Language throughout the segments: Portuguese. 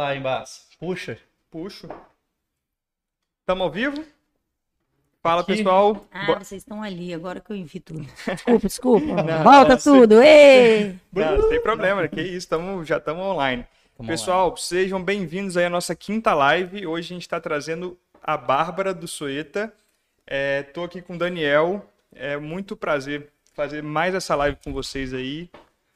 lá embaixo. Puxa. Puxo. Estamos ao vivo? Fala, Aqui. pessoal. Ah, Bo- vocês estão ali, agora que eu envi tudo. Desculpa, desculpa. Não, Volta não, tudo. Ê! Não, não tem problema, que isso, tamo, já estamos online. Tamo Pessoal, sejam bem-vindos aí à nossa quinta live. Hoje a gente está trazendo a Bárbara do Soeta. Estou aqui com o Daniel. É muito prazer fazer mais essa live com vocês aí.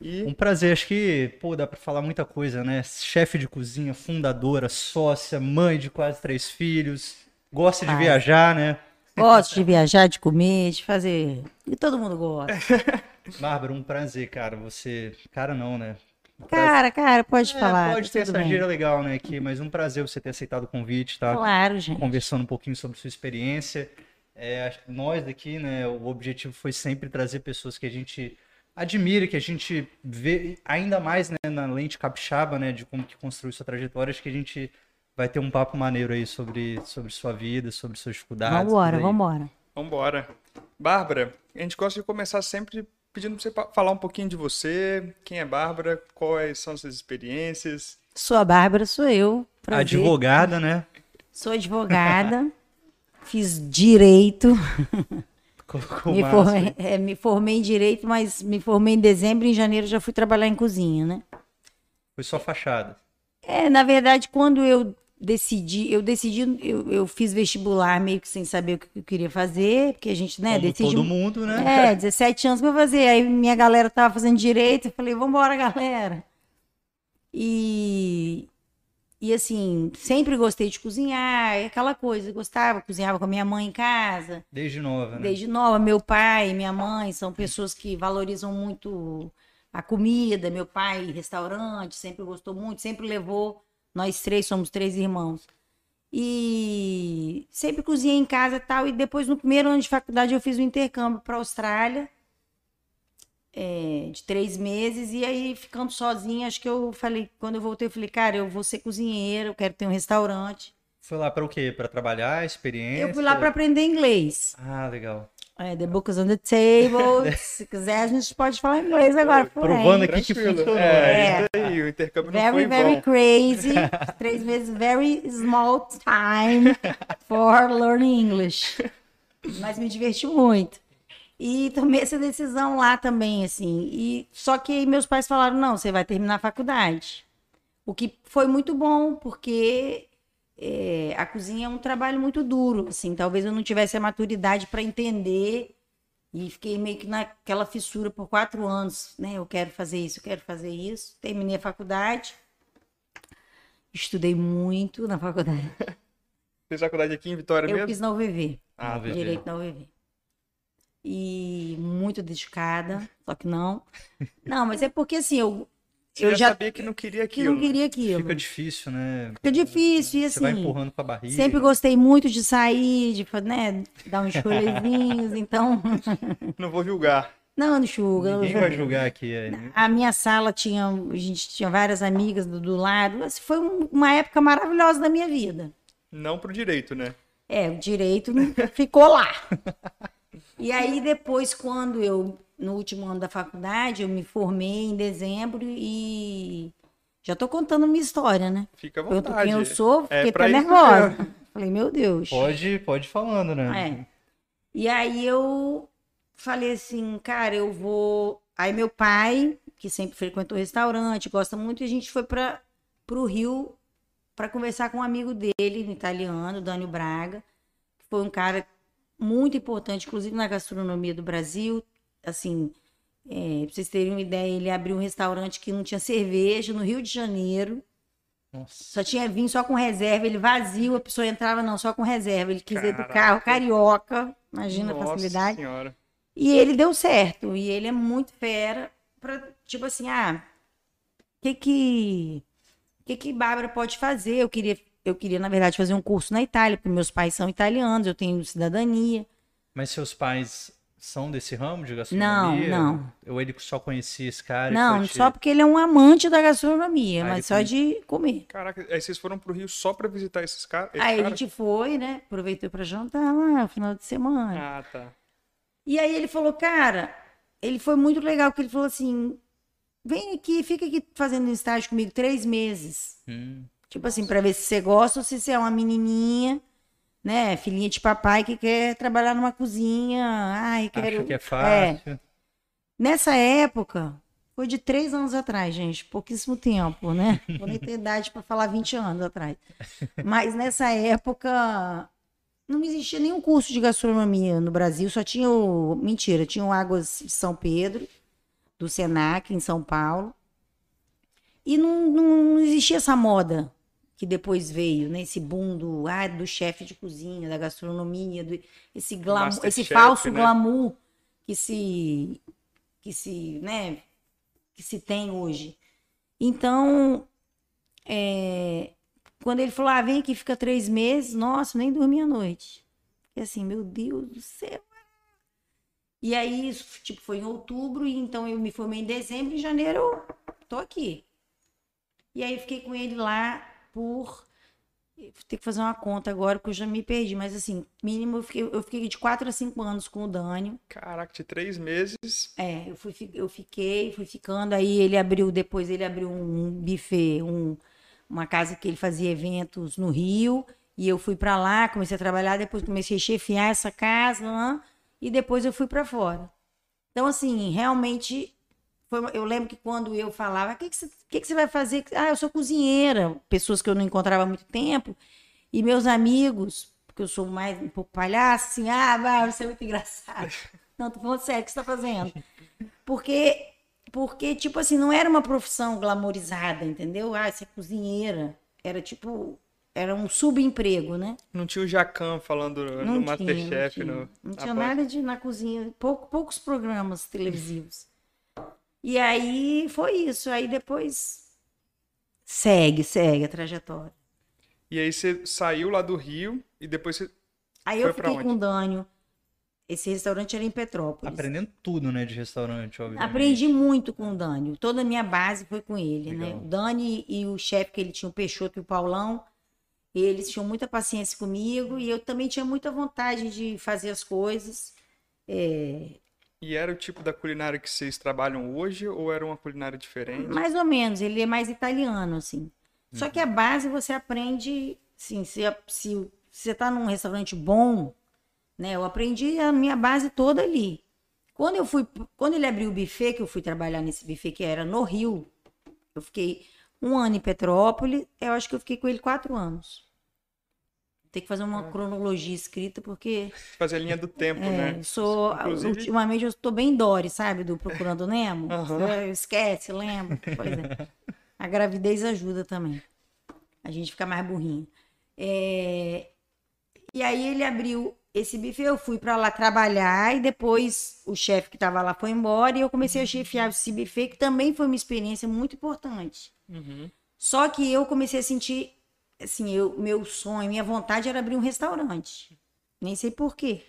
E Um prazer, acho que, pô, dá pra falar muita coisa, né? Chefe de cozinha, fundadora, sócia, mãe de quase três filhos, gosta de viajar, né? Gosto de viajar, de comer, de fazer. E todo mundo gosta. Bárbara, um prazer, cara. Você. Cara, não, né? Cara, cara, pode É, falar. pode tá ter essa bem. gíria legal, né? Aqui, mas um prazer você ter aceitado o convite, tá? Claro, gente. Conversando um pouquinho sobre sua experiência. É, nós daqui, né? O objetivo foi sempre trazer pessoas que a gente admira, que a gente vê ainda mais né, na lente capixaba, né? De como que construiu sua trajetória. Acho que a gente vai ter um papo maneiro aí sobre, sobre sua vida, sobre suas dificuldades. Vambora, vambora. vambora. Bárbara, a gente gosta de começar sempre pedindo para você falar um pouquinho de você. Quem é Bárbara? Quais são suas experiências? Sou a Bárbara, sou eu. Prazer. Advogada, né? Sou advogada. Fiz direito. Colocou Me formei, é, me formei em direito, mas me formei em dezembro e em janeiro já fui trabalhar em cozinha, né? Foi só fachada. É, na verdade, quando eu decidi, eu decidi, eu, eu fiz vestibular meio que sem saber o que eu queria fazer, porque a gente, né, Como todo mundo, né? É, 17 anos pra fazer. Aí minha galera tava fazendo direito, eu falei, vambora, galera. E, e assim, sempre gostei de cozinhar, é aquela coisa, gostava, cozinhava com a minha mãe em casa. Desde nova, né? Desde nova, meu pai e minha mãe são pessoas que valorizam muito a comida. Meu pai, restaurante, sempre gostou muito, sempre levou. Nós três somos três irmãos. E sempre cozinhei em casa e tal. E depois, no primeiro ano de faculdade, eu fiz um intercâmbio para a Austrália, é, de três meses. E aí, ficando sozinha, acho que eu falei, quando eu voltei, eu falei, cara, eu vou ser cozinheira, eu quero ter um restaurante. Foi lá para o quê? Para trabalhar, experiência? Eu fui lá para aprender inglês. Ah, legal. É, the book is on the table. Se quiser, a gente pode falar inglês agora. porém. Provando aqui que funcionou. É, É. isso aí, o intercâmbio não Very, foi em very vão. crazy. Três meses, very small time for learning English. Mas me diverti muito. E tomei essa decisão lá também, assim. E só que aí meus pais falaram: não, você vai terminar a faculdade. O que foi muito bom, porque é, a cozinha é um trabalho muito duro, assim. Talvez eu não tivesse a maturidade para entender. E fiquei meio que naquela fissura por quatro anos, né? Eu quero fazer isso, eu quero fazer isso. Terminei a faculdade. Estudei muito na faculdade. Fez faculdade aqui em Vitória Eu mesmo? fiz na UVV. Ah, UVV. Direito na UVV. E muito dedicada, só que não. Não, mas é porque assim, eu, Você eu já, já sabia que não queria que aquilo. não queria aquilo. Fica difícil, né? Fica difícil, e Você vai assim, empurrando com a barriga. Sempre gostei muito de sair, de né, dar uns chorezinhos, então. Não vou julgar. Não, não não Ninguém vai julgar aqui. É. A minha sala tinha, a gente tinha várias amigas do, do lado. Assim, foi um- uma época maravilhosa da minha vida. Não pro direito, né? É, o direito ficou lá. E aí depois, quando eu, no último ano da faculdade, eu me formei em dezembro e já tô contando minha história, né? Fica à vontade. quem eu sou, É fiquei pra até nervosa. mesmo. Falei, meu Deus. Pode, pode ir falando, né? É. E aí eu falei assim, cara, eu vou. Aí meu pai, que sempre frequentou restaurante, gosta muito, e a gente foi para o Rio para conversar com um amigo dele, um italiano, Dânio Braga, que foi um cara muito importante, inclusive na gastronomia do Brasil. Assim, é, pra vocês terem uma ideia, ele abriu um restaurante que não tinha cerveja no Rio de Janeiro. Nossa. Só tinha vinho só com reserva, ele vazio, a pessoa entrava não, só com reserva. Ele quis ir do Caraca. carro carioca, imagina a Nossa facilidade. senhora. E ele deu certo, e ele é muito fera pra, tipo assim, ah, o que que que que Bárbara pode fazer? Eu queria eu queria na verdade fazer um curso na Itália, porque meus pais são italianos, eu tenho cidadania. Mas seus pais são desse ramo de gastronomia? não. Ou ele só conhecia esse cara? Não, te- só porque ele é um amante da gastronomia, ele mas só foi- de comer. Caraca, aí vocês foram pro Rio só pra visitar esses caras? esse Aí a cara? gente foi, né? Aproveitou pra jantar lá no final de semana. Ah, tá. E aí ele falou, cara, ele foi muito legal, porque ele falou assim: vem aqui, fica aqui fazendo estágio comigo três meses. Hum, Tipo assim, pra ver se você gosta ou se você é uma menininha, né? Filhinha de papai que quer trabalhar numa cozinha. Ai, quero. Acho que é fácil. Nessa época, foi de três anos atrás, gente, pouquíssimo tempo, né? Vou nem ter idade para falar 20 anos atrás. Mas nessa época, não existia nenhum curso de gastronomia no Brasil, só tinha o. Mentira, tinha o Águas de São Pedro, do Senac, em São Paulo. E não, não, não existia essa moda que depois veio, né? Esse boom do, ah, do chefe de cozinha, da gastronomia, do, esse, glamour, esse Masterchef, falso né? glamour que se, que se, né? Que se tem hoje. Então, é, quando ele falou, ah, vem aqui, fica três meses, nossa, nem dormi à noite. Fiquei assim, meu Deus do céu. E aí, isso, tipo, foi em outubro, e então eu me formei em dezembro, em janeiro eu tô aqui. E aí fiquei com ele lá por. Vou ter que fazer uma conta agora, porque eu já me perdi, mas assim, mínimo eu fiquei, eu fiquei de 4 a 5 anos com o Dânio. Caraca, de três meses. É, eu, fui, eu fiquei, fui ficando, aí ele abriu, depois ele abriu um buffet, um, uma casa que ele fazia eventos no Rio, e eu fui pra lá, comecei a trabalhar, depois comecei a chefiar essa casa, né, e depois eu fui pra fora. Então, assim, realmente, foi eu lembro que quando eu falava, o que, que, você, que, que você vai fazer? Ah, eu sou cozinheira, pessoas que eu não encontrava há muito tempo, e meus amigos, porque eu sou mais um pouco palhaço, assim, ah, vai, você é muito engraçado. Não, tô falando sério, o que você tá fazendo? Porque, porque, tipo assim, não era uma profissão glamorizada, entendeu? Ah, você é cozinheira. Era tipo, era um subemprego, né? Não tinha o Jacan falando Não no tinha, Masterchef. não tinha, no, não tinha nada de na cozinha, pouco, poucos programas televisivos. E aí foi isso. Aí depois segue, segue a trajetória. E aí você saiu lá do Rio e depois você. Aí Foi eu pra fiquei onde? com o Dânio. Esse restaurante era em Petrópolis. Aprendendo tudo, né, de restaurante, obviamente. Aprendi muito com o Dani. Toda a minha base foi com ele, né? Legal. O Dani e o chefe que ele tinha, o Peixoto e o Paulão, eles tinham muita paciência comigo e eu também tinha muita vontade de fazer as coisas. É, E era o tipo da culinária que vocês trabalham hoje ou era uma culinária diferente? mais ou menos, ele é mais italiano, assim. Só Uhum. que a base você aprende, assim, se, se você tá num restaurante bom, né? Eu aprendi a minha base toda ali. Quando eu fui, quando ele abriu o buffet, que eu fui trabalhar nesse buffet que era no Rio, eu fiquei um ano em Petrópolis, eu acho que eu fiquei com ele quatro anos. Tem que fazer uma cronologia escrita, porque Fazer a linha do tempo, é, né? sou, Inclusive- ultimamente eu estou bem Dory, sabe, do Procurando Nemo. Você Esquece, lembra? Pois é. A gravidez ajuda também. A gente fica mais burrinho. É, E aí ele abriu esse buffet, eu fui para lá trabalhar e depois o chefe que estava lá foi embora e eu comecei a chefiar esse buffet, que também foi uma experiência muito importante. Uhum. Só que eu comecei a sentir, assim, eu, meu sonho, minha vontade era abrir um restaurante. Nem sei por quê.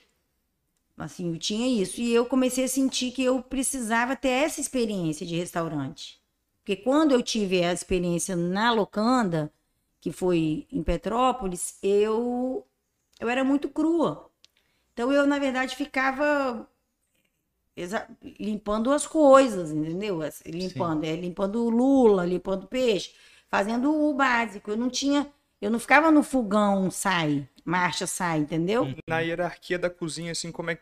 Assim, eu tinha isso. E eu comecei a sentir que eu precisava ter essa experiência de restaurante. Porque quando eu tive a experiência na Locanda, que foi em Petrópolis, eu, eu era muito crua. Então eu, na verdade, ficava limpando as coisas, entendeu? Limpando, é, limpando lula, limpando peixe, fazendo o básico. Eu não tinha, eu não ficava no fogão, sai, marcha, sai, entendeu? Na hierarquia da cozinha, assim, como é,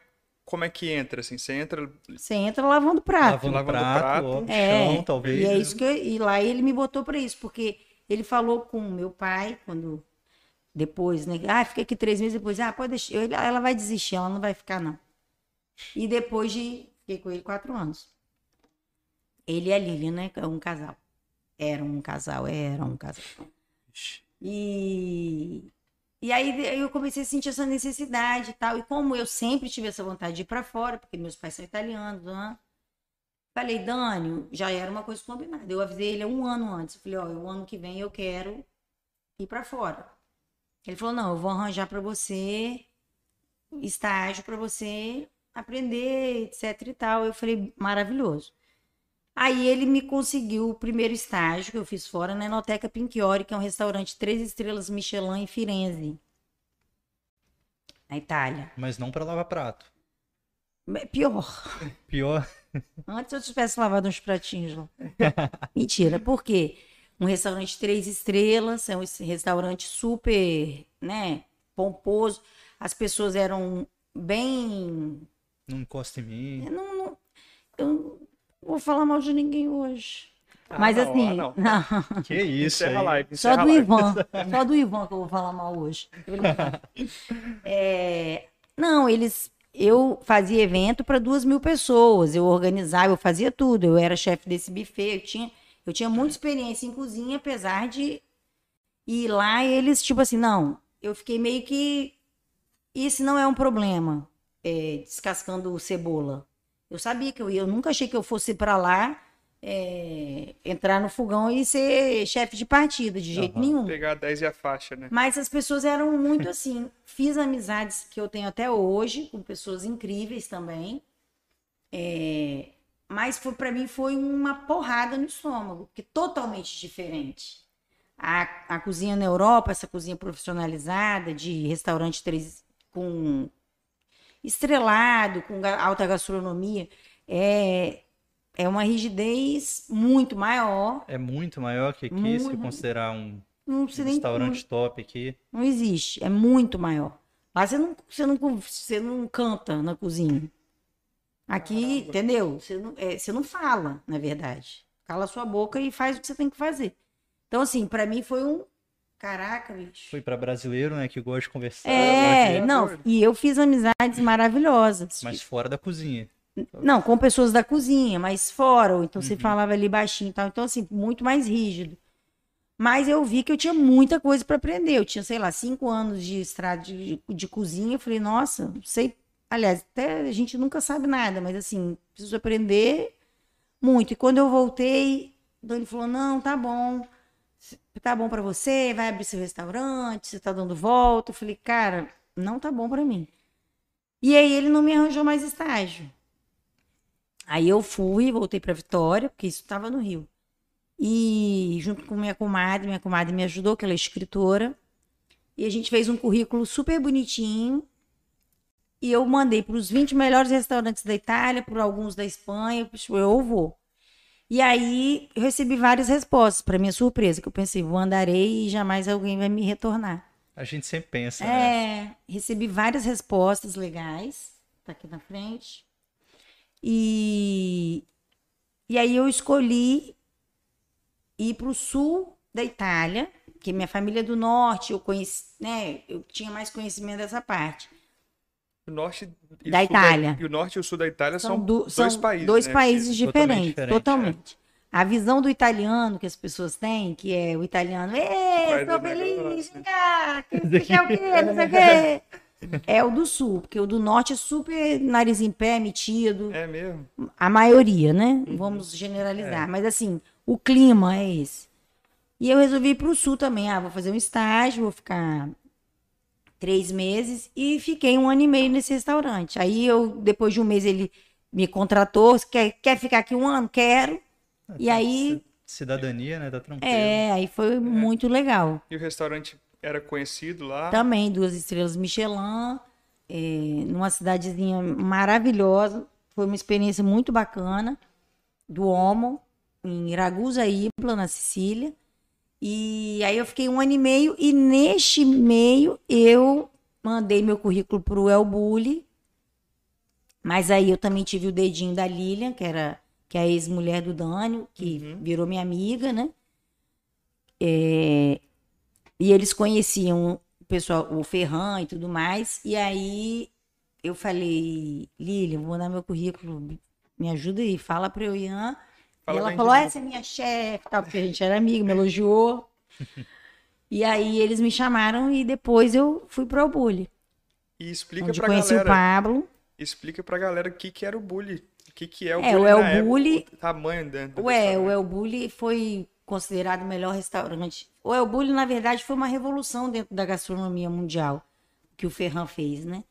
como é que entra? Assim, você entra. Você entra lavando prato. Lavando Lavando prato, prato. ó, É, chão, talvez. E é né? isso que eu- e lá ele me botou para isso, porque ele falou com meu pai quando depois, né? Ah, fica aqui três meses depois. Ah, pode deixar. Eu- ela vai desistir, ela não vai ficar não. E depois de fiquei com ele quatro anos. Ele e a Lilian, né? É um casal. Era um casal, era um casal. E e aí eu comecei a sentir essa necessidade e tal. E como eu sempre tive essa vontade de ir para fora, porque meus pais são italianos, né? Falei, Dânio, já era uma coisa combinada. Eu avisei ele um ano antes. Eu falei, ó, o ano que vem eu quero ir para fora. Ele falou, não, eu vou arranjar para você estágio para você aprender, etc e tal. Eu falei, maravilhoso. Aí ele me conseguiu o primeiro estágio que eu fiz fora na Enoteca Pinchiori, que é um restaurante três estrelas Michelin em Firenze, na Itália. Mas não para lavar prato. Pior. Pior. Antes eu tivesse lavado uns pratinhos lá. Mentira, por quê? um restaurante três estrelas, é um restaurante super, né, pomposo. As pessoas eram bem. Não encosta em mim. Não, não- eu não vou falar mal de ninguém hoje. Ah, Mas não, assim, ah, não. não. Que isso, Encerra live. Só do live. Ivan. Só do Ivan que eu vou falar mal hoje. É, não, eles. Eu fazia evento para duas mil pessoas. Eu organizava, eu fazia tudo. Eu era chefe desse buffet. Eu tinha, eu tinha muita experiência em cozinha, apesar de ir lá e eles, tipo assim, não. Eu fiquei meio que. Isso não é um problema. é, descascando cebola. Eu sabia que eu ia. Eu nunca achei que eu fosse para lá. é, entrar no fogão e ser chefe de partida, de jeito Aham. nenhum. Pegar 10 e a faixa, né? Mas as pessoas eram muito assim. Fiz amizades que eu tenho até hoje, com pessoas incríveis também. É, mas foi para mim foi uma porrada no estômago, porque totalmente diferente. A, a cozinha na Europa, essa cozinha profissionalizada, de restaurante três, com estrelado, com alta gastronomia, é, é uma rigidez muito maior. É muito maior que aqui, se Muito. considerar um Não sei nem restaurante top aqui. Não existe, é muito maior. Lá você não, você não, você não canta na cozinha. Aqui, Caramba. entendeu? Você não, é, você não fala, na verdade. Cala sua boca e faz o que você tem que fazer. Então, assim, pra mim foi um. Caraca, bicho. Fui pra brasileiro, né, que gosta de conversar. É, não, e eu fiz amizades maravilhosas. Mas fora da cozinha. Não, com pessoas da cozinha, mas fora, ou então você Uhum. falava ali baixinho e tal. Então, assim, muito mais rígido. Mas eu vi que eu tinha muita coisa para aprender. Eu tinha, sei lá, cinco anos de estrada de, de cozinha. Eu falei, nossa, não sei. Aliás, até a gente nunca sabe nada, mas assim, preciso aprender muito. E quando eu voltei, o Dani falou: não, tá bom. Tá bom para você, vai abrir seu restaurante, você tá dando volta. Eu falei, cara, não tá bom para mim. E aí ele não me arranjou mais estágio. Aí eu fui, voltei para Vitória, porque isso estava no Rio. E junto com minha comadre, minha comadre me ajudou, que ela é escritora. E a gente fez um currículo super bonitinho. E eu mandei para os 20 melhores restaurantes da Itália, para alguns da Espanha. Eu, eu vou. E aí eu recebi várias respostas, para minha surpresa, que eu pensei, vou andarei e jamais alguém vai me retornar. A gente sempre pensa, né? É, recebi várias respostas legais. Tá aqui na frente. E, e aí eu escolhi ir para o sul da Itália, que minha família é do norte, eu conheci, né? Eu tinha mais conhecimento dessa parte. O norte e Da o sul Itália. e o norte e o sul da Itália são, du- dois são países. dois né? países Totalmente diferentes, diferente, totalmente. A visão do italiano que as pessoas têm, que é o italiano, tô o feliz, vem cá, que- quer o quê, não sei o quê. É o do sul, porque o do norte é super nariz em pé, metido. É mesmo? A maioria, né? Uhum. Vamos É. generalizar. Mas assim, o clima é esse. E eu resolvi ir para o sul também. Ah, vou fazer um estágio, vou ficar três meses. E fiquei um ano e meio nesse restaurante. Aí eu, depois de um mês, ele me contratou. Quer, quer ficar aqui um ano? Quero. E aí, Cidadania, né? Tá tranquilo. é, aí foi muito legal. E o restaurante era conhecido lá. Também duas estrelas Michelin, é, numa cidadezinha maravilhosa. Foi uma experiência muito bacana. Do Homo, em Ragusa Ibla, na Sicília. E aí eu fiquei um ano e meio, e neste meio eu mandei meu currículo para o El Bulli. Mas aí eu também tive o dedinho da Lilian, que era que é a ex-mulher do Dânio, que Uhum. virou minha amiga, né? É, e eles conheciam o pessoal, o Ferran e tudo mais. E aí eu falei, Lilian, vou mandar meu currículo, me ajuda aí, fala para eu Ian. Fala e ela falou, essa é minha chefe, tal, porque a gente era amigo, me elogiou. e aí eles me chamaram e depois eu fui pro Bully, E explica onde pra conheci o galera. Pablo. Explica pra galera o que, que era o bully. O que, que é o É, bully o El na época, o tamanho dentro do Ué, o restaurante. El Bulli foi considerado o melhor restaurante. O El Bulli, na verdade, foi uma revolução dentro da gastronomia mundial que o Ferran fez, né?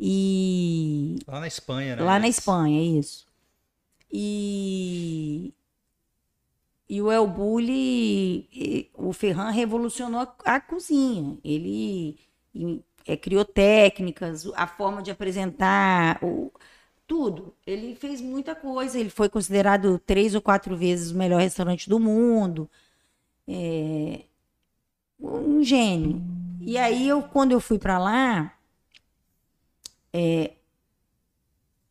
E Lá na Espanha, né? Lá na Espanha, é isso. E, e o El Bulli, o Ferran revolucionou a, a cozinha. Ele e- é, criou técnicas, a forma de apresentar, o- tudo. Ele fez muita coisa. Ele foi considerado três ou quatro vezes o melhor restaurante do mundo. é, um gênio. E aí, eu, quando eu fui para lá, é,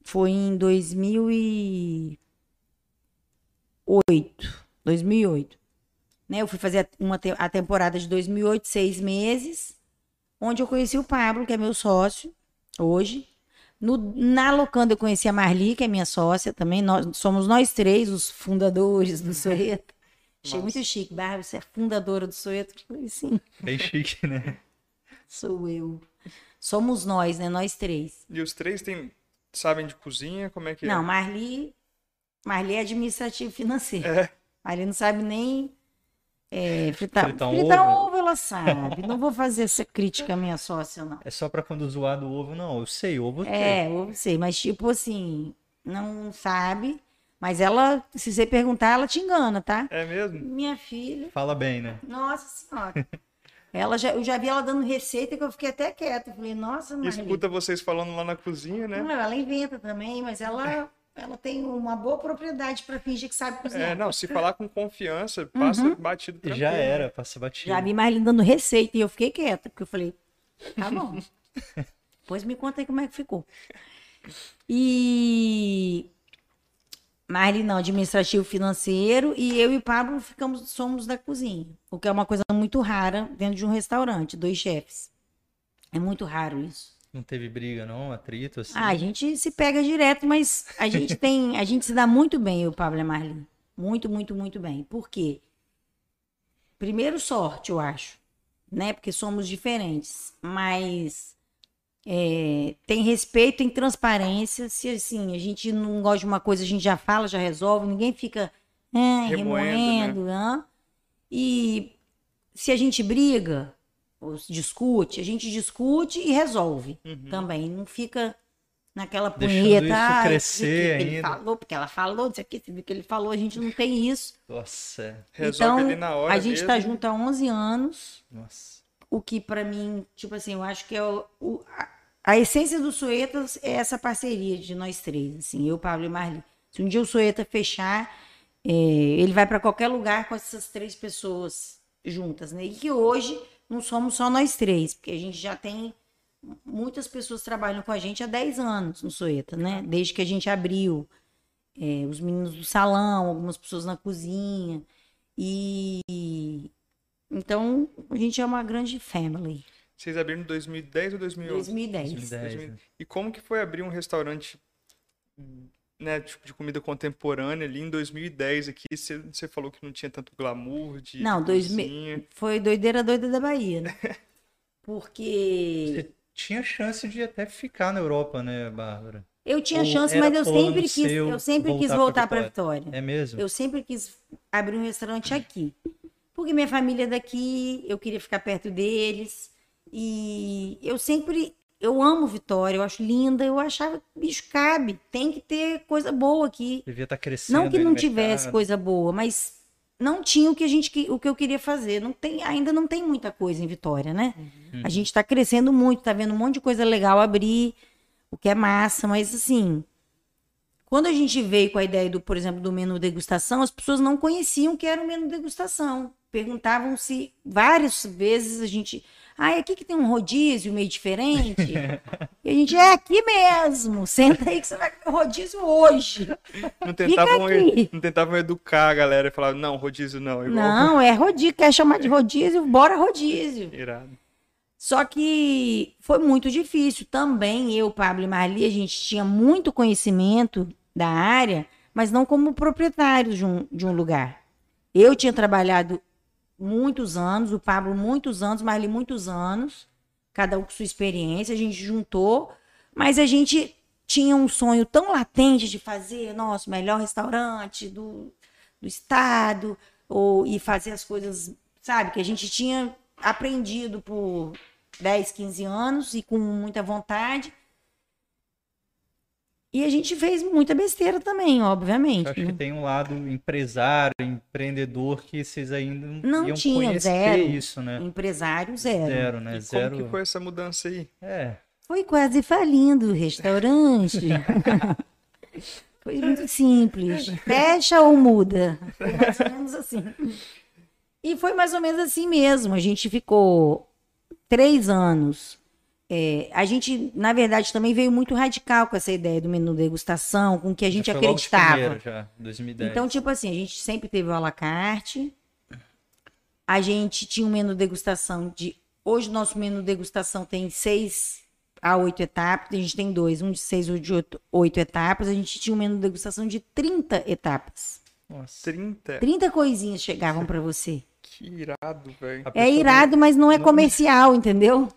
foi em 2008. 2008. Né? Eu fui fazer uma te a temporada de 2008, seis meses, onde eu conheci o Pablo, que é meu sócio hoje. No, na Locanda eu conheci a Marli, que é minha sócia também. Nós, somos nós três, os fundadores do Soeto. Achei muito chique. Bárbara, você é fundadora do Soeto? Sim. Bem chique, né? Sou eu. Somos nós, né? Nós três. E os três têm, sabem de cozinha? Como é que Não, é? Marli, Marli é administrativo financeiro. É. Marli não sabe nem é, fritar, Fritar fritar, um um ovo. ovo. ela sabe. Não vou fazer essa crítica à minha sócia, não. É só pra quando zoar do ovo, não. Eu sei, ovo eu. É, eu sei, mas tipo assim, não sabe. Mas ela, se você perguntar, ela te engana, tá? É mesmo? Minha filha, Fala bem, né? nossa senhora. Ela já, eu já vi ela dando receita que eu fiquei até quieta. Eu falei, nossa, Marli. escuta vocês falando lá na cozinha, né? Não, ela inventa também, mas ela, ela tem uma boa propriedade para fingir que sabe cozinhar. É, não, se falar com confiança, passa Uhum. batido tranquilo. Já era, passa batido. Já vi Marlene dando receita e eu fiquei quieta, porque eu falei, tá bom. Depois me conta aí como é que ficou. E Marli não, administrativo financeiro, e eu e o Pablo ficamos, somos da cozinha, o que é uma coisa muito rara dentro de um restaurante, dois chefes. É muito raro isso. Não teve briga, não? Atrito, assim? Ah, a gente se pega direto, mas a gente tem, a gente se dá muito bem, eu o Pablo e a Marli. Muito, muito, muito bem. Por quê? Primeiro sorte, eu acho, né? Porque somos diferentes, mas é, tem respeito, tem transparência. Se assim, a gente não gosta de uma coisa, a gente já fala, já resolve, ninguém fica ah, Remoendo, remoendo, né? E se a gente briga ou se discute, a gente discute e resolve Uhum. também. Não fica naquela Deixando punheta. isso "Ah, crescer aqui que ele ainda." falou, porque ela falou, isso aqui, que ele falou, a gente não tem isso. Nossa, é. Resolve então, ali na hora a gente tá mesmo. junto há 11 anos, Nossa. o que pra mim, tipo assim, eu acho que é o, o- a, a essência do Suetas é essa parceria de nós três, assim, eu, Pablo e Marli. Se um dia o Sueta fechar, é, ele vai pra qualquer lugar com essas três pessoas juntas, né? E que hoje não somos só nós três, porque a gente já tem muitas pessoas trabalham com a gente há 10 anos no Sueta, né? Desde que a gente abriu. É, os meninos do salão, algumas pessoas na cozinha. E então a gente é uma grande family. Vocês abriram em 2010 ou 2011? 2010. 2010, né? E como que foi abrir um restaurante né, tipo, de comida contemporânea ali em 2010 aqui? Você, você falou que não tinha tanto glamour de Não, de 2000 cozinha. Foi doideira doida da Bahia, né? Porque Você tinha chance de até ficar na Europa, né, Bárbara? eu tinha Ou chance, mas eu sempre quis, seu eu sempre quis voltar pra voltar para Vitória? Vitória. É mesmo? Eu sempre quis abrir um restaurante aqui. Porque minha família é daqui, eu queria ficar perto deles. E eu sempre. Eu amo Vitória, eu acho linda. Eu achava, bicho, cabe. Tem que ter coisa boa aqui. Devia estar crescendo. Não que não tivesse mercado. coisa boa, mas não tinha o que a gente que- o que eu queria fazer. Não tem, ainda não tem muita coisa em Vitória, né? Uhum. A gente está crescendo muito, tá vendo um monte de coisa legal abrir, o que é massa, mas assim, quando a gente veio com a ideia do, por exemplo, do menu degustação, as pessoas não conheciam o que era o menu degustação. Perguntavam se várias vezes a gente, ah, aqui que tem um rodízio meio diferente. e a gente é aqui mesmo. Senta aí que você vai comer rodízio hoje. Não tentavam, não tentavam educar a galera e falar, não, rodízio não. Igual... Não, é rodízio, quer chamar de rodízio, bora rodízio. Irado. Só que foi muito difícil. Também eu, Pablo e Marli, a gente tinha muito conhecimento da área, mas não como proprietários de um, de um lugar. Eu tinha trabalhado muitos anos, o Pablo muitos anos, Marli muitos anos, cada um com sua experiência, a gente juntou, mas a gente tinha um sonho tão latente de fazer nosso melhor restaurante do, do estado, ou, e fazer as coisas, sabe, que a gente tinha aprendido por 10, 15 anos e com muita vontade. E a gente fez muita besteira também, obviamente. Eu acho que tem um lado empresário, empreendedor, que vocês ainda Não iam tinha, conhecer zero. isso, né? Empresário zero. Zero, né? E como Zero. que foi essa mudança aí? É. Foi quase falindo o restaurante. Foi muito simples. Fecha ou muda? Foi mais ou menos assim. E foi mais ou menos assim mesmo. A gente ficou três anos. É, a gente, na verdade, também veio muito radical com essa ideia do menu degustação, com o que a gente Já foi logo de acreditava. já, 2010. Então, tipo assim, a gente sempre teve o à la carte. A gente tinha um menu degustação de. Hoje, o nosso menu degustação tem seis a oito etapas. A gente tem dois, um de seis ou de oito, oito etapas. A gente tinha um menu degustação de 30 etapas. Nossa. 30. 30 coisinhas chegavam pra você. Que irado, velho. É irado, mas não é não- comercial, entendeu?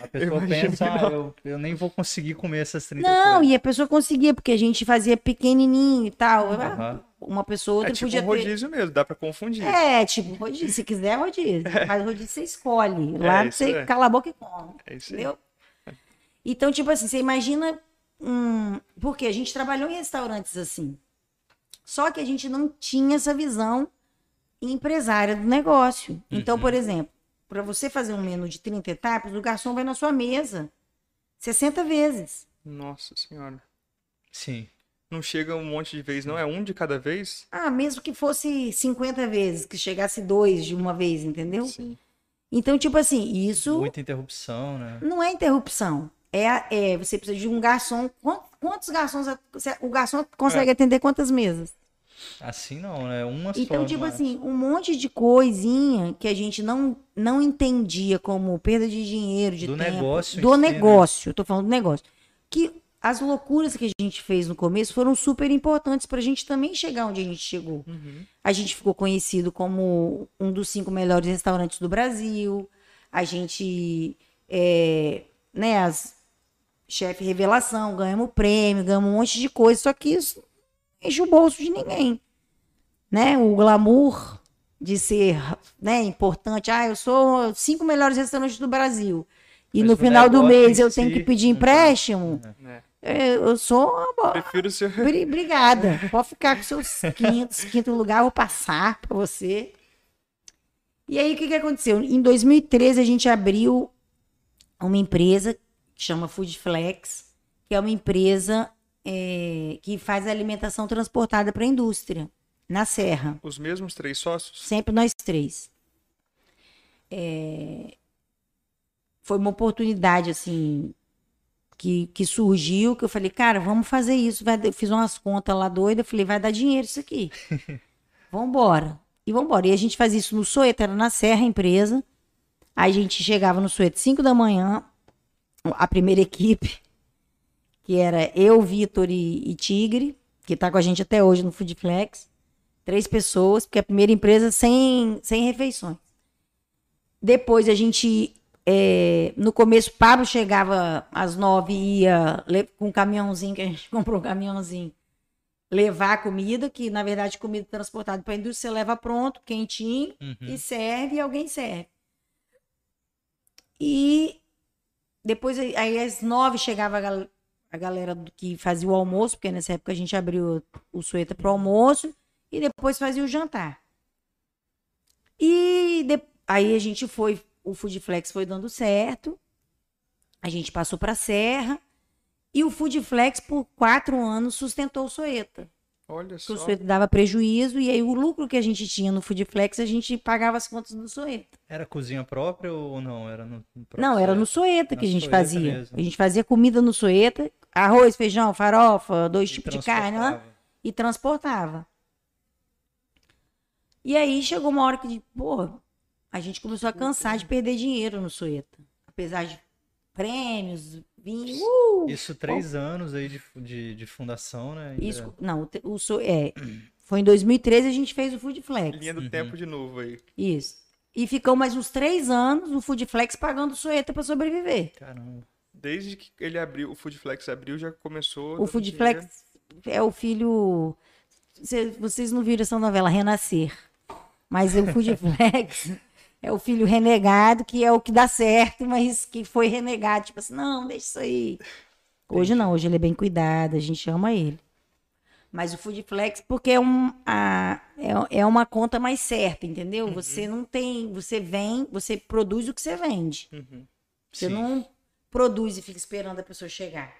A pessoa pensa, ah, eu, eu nem vou conseguir comer essas 30 Não, coisas. e a pessoa conseguia, porque a gente fazia pequenininho e tal. Aham. Uma pessoa outra É tipo podia um ter. rodízio mesmo, dá pra confundir. É, tipo, rodízio. Se quiser, rodízio. Mas rodízio você escolhe. Lá isso você é. cala a boca e come. É isso aí. Entendeu? Então, tipo assim, você imagina. Hum, porque a gente trabalhou em restaurantes assim. Só que a gente não tinha essa visão empresária do negócio. Então, Uhum. por exemplo, para você fazer um menu de 30 etapas, o garçom vai na sua mesa 60 vezes. Nossa senhora. Sim. Não chega um monte de vez, não? É um de cada vez? Ah, mesmo que fosse 50 vezes, que chegasse dois de uma vez, entendeu? Sim. Então, tipo assim, isso Muita interrupção, né? não é interrupção. É, a- é você precisa de um garçom. Quant- Quantos garçons o garçom consegue atender quantas mesas? Assim não, né? Uma só. Então, tipo é? assim, um monte de coisinha que a gente não, não entendia como perda de dinheiro, de Do tempo. negócio Do né? negócio, eu tô falando do negócio. Que as loucuras que a gente fez no começo foram super importantes pra gente também chegar onde a gente chegou. Uhum. A gente ficou conhecido como um dos cinco melhores restaurantes do Brasil. A gente, é, né, as chefe revelação, ganhamos prêmio, ganhamos um monte de coisa, só que isso enche o bolso de ninguém. Né? O glamour de ser, né, importante. Ah, eu sou cinco melhores restaurantes do Brasil. E Mas no final do negócio mês eu tenho si, que pedir empréstimo. É. É, Eu sou uma Prefiro ser. Bri- Obrigada. Pode ficar com seus quintos, quinto lugar, eu vou passar para você. E aí, o que, que aconteceu? Em 2013, a gente abriu uma empresa que chama Foodflex, que é uma empresa é, que faz alimentação transportada para a indústria, na Serra. Os mesmos três sócios? Sempre nós três. É, Foi uma oportunidade, assim, que, que surgiu, que eu falei, cara, vamos fazer isso. Vai... fiz umas contas lá doidas, falei, vai dar dinheiro isso aqui. Vambora. E vambora. E a gente fazia isso no Soeto, era na Serra a empresa. Aí a gente chegava no Soeto 5 da manhã, a primeira equipe, que era eu, Vitor e, e Tigre, que tá com a gente até hoje no Foodflex. Três pessoas, porque é a primeira empresa sem, sem refeições. Depois a gente. é, no começo, Pablo chegava às nove e ia com um caminhãozinho, que a gente comprou um caminhãozinho, levar a comida, que na verdade comida transportada para a indústria, você leva pronto, quentinho, Uhum. e serve e alguém serve. E depois, aí às nove chegava a, gal- a galera que fazia o almoço, porque nessa época a gente abriu o Sueta para o almoço, e depois fazia o jantar. E de- aí a gente foi, o Foodflex foi dando certo, a gente passou para Serra, e o Foodflex, por quatro anos, sustentou o Soeta. Olha Porque só. o Soeta dava prejuízo, e aí o lucro que a gente tinha no Foodflex, a gente pagava as contas do Soeta. Era cozinha própria ou não? Era no, no próprio Não, era no? Soeta que a gente Soeta fazia. mesmo. A gente fazia comida no Soeta, arroz, feijão, farofa, dois E tipos de carne, né? transportava. e transportava. E aí chegou uma hora que, pô, a gente começou a cansar de perder dinheiro no Soeta. Apesar de prêmios, vinho. Uh! Isso três anos aí de, de, de fundação, né? Isso, não, o, o é, foi em 2013 a gente fez o Foodflex. Linha do tempo de novo aí. Isso. E ficou mais uns três anos o Foodflex pagando o Soeta para sobreviver. Caramba. Desde que ele abriu, o Foodflex abriu, já começou. O dando Foodflex é o filho. Cê- Vocês não viram essa novela Renascer. Mas o Foodflex é o filho renegado, que é o que dá certo, mas que foi renegado. Tipo assim, não, deixa isso aí. Hoje não, hoje ele é bem cuidado, a gente ama ele. Mas o Foodflex, porque é, um, a, é, é uma conta mais certa, entendeu? Você não tem. Você vem, você produz o que você vende. Uhum. Você Sim. não produz e fica esperando a pessoa chegar.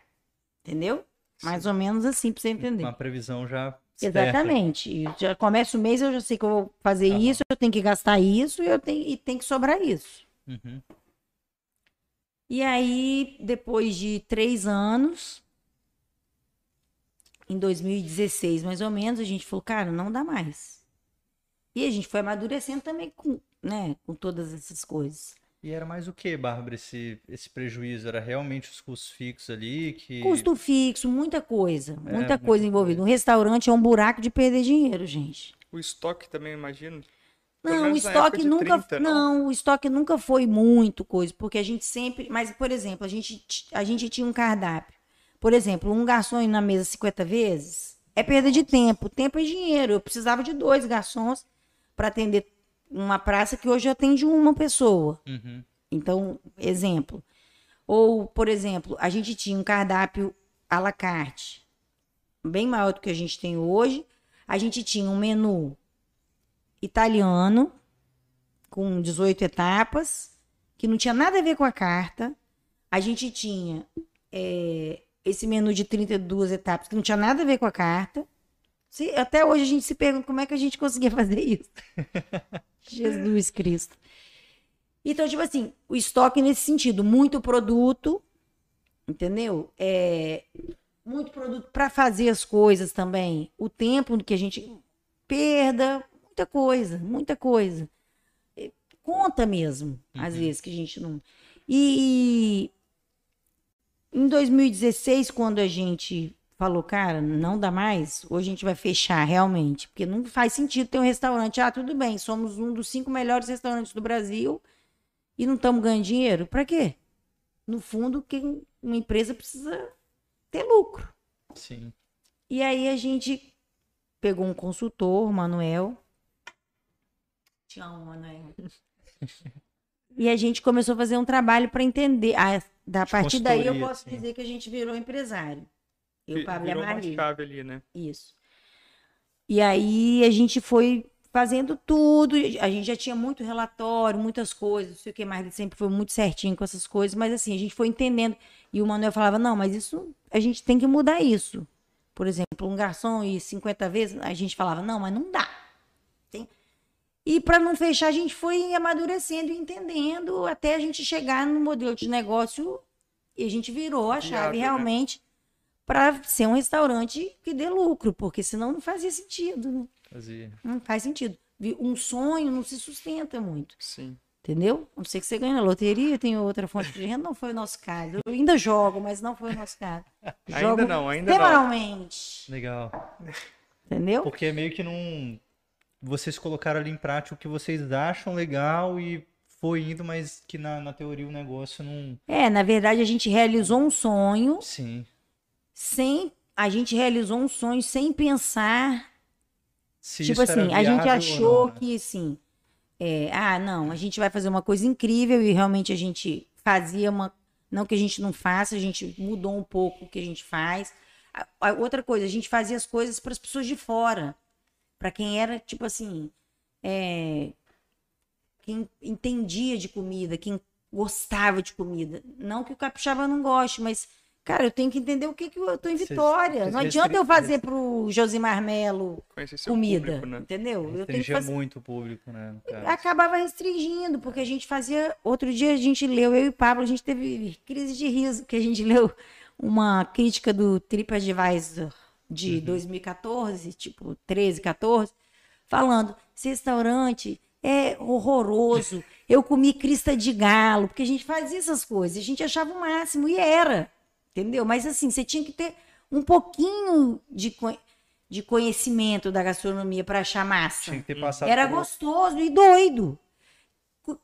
Entendeu? Mais ou menos assim, pra você entender. Uma previsão já Exatamente. Já começa o mês, eu já sei que eu vou fazer Aham. isso, eu tenho que gastar isso e eu tenho, e tem que sobrar isso. Uhum. E aí, depois de três anos, em 2016 mais ou menos, a gente falou, cara, não dá mais. E a gente foi amadurecendo também com, né, com todas essas coisas. E era mais o que, Bárbara, esse, esse prejuízo? Era realmente os custos fixos ali que... Custo fixo, muita coisa, muita muita coisa envolvida. Um restaurante é um buraco de perder dinheiro, gente. O estoque também, imagino. Não, o estoque nunca, 30, não? não? o estoque nunca foi muito coisa, porque a gente sempre, mas por exemplo, a gente a gente tinha um cardápio. Por exemplo, um garçom ir na mesa 50 vezes é perda de tempo, tempo é dinheiro. Eu precisava de dois garçons para atender uma praça que hoje atende uma pessoa. Uhum. Então, exemplo. Ou, por exemplo, a gente tinha um cardápio à la carte, bem maior do que a gente tem hoje. A gente tinha um menu italiano, com 18 etapas, que não tinha nada a ver com a carta. A gente tinha é, esse menu de 32 etapas, que não tinha nada a ver com a carta. Se- até hoje a gente se pergunta como é que a gente conseguia fazer isso. Jesus Cristo. Então, tipo assim, o estoque nesse sentido, muito produto, entendeu? É, muito produto para fazer as coisas também. O tempo que a gente perda, muita coisa, muita coisa. É, Conta mesmo, às vezes, que a gente não. E em 2016, quando a gente falou, cara, não dá mais, hoje a gente vai fechar realmente, porque não faz sentido ter um restaurante. Ah, tudo bem, somos um dos cinco melhores restaurantes do Brasil e não estamos ganhando dinheiro. Para quê? No fundo, quem, uma empresa precisa ter lucro. Sim. E aí a gente pegou um consultor, o Manuel. Te amo, Manuel. E a gente começou a fazer um trabalho para entender. A, da partir daí eu posso dizer que a gente virou empresário. Eu, Pablo e a Virou uma chave ali, né? Isso. E aí a gente foi fazendo tudo. A gente já tinha muito relatório, muitas coisas, não sei o que mais. Ele sempre foi muito certinho com essas coisas, mas assim, a gente foi entendendo. E o Manuel falava: não, mas isso, a gente tem que mudar isso. Por exemplo, um garçom e 50 vezes, a gente falava: não, mas não dá. Tem- E para não fechar, a gente foi amadurecendo e entendendo até a gente chegar no modelo de negócio e a gente virou a chave né? realmente para ser um restaurante que dê lucro, porque senão não fazia sentido, né? Fazia. Não faz sentido. Um sonho não se sustenta muito, Sim. entendeu? A não ser que você ganhe na loteria, tem outra fonte de renda, não foi o nosso caso. Eu ainda jogo, mas não foi o nosso caso. Ainda não, ainda não. semanalmente, Legal. entendeu? Porque é meio que não. Vocês colocaram ali em prática o que vocês acham legal e foi indo, mas que na, na teoria o negócio não. É, na verdade, a gente realizou um sonho Sim. Sem. A gente realizou um sonho sem pensar Se tipo assim, a gente achou né? que assim, é, ah, não, a gente vai fazer uma coisa incrível e realmente a gente fazia uma, não que a gente não faça, a gente mudou um pouco o que a gente faz. A- a outra coisa, a gente fazia as coisas para as pessoas de fora, para quem era tipo assim, é, quem entendia de comida, quem gostava de comida, não que o capixaba não goste, mas Cara, eu tenho que entender o que, que eu tô em Vitória. não adianta eu fazer pro Josimar Melo comida, público, né? entendeu? Eu tenho que Restringia fazer... muito o público, né? no caso. Acabava restringindo, porque a gente fazia. Outro dia a gente leu, eu e o Pablo, a gente teve crise de riso, que a gente leu uma crítica do TripAdvisor de 2014, tipo 13, 14, falando: esse restaurante é horroroso. Eu comi crista de galo, porque a gente fazia essas coisas, a gente achava o máximo, e era, entendeu? Mas assim, você tinha que ter um pouquinho de, de conhecimento da gastronomia para achar massa. Tinha que ter passado Era por- gostoso e doido.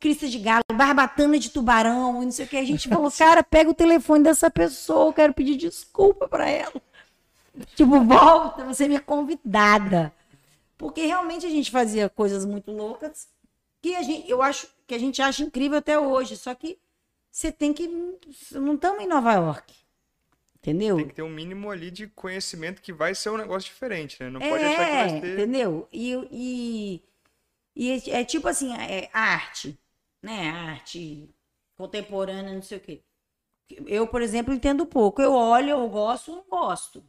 Crista de galo, barbatana de tubarão, e não sei o que. A gente falou, cara, pega o telefone dessa pessoa, eu quero pedir desculpa pra ela. Tipo, volta, você é minha convidada. Porque realmente a gente fazia coisas muito loucas que a gente, eu acho que a gente acha incrível até hoje. Só que você tem que. Não estamos em Nova York. Entendeu? Tem que ter um mínimo ali de conhecimento que vai ser um negócio diferente, né? Não pode achar que É, vai ser. entendeu? E, e, e é, é tipo assim, é arte, né? Arte contemporânea, não sei o quê. Eu, por exemplo, entendo pouco. Eu olho, eu gosto, não gosto.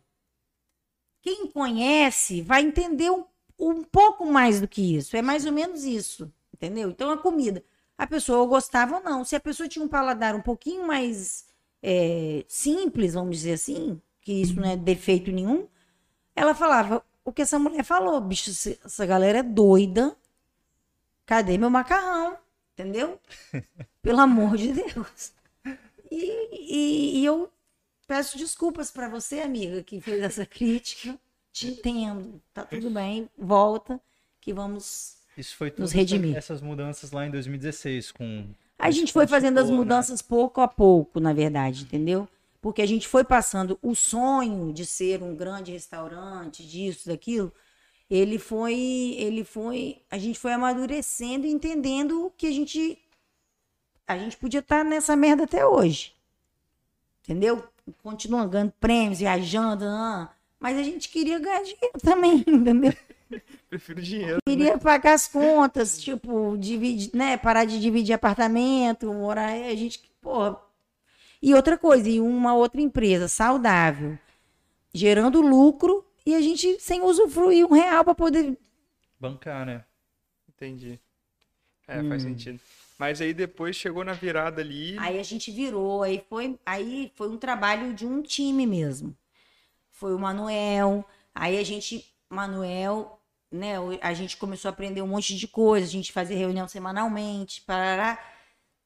quem conhece vai entender um, um pouco mais do que isso. É mais ou menos isso, entendeu? Então a comida, a pessoa gostava ou não. Se a pessoa tinha um paladar um pouquinho mais é, simples, vamos dizer assim, que isso não é defeito nenhum, ela falava o que essa mulher falou, bicho, essa galera é doida. Cadê meu macarrão? Entendeu? Pelo amor de Deus. E, e, e eu peço desculpas para você, amiga, que fez essa crítica. Te entendo. Tá tudo bem. Volta que vamos Isso foi nos todas redimir. essas mudanças lá em 2016 com A gente foi fazendo as né? mudanças pouco a pouco, na verdade, entendeu? Porque a gente foi passando o sonho de ser um grande restaurante, disso, daquilo. Ele foi, ele foi, a gente foi amadurecendo e entendendo que a gente a gente podia estar nessa merda até hoje. Entendeu? Continuando ganhando prêmios, viajando, mas a gente queria ganhar dinheiro também, entendeu? Prefiro dinheiro. queria pagar as contas, tipo, dividir, né, parar de dividir apartamento, morar, a gente, porra. E outra coisa, e uma outra empresa saudável, gerando lucro e a gente sem usufruir um real para poder bancar, né? Entendi. É, faz Hum. sentido. Mas aí depois chegou na virada ali. Aí a gente virou, aí foi, aí foi um trabalho de um time mesmo. Foi o Manuel, aí a gente, Manuel, né, a gente começou a aprender um monte de coisa, a gente fazia reunião semanalmente, parará.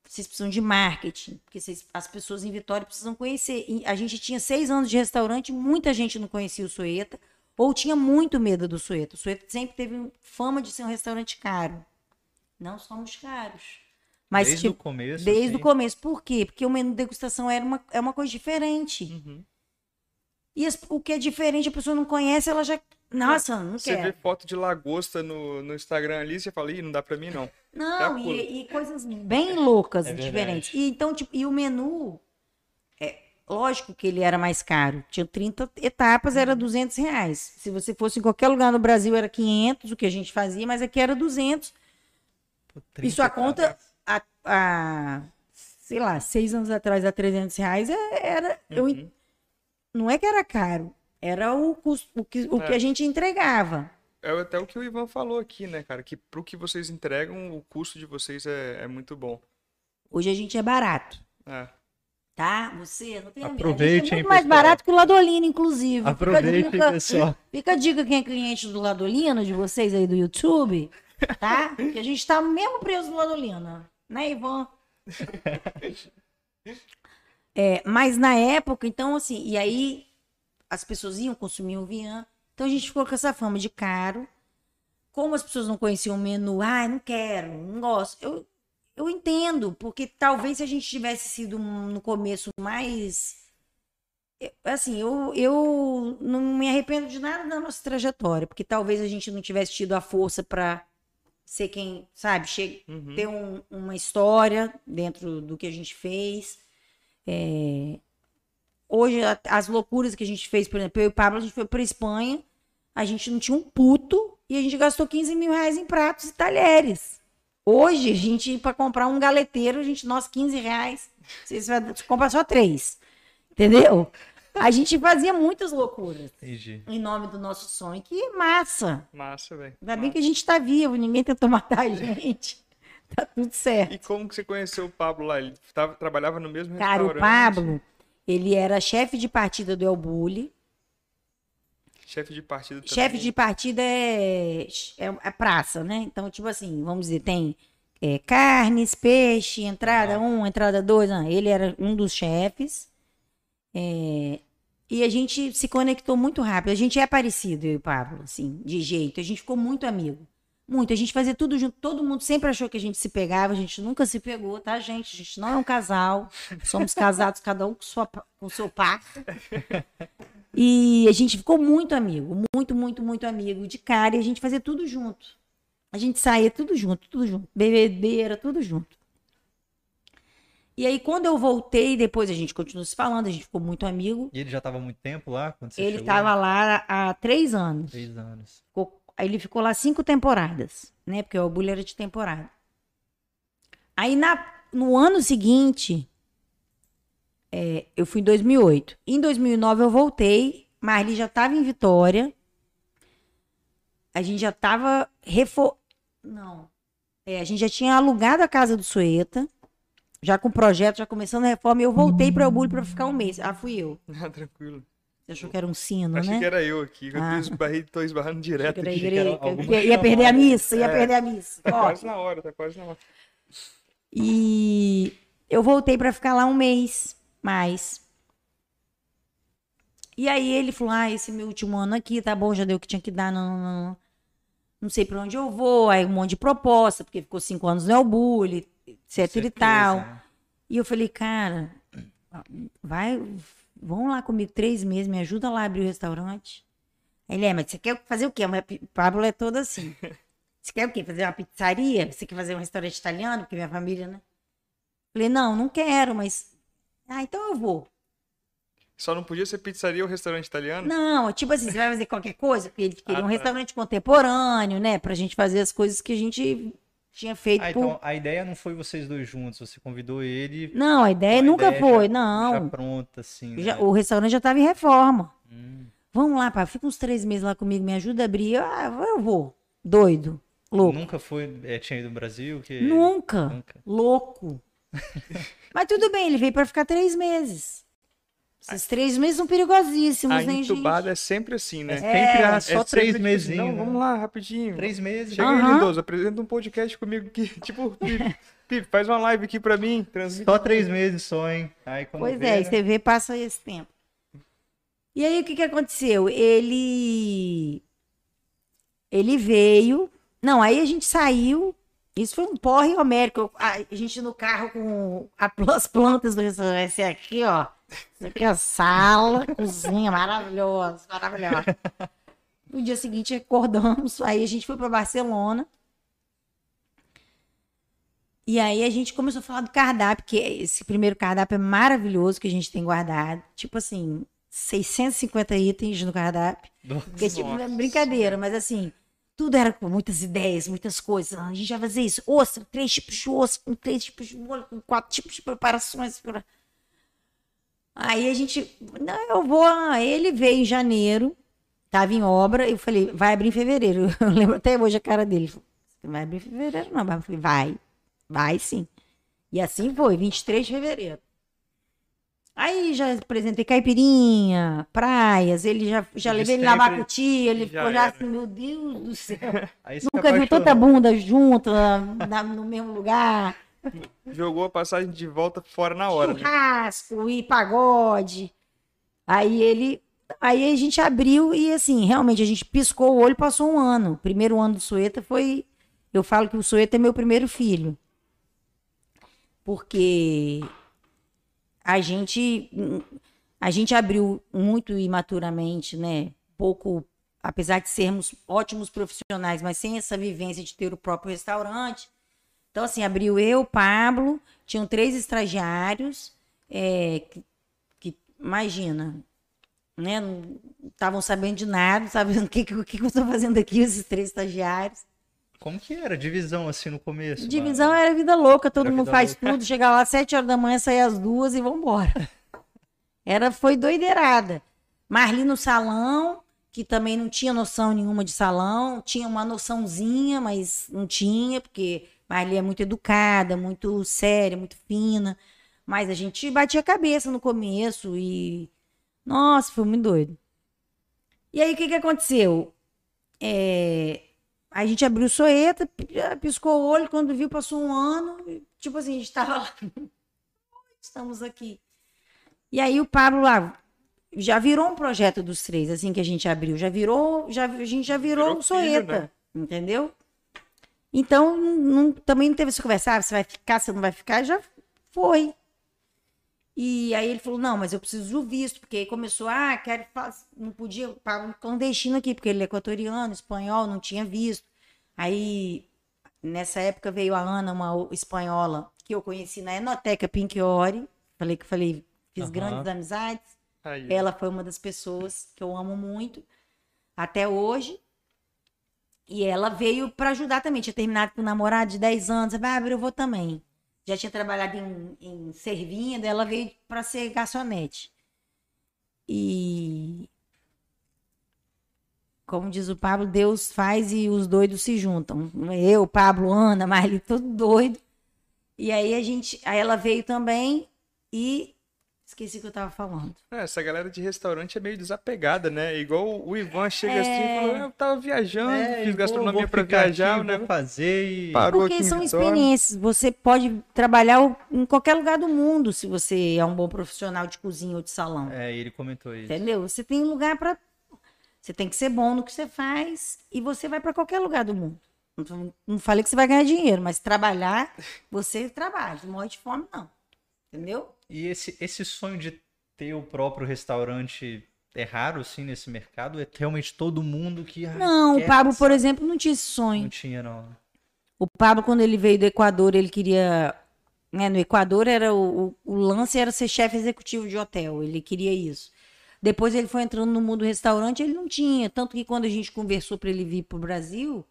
Vocês precisam de marketing, porque vocês- as pessoas em Vitória precisam conhecer. E a gente tinha seis anos de restaurante, muita gente não conhecia o Sueta, ou tinha muito medo do Sueta. O Sueta sempre teve fama de ser um restaurante caro. Não somos caros. Mas, Desde tipo, o começo. Desde o começo. Por quê? Porque o menu de degustação era uma, é uma coisa diferente. Uhum. E as- o que é diferente, a pessoa não conhece, ela já. Nossa, não Você vê quer. foto de lagosta no, no Instagram ali, você fala, ih, não dá pra mim não. Não, É e, e coisas bem loucas, É diferentes. E, então, tipo, e o menu. É, lógico que ele era mais caro. Tinha 30 etapas, era 200 reais. Se você fosse em qualquer lugar no Brasil, era 500, o que a gente fazia, mas aqui era 200. pô, E 30 sua conta, a, a, sei lá, seis anos atrás, a 300 reais, é- era. Eu, Uhum. não é que era caro, era o, custo, o, que, o É. que a gente entregava. É até o que o Ivan falou aqui, né, cara? Que pro que vocês entregam, o custo de vocês é, é muito bom. Hoje a gente é barato, É. tá? Você não tem a gente Aproveite, é hein, muito mais pessoal. barato que o Ladolino, inclusive. Fica a Aproveite, dica- pessoal. Fica a dica quem é cliente do Ladolino, de vocês aí do YouTube, tá? que a gente tá no mesmo preço do Ladolino, né, Ivan? É, mas na época, então, assim, e aí as pessoas iam consumir o Vian, então a gente ficou com essa fama de caro. Como as pessoas não conheciam o menu, ah, não quero, não gosto. Eu, eu entendo, porque talvez se a gente tivesse sido no começo mais assim, eu, eu não me arrependo de nada da nossa trajetória, porque talvez a gente não tivesse tido a força para ser quem, sabe, Uhum. ter um- uma história dentro do que a gente fez. É, Hoje, as loucuras que a gente fez, por exemplo, eu e o Pablo, a gente foi para Espanha, a gente não tinha um puto e a gente gastou 15 mil reais em pratos e talheres. Hoje, a gente, para comprar um galeteiro, a gente, nossa, 15 reais, você vai você compra só três. Entendeu? A gente fazia muitas loucuras Entendi. em nome do nosso sonho. Que massa! Massa, velho. Ainda bem que a gente tá vivo, ninguém tentou matar a gente. Tá tudo certo. E como que você conheceu o Pablo lá? Ele tava, trabalhava no mesmo Cara, o restaurante? Pablo, ele era chefe de partida do El Bulli. Chefe de partido também. Chefe de partida é, é, é praça, né? Então, tipo assim, vamos dizer, tem é, carnes, peixe, entrada um, entrada dois. Não, ele era um dos chefes. É, e a gente se conectou muito rápido. A gente é parecido, eu e o Pablo, assim, de jeito. A gente ficou muito amigo. Muito. A gente fazia tudo junto. Todo mundo sempre achou que a gente se pegava. A gente nunca se pegou, tá, gente? A gente não é um casal. Somos casados, cada um com, sua, com o seu par. E a gente ficou muito amigo. Muito, muito, muito amigo de cara. E a gente fazia tudo junto. A gente saía tudo junto, tudo junto. Bebedeira, tudo junto. E aí, quando eu voltei, depois a gente continuou se falando, a gente ficou muito amigo. E ele já tava há muito tempo lá? Quando você Ele estava lá há três anos. Três anos. Ficou- aí ele ficou lá cinco temporadas, né? Porque o Orgulho era de temporada. Aí na, no ano seguinte, é, eu fui em 2008. Em 2009 eu voltei Marli já estava em Vitória. A gente já estava refor... Não. É, a gente já tinha alugado a casa do Sueta. Já com o projeto, já começando a reforma. E eu voltei para o Bulho para ficar um mês. Ah, fui eu. Ah, tranquilo. Você achou que era um sino, Achei né? que era eu aqui. Eu Ah. tô esbarrei- tô esbarrando direto Era a aqui. igreja, que era alguma ia, ia perder a missa, ia É. perder a missa. Tá Ó, quase na hora, tá quase na hora. E eu voltei para ficar lá um mês mais. E aí ele falou: Ah, esse meu último ano aqui, tá bom, já deu o que tinha que dar, não, não, não, não sei para onde eu vou. Aí um monte de proposta, porque ficou cinco anos no Elbully, etc e Certeza, tal. né? E eu falei, cara, vai, vão lá comigo três meses, me ajuda lá a abrir o restaurante. Aí Ele é, mas você quer fazer o quê? Mas Pablo é todo assim. Você quer o quê? Fazer uma pizzaria? Você quer fazer um restaurante italiano? Porque minha família, né? Falei, não, não quero, mas. Ah, então eu vou. Só não podia ser pizzaria ou restaurante italiano? Não, tipo assim, você vai fazer qualquer coisa? Porque ele queria Ah, um tá. restaurante contemporâneo, né? Pra gente fazer as coisas que a gente tinha feito Ah, por. então a ideia não foi vocês dois juntos, você convidou ele. Não, a ideia nunca ideia foi, já- não. Já pronta, assim. Já- né? o restaurante já estava em reforma. Hum. Vamos lá, pá, fica uns três meses lá comigo, me ajuda a abrir. Eu, Ah, eu vou. Doido. Louco. Nunca foi, é, tinha ido no Brasil? Que... Nunca. Nunca. Louco. Mas tudo bem, ele veio para ficar três meses. Esses três meses são perigosíssimos, A hein, gente? entubada é sempre assim, né? É sempre ah, só É três tipo, meses. Não, vamos lá, rapidinho. Três meses. Chega aí, Aham. Lindoso, apresenta um podcast comigo aqui. Tipo, Pipe, faz uma live aqui pra mim. Transmite. Só três meses só, hein? Aí quando Pois vê, é, e né? você vê, passa esse tempo. E aí, o que que aconteceu? Ele... Ele veio... Não, aí a gente saiu... Isso foi um porre homérico. A gente no carro com a- as plantas do restaurante. Aqui, ó. Isso aqui é a sala, cozinha, maravilhosa, maravilhosa. No dia seguinte, acordamos. Aí a gente foi para Barcelona. E aí a gente começou a falar do cardápio, que esse primeiro cardápio é maravilhoso que a gente tem guardado. Tipo assim, 650 itens no cardápio. Porque, tipo, Nossa é brincadeira, mas assim, tudo era com muitas ideias, muitas coisas. A gente vai fazer isso. Ostra, três tipos de ostra, com três tipos de molho, com quatro tipos de preparações. Aí a gente, não, eu vou. Ele veio em janeiro, tava em obra, eu falei, vai abrir em fevereiro. Eu lembro até hoje a cara dele. Ele falou, "Você Vai abrir em fevereiro, não. Eu falei, vai, vai sim. E assim foi, 23 de fevereiro. Aí já apresentei caipirinha, praias, ele já, já levei ele na sempre, Bacuti, ele já ficou já era. assim, meu Deus do céu. Nunca viu tanta bunda junto na- no mesmo lugar. Jogou a passagem de volta fora na hora. né? Churrasco e pagode. Aí ele. Aí a gente abriu e assim, realmente a gente piscou o olho passou um ano. O primeiro ano do Sueta foi. Eu falo que o Sueta é meu primeiro filho. Porque a gente. A gente abriu muito imaturamente, né? Pouco. Apesar de sermos ótimos profissionais, mas sem essa vivência de ter o próprio restaurante. Então, assim, abriu eu, Pablo, tinham três estagiários, é, que, que, imagina, né? Não estavam sabendo de nada, sabendo o que, que que eu estou fazendo aqui, esses três estagiários. Como que era? Divisão assim no começo? Divisão mano? era vida louca, todo Era mundo faz louca. tudo, chega lá às sete horas da manhã, sai às duas e vambora. Era, foi doideirada. Marli no salão, que também não tinha noção nenhuma de salão, tinha uma noçãozinha, mas não tinha, porque Marli é muito educada, muito séria, muito fina. Mas a gente batia a cabeça no começo e. Nossa, foi muito doido. E aí, o que, que aconteceu? É, a gente abriu o Soeta, pi- piscou o olho, quando viu, passou um ano, tipo assim, a gente tava lá. Estamos aqui. E aí o Pablo lá já virou um projeto dos três, assim que a gente abriu. Já virou, já, a gente já virou, Virou um Soeta, né? entendeu? Então, não- também não teve essa conversa, ah, você vai ficar, você não vai ficar, já foi. E aí ele falou, não, mas eu preciso do visto, porque aí começou, ah, quero, faz- não podia, Pablo clandestino aqui, porque ele é equatoriano, espanhol, não tinha visto. Aí, nessa época veio a Ana, uma o- espanhola, que eu conheci na Enoteca Pinchiori, falei que falei, fiz Aham. grandes amizades. Aí, Ela foi uma das pessoas que eu amo muito até hoje. E ela veio para ajudar também. Tinha terminado com um namorado de 10 anos. Falei, ah, eu vou também. Já tinha trabalhado em, em servinha, daí ela veio para ser garçonete. E como diz o Pablo, Deus faz e os doidos se juntam. Eu, Pablo, Ana, Marli, tudo doido. E aí a gente, aí ela veio também e esqueci o que eu tava falando. É, essa galera de restaurante é meio desapegada, né? Igual o Ivan chega assim e falou: eu tava viajando, É, fiz gastronomia ficar viajar, aqui, né? Vou fazer e... Parou Porque aqui são experiências. Você pode trabalhar em qualquer lugar do mundo se você é um bom profissional de cozinha ou de salão. É, ele comentou isso. Entendeu? Você tem um lugar para. Você tem que ser bom no que você faz e você vai para qualquer lugar do mundo. Não, não falei que você vai ganhar dinheiro, mas trabalhar, você trabalha. Não morre de fome, não. Entendeu? E esse, esse sonho de ter o próprio restaurante é raro, assim, nesse mercado? É realmente todo mundo que... ah, Não, o Pablo, por passar- exemplo, não tinha esse sonho. Não tinha, não. O Pablo, quando ele veio do Equador, ele queria. Né, no Equador era o, o, o lance era ser chefe executivo de hotel. Ele queria isso. Depois ele foi entrando no mundo do restaurante, ele não tinha. Tanto que quando a gente conversou para ele vir para o Brasil,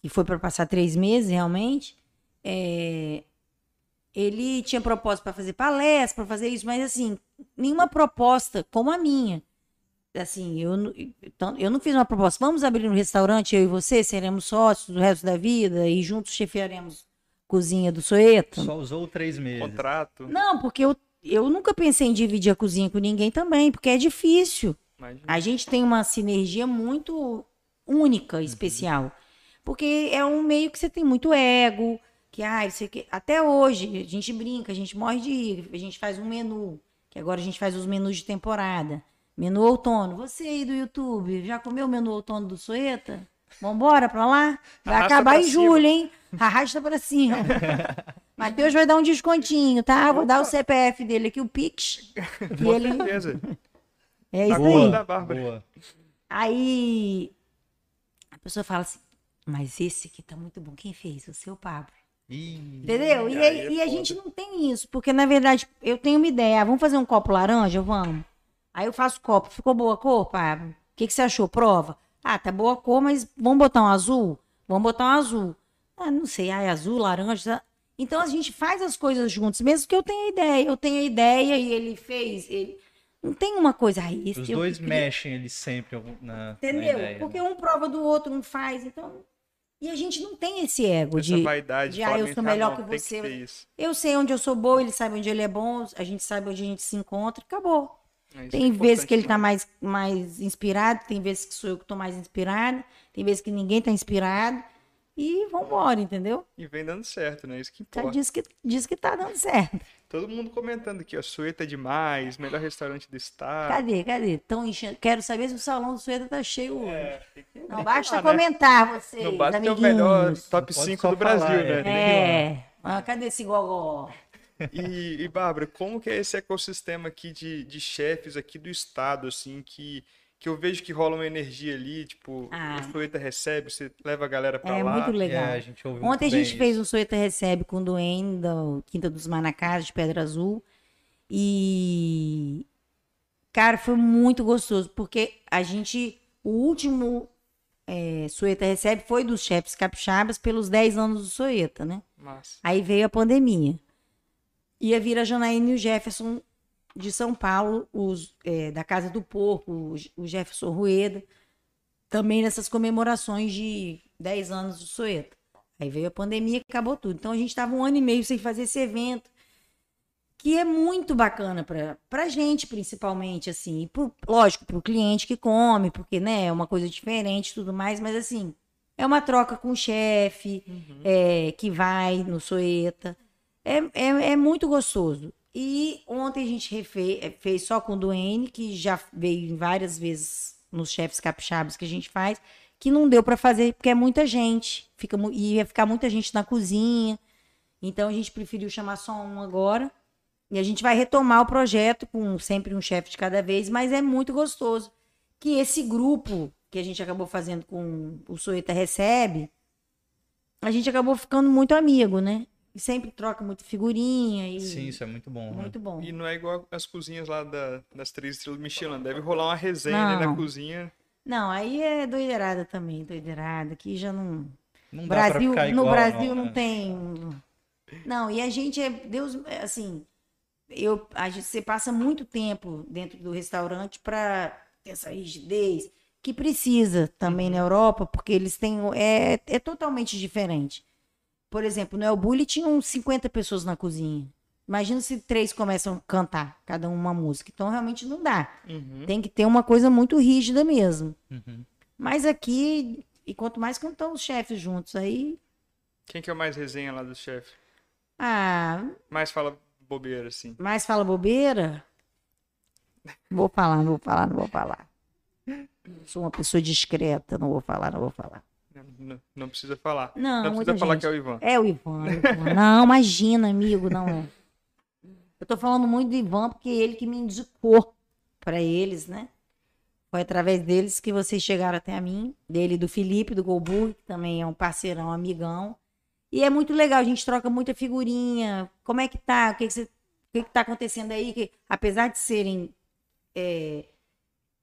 que foi para passar três meses realmente, é, ele tinha proposta para fazer palestra, para fazer isso, mas assim, nenhuma proposta como a minha. Assim, eu, não- então, eu não fiz uma proposta. Vamos abrir um restaurante, eu e você, seremos sócios do resto da vida e juntos chefiaremos cozinha do Soeta. Só usou três meses. Contrato. Não, porque eu, eu nunca pensei em dividir a cozinha com ninguém também, porque é difícil. Imagina. A gente tem uma sinergia muito única, especial. Porque é um meio que você tem muito ego, que ah, você que até hoje a gente brinca, a gente morre de rir, a gente faz um menu, que agora a gente faz os menus de temporada. Menu outono. Você aí do YouTube, já comeu o menu outono do Soeta? Vambora pra lá? Vai Arrasta acabar em cima. julho, hein? Arrasta pra cima. Matheus vai dar um descontinho, tá? Vou dar o CPF dele aqui, o Pix. E Com ele... certeza. É Tá isso boa. aí. da Bárbara. Boa. Aí a pessoa fala assim, mas esse aqui tá muito bom. Quem fez? O seu Pablo. Ih, Entendeu? E, aí aí- é e a gente não tem isso, porque na verdade eu tenho uma ideia. Ah, Vamos fazer um copo laranja? Vamos. Aí eu faço copo. Ficou boa a cor, Pablo? O que, que você achou? Prova. Ah, tá boa a cor, mas vamos botar um azul? Vamos botar um azul. Ah, não sei, ah, é azul, laranja. Então a gente faz as coisas juntos, mesmo que eu tenha ideia. Eu tenho a ideia e ele fez. Ele... Não tem uma coisa. Esse Os dois queria- mexem ali sempre na, na Entendeu? ideia. Porque um prova do outro, um faz. Então. E a gente não tem esse ego Essa de. vaidade. de, ah, eu sou melhor não, que você. isso. Eu sei onde eu sou boa, ele sabe onde ele é bom, a gente sabe onde a gente se encontra, acabou. É, Tem é vezes que ele tá importante mais, mais inspirado, tem vezes que sou eu que tô mais inspirada, tem vezes que ninguém tá inspirado. E vambora, entendeu? E vem dando certo, né? Isso que Já importa. diz que, diz que tá dando certo. Todo mundo comentando aqui, ó. Sueta é demais, melhor restaurante do estado. Cadê? Cadê? Tão enchendo. Quero saber se o salão do Sueta tá cheio hoje. É, tem que- Não basta Ah, né? comentar vocês, Não basta ter o melhor top Não pode 5 só do Brasil, falar, né? é. É. Ah, cadê esse gogó? E, e Bárbara, como que é esse ecossistema aqui de, de chefes aqui do estado, assim, que, que eu vejo que rola uma energia ali, tipo, Ah. o Sueta recebe, você leva a galera pra É lá. muito legal. É, a gente ouviu Ontem a gente fez isso. um Soeta Recebe com o Duane da Quinta dos Manacás, de Pedra Azul. E, cara, foi muito gostoso, porque a gente, o último é, Soeta Recebe foi dos chefes capixabas pelos 10 anos do Soeta, né? Massa. Aí veio a pandemia. Ia vir a Janaína e o Jefferson de São Paulo, os, é, da Casa do Porco, o, Jefferson Rueda, também nessas comemorações de 10 anos do Soeta. Aí veio a pandemia e acabou tudo. Então a gente estava um ano e meio sem fazer esse evento, que é muito bacana para a gente, principalmente, assim. E pro- lógico, para o cliente que come, porque né, é uma coisa diferente e tudo mais, mas assim, é uma troca com o chefe, é, que vai no Soeta. É, é, é muito gostoso. E ontem a gente é, fez só com o Duane, que já veio várias vezes nos chefes capixabas que a gente faz, que não deu para fazer porque é muita gente. Fica, ia ficar muita gente na cozinha. Então a gente preferiu chamar só um agora. E a gente vai retomar o projeto com sempre um chefe de cada vez, mas é muito gostoso. Que esse grupo que a gente acabou fazendo com o Soeta Recebe, a gente acabou ficando muito amigo, né? E sempre troca muito figurinha e Sim, isso é muito bom. né? muito bom. E não é igual as cozinhas lá da- das três estrelas Michelin. Deve rolar uma resenha ali na Não. cozinha. Não, aí é doideirada também, doideirada. Aqui já não. Não dá pra Brasil, ficar no igual, Brasil não, né? tem. Não, e a gente é. Deus, é, assim. Eu, a gente, você passa muito tempo dentro do restaurante para ter essa rigidez, que precisa também na Europa, porque eles têm. É, é totalmente diferente. Por exemplo, no El Bulli tinham 50 pessoas na cozinha. Imagina se três começam a cantar, cada um uma música. Então, realmente não dá. Uhum. Tem que ter uma coisa muito rígida mesmo. Uhum. Mas aqui, e quanto mais cantam os chefes juntos, aí. Quem que é o mais resenha lá do chefe? Ah, Mais fala bobeira, assim. mais fala bobeira? Vou falar, não vou falar, não vou falar. Sou uma pessoa discreta, não vou falar, não vou falar. Não, não- precisa falar. Não, não precisa falar gente. que é o Ivan. É o Ivan. é o Ivan. Não, imagina, amigo, não é. Eu tô falando muito do Ivan porque é ele que me indicou para eles, né? Foi através deles que vocês chegaram até a mim, dele do Felipe, do Golburg, que também é um parceirão, amigão. E é muito legal, a gente troca muita figurinha. Como é que tá? O que, que, você, o que, que tá acontecendo aí? Que, apesar de serem é,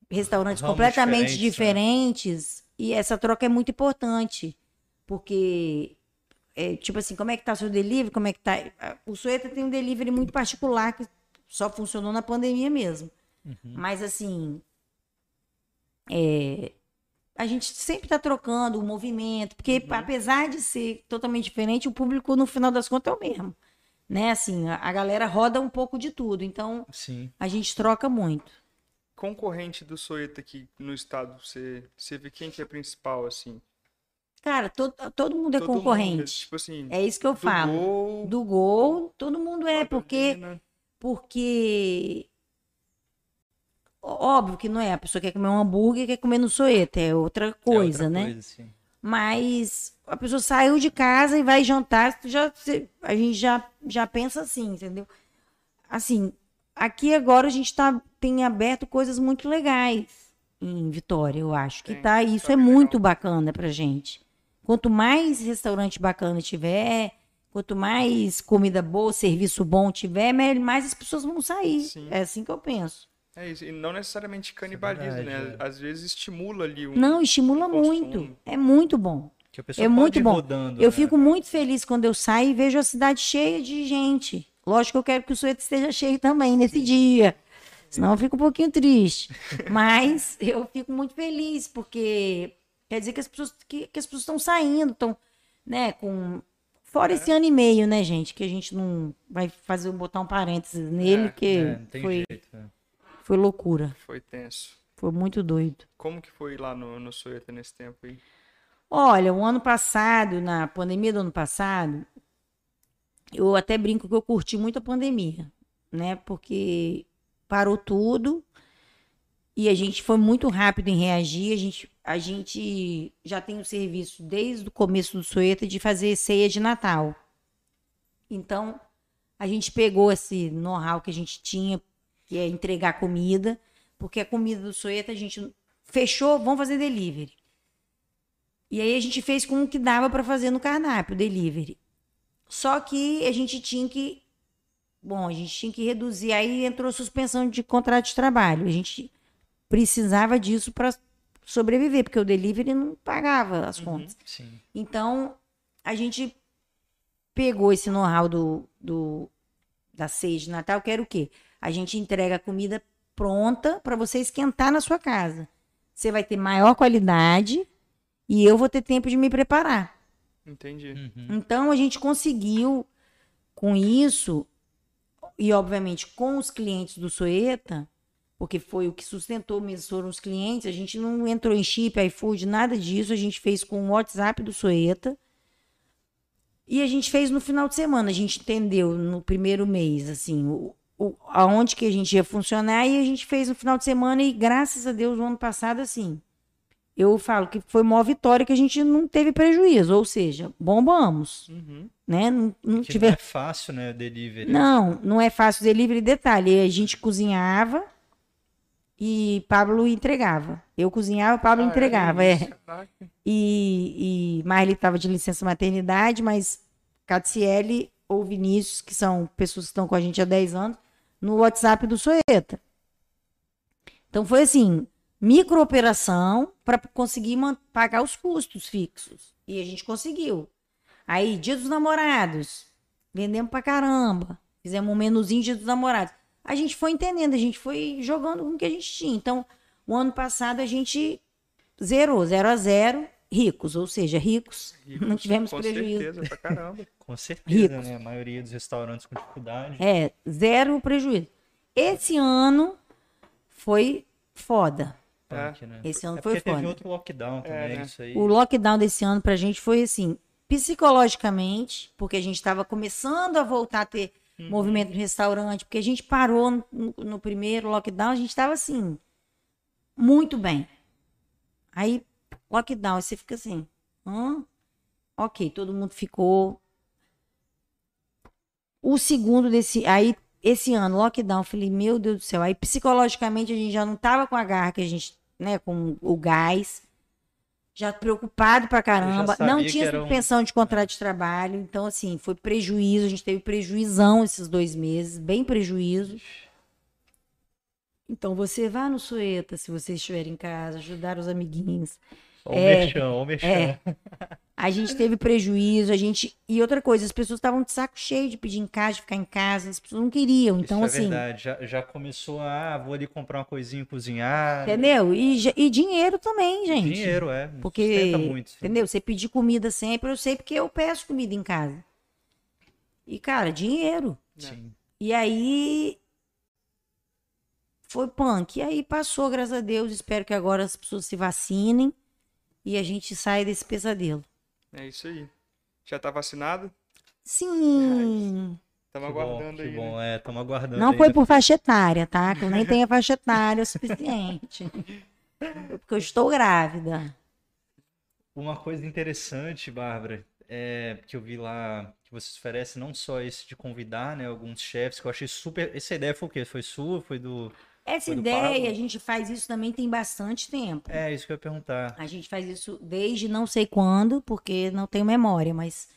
restaurantes Ramos completamente diferentes, né? diferentes, e essa troca é muito importante. Porque é, tipo assim, como é que tá o seu delivery, como é que tá... O Sueta tem um delivery muito particular que só funcionou na pandemia mesmo. Mas assim, é, a gente sempre tá trocando o movimento, porque apesar de ser totalmente diferente, o público no final das contas é o mesmo. Né? Assim, a, a galera roda um pouco de tudo, então Sim. a gente troca muito. Concorrente do Soeta aqui no estado, você, você vê quem que é principal, assim? Cara, to, todo mundo é Todo mundo, concorrente. tipo assim, É isso que eu do falo. Gol, Do gol, todo mundo é, porque porque óbvio que não é a pessoa quer comer um hambúrguer quer comer no soeta é outra É coisa outra né coisa, sim. mas a pessoa saiu de casa e vai jantar já a gente já já pensa assim entendeu assim aqui agora a gente tá tem aberto coisas muito legais em Vitória eu acho que Tem, tá isso tá é bem muito legal. bacana pra gente quanto mais restaurante bacana tiver Quanto mais comida boa, serviço bom tiver, mais as pessoas vão sair. Sim. É assim que eu penso. É isso, e não necessariamente canibalismo, verdade, né? é. Às vezes estimula ali um. Não, estimula um muito. É muito bom. Que a pessoa É pode muito ir bom. rodando, Eu né? fico muito feliz quando eu saio e vejo a cidade cheia de gente. Lógico que eu quero que o Sueto esteja cheio também nesse dia. Senão eu fico um pouquinho triste. Mas eu fico muito feliz, porque quer dizer que as pessoas que, que as pessoas estão saindo, estão, né, com. Fora esse ano e meio, né, gente? Que a gente não vai fazer botar um parênteses nele, É, que É, não tem foi, jeito. é. foi loucura. Foi tenso. Foi muito doido. Como que foi lá no, no Soeta nesse tempo aí? Olha, o ano passado, na pandemia do ano passado, eu até brinco que eu curti muito a pandemia, né? Porque parou tudo e a gente foi muito rápido em reagir. A gente, a gente já tem o serviço desde o começo do Sueta de fazer ceia de Natal. Então, a gente pegou esse know-how que a gente tinha, que é entregar comida, porque a comida do Sueta a gente fechou, vamos fazer delivery. E aí a gente fez com o que dava para fazer no cardápio, delivery. Só que a gente tinha que. Bom, a gente tinha que reduzir. Aí entrou suspensão de contrato de trabalho. A gente precisava disso para sobreviver, porque o delivery não pagava as contas. Sim. Então, a gente pegou esse know-how do, do, da ceia de Natal, que era o quê? A gente entrega a comida pronta para você esquentar na sua casa. Você vai ter maior qualidade e eu vou ter tempo de me preparar. Entendi. Uhum. Então, a gente conseguiu, com isso, e obviamente com os clientes do Soeta, porque foi o que sustentou mesmo, foram os clientes, a gente não entrou em chip, iFood, nada disso, a gente fez com o WhatsApp do Soeta. E a gente fez no final de semana, a gente entendeu no primeiro mês, assim, o, o, aonde que a gente ia funcionar, e a gente fez no final de semana, e graças a Deus, no ano passado, assim, eu falo que foi uma vitória que a gente não teve prejuízo, ou seja, bombamos, Uhum. né? Não, não tiver não é fácil, né, o delivery. não, não é fácil delivery. Detalhe, a gente cozinhava e Pablo entregava. Eu cozinhava, Pablo Ah, entregava. é É. E, e Marli estava de licença maternidade, mas Catiele ou Vinícius, que são pessoas que estão com a gente há 10 anos, no WhatsApp do Soeta. Então foi assim, microoperação para conseguir pagar os custos fixos. E a gente conseguiu. Aí, dia dos namorados, vendemos pra caramba. Fizemos um menuzinho dia dos namorados. A gente foi entendendo, a gente foi jogando com o que a gente tinha. Então, o ano passado a gente zerou, zero a zero, ricos, ou seja, ricos, Ricos, não tivemos com prejuízo. certeza, pra caramba. Com certeza, Ricos. né? A maioria dos restaurantes com dificuldade. É, zero prejuízo. Esse ano foi foda. Punk, né? Esse ano é foi teve foda. outro lockdown também, né? isso aí. O lockdown desse ano pra gente foi assim, psicologicamente, porque a gente estava começando a voltar a ter Uhum. movimento no restaurante, porque a gente parou no, no primeiro lockdown, a gente estava assim, muito bem. Aí, lockdown, aí você fica assim, hã? Ok, todo mundo ficou. O segundo desse. Aí, esse ano, lockdown, eu falei, meu Deus do céu. Aí, psicologicamente, a gente já não tava com a garra que a gente, né, com o gás. Já preocupado pra caramba. Não tinha era um- suspensão de contrato de trabalho. Então, assim, foi prejuízo. A gente teve prejuizão esses dois meses, bem prejuízo. Então, você vá no Sueta, se você estiver em casa, ajudar os amiguinhos. Ó o É, merchan, ó o merchan. é. A gente teve prejuízo, a gente. E outra coisa, as pessoas estavam de saco cheio de pedir em casa, de ficar em casa, as pessoas não queriam. Então, Isso é assim. verdade. Já, já começou a, ah, vou ali comprar uma coisinha e cozinhar. Entendeu? E, e dinheiro também, gente. Dinheiro, é. Porque, Sustenta muito. entendeu? Você pedir comida sempre, eu sei porque eu peço comida em casa. E, cara, dinheiro. Sim. E aí. Foi punk. E aí passou, graças a Deus. Espero que agora as pessoas se vacinem e a gente saia desse pesadelo. É isso aí. Já tá vacinado? Sim. Estamos Que bom, aguardando que aí. bom. né? É, estamos aguardando. Não foi ainda. por faixa etária, tá? Que eu nem tenho a faixa etária o suficiente. Porque eu estou grávida. Uma coisa interessante, Bárbara, é que eu vi lá que vocês oferecem não só esse de convidar, né, alguns chefs, que eu achei super. Essa ideia foi o quê? Foi sua? Foi do. Essa ideia, a gente faz isso também tem bastante tempo. É, isso que eu ia perguntar. A gente faz isso desde não sei quando, porque não tenho memória, mas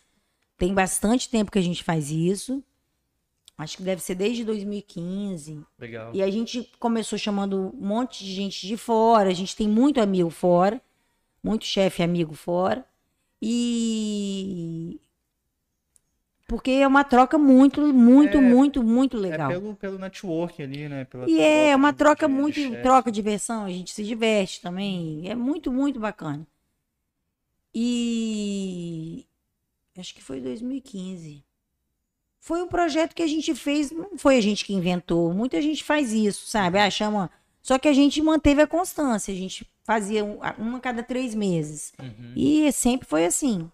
tem bastante tempo que a gente faz isso. Acho que deve ser desde 2015. Legal. E a gente começou chamando um monte de gente de fora. A gente tem muito amigo fora, muito chefe amigo fora. E porque é uma troca muito, muito, É, muito, muito legal. É pelo, pelo network ali, né? Pela E é uma de- troca de muito, chefs. troca de diversão, a gente se diverte também. É muito, muito bacana. E acho que foi 2015. Foi um projeto que a gente fez, não foi a gente que inventou. Muita gente faz isso, sabe? Ah, chama. Só que a gente manteve a constância, a gente fazia um- uma a cada três meses. Uhum. E sempre foi assim.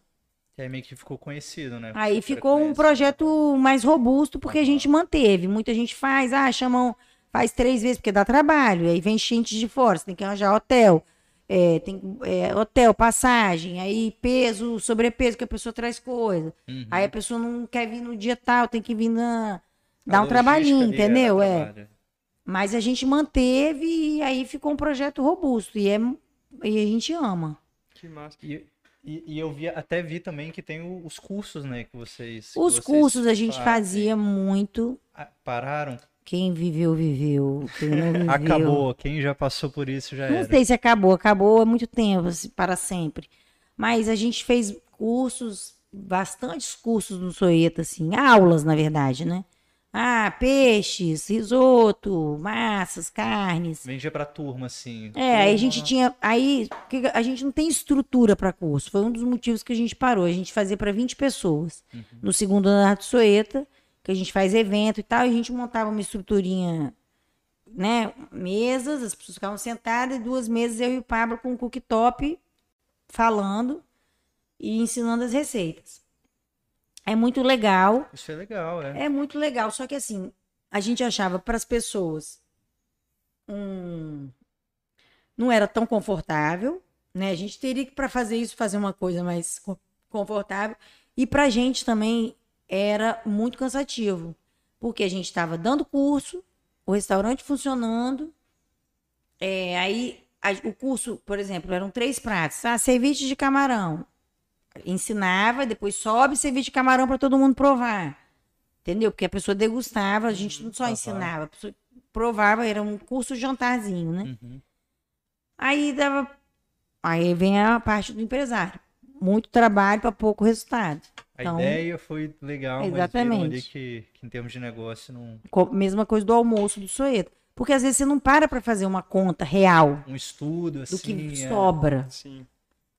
Que aí meio que ficou conhecido, né? Aí ficou um conhecido. projeto mais robusto porque a gente manteve. Muita gente faz, ah, chamam, faz três vezes porque dá trabalho. Aí vem gente de fora, você tem que arranjar hotel. É, tem é, hotel, passagem, aí peso, sobrepeso, que a pessoa traz coisa. Uhum. Aí a pessoa não quer vir no dia tal, tem que vir na. A dar um trabalhinho, ali, entendeu? dá É. trabalho. Mas a gente manteve e aí ficou um projeto robusto. E, é, e a gente ama. Que massa. E, e, e eu vi, até vi também que tem os cursos, né? Que vocês. que Os vocês cursos a gente fazem. fazia muito. Ah, Pararam? Quem viveu, viveu. Quem viveu. Acabou. Quem já passou por isso já Não era. sei se acabou, acabou há muito tempo, assim, para sempre. Mas a gente fez cursos, bastantes cursos no Soeta, assim, aulas, na verdade, né? Ah, peixes, risoto, massas, carnes. Vendia pra turma, assim. É, aí a gente tinha. Aí que a gente não tem estrutura para curso. Foi um dos motivos que a gente parou. A gente fazia para 20 pessoas. No segundo andar do Soeta, que a gente faz evento e tal, e a gente montava uma estruturinha, né? Mesas, as pessoas ficavam sentadas, e duas mesas, eu e o Pablo com o cooktop falando e ensinando as receitas. É muito legal. Isso é legal, é. É muito legal, só que assim, a gente achava para as pessoas um não era tão confortável, né? A gente teria que para fazer isso fazer uma coisa mais co- confortável e para a gente também era muito cansativo, porque a gente estava dando curso, o restaurante funcionando, é, aí a- o curso, por exemplo, eram três pratos, ah, ceviche de camarão, ensinava, depois sobe ceviche de camarão para todo mundo provar. Entendeu? Porque a pessoa degustava, a gente não só provar. ensinava, a pessoa provava, era um curso jantarzinho, né? Uhum. Aí dava. Aí vem a parte do empresário. Muito trabalho para pouco resultado. A Então- ideia foi legal, mas Exatamente. ali que, que em termos de negócio não. Mesma coisa do almoço do Soeto. Porque às vezes você não para para fazer uma conta real Um estudo, assim. do que é. sobra. Sim.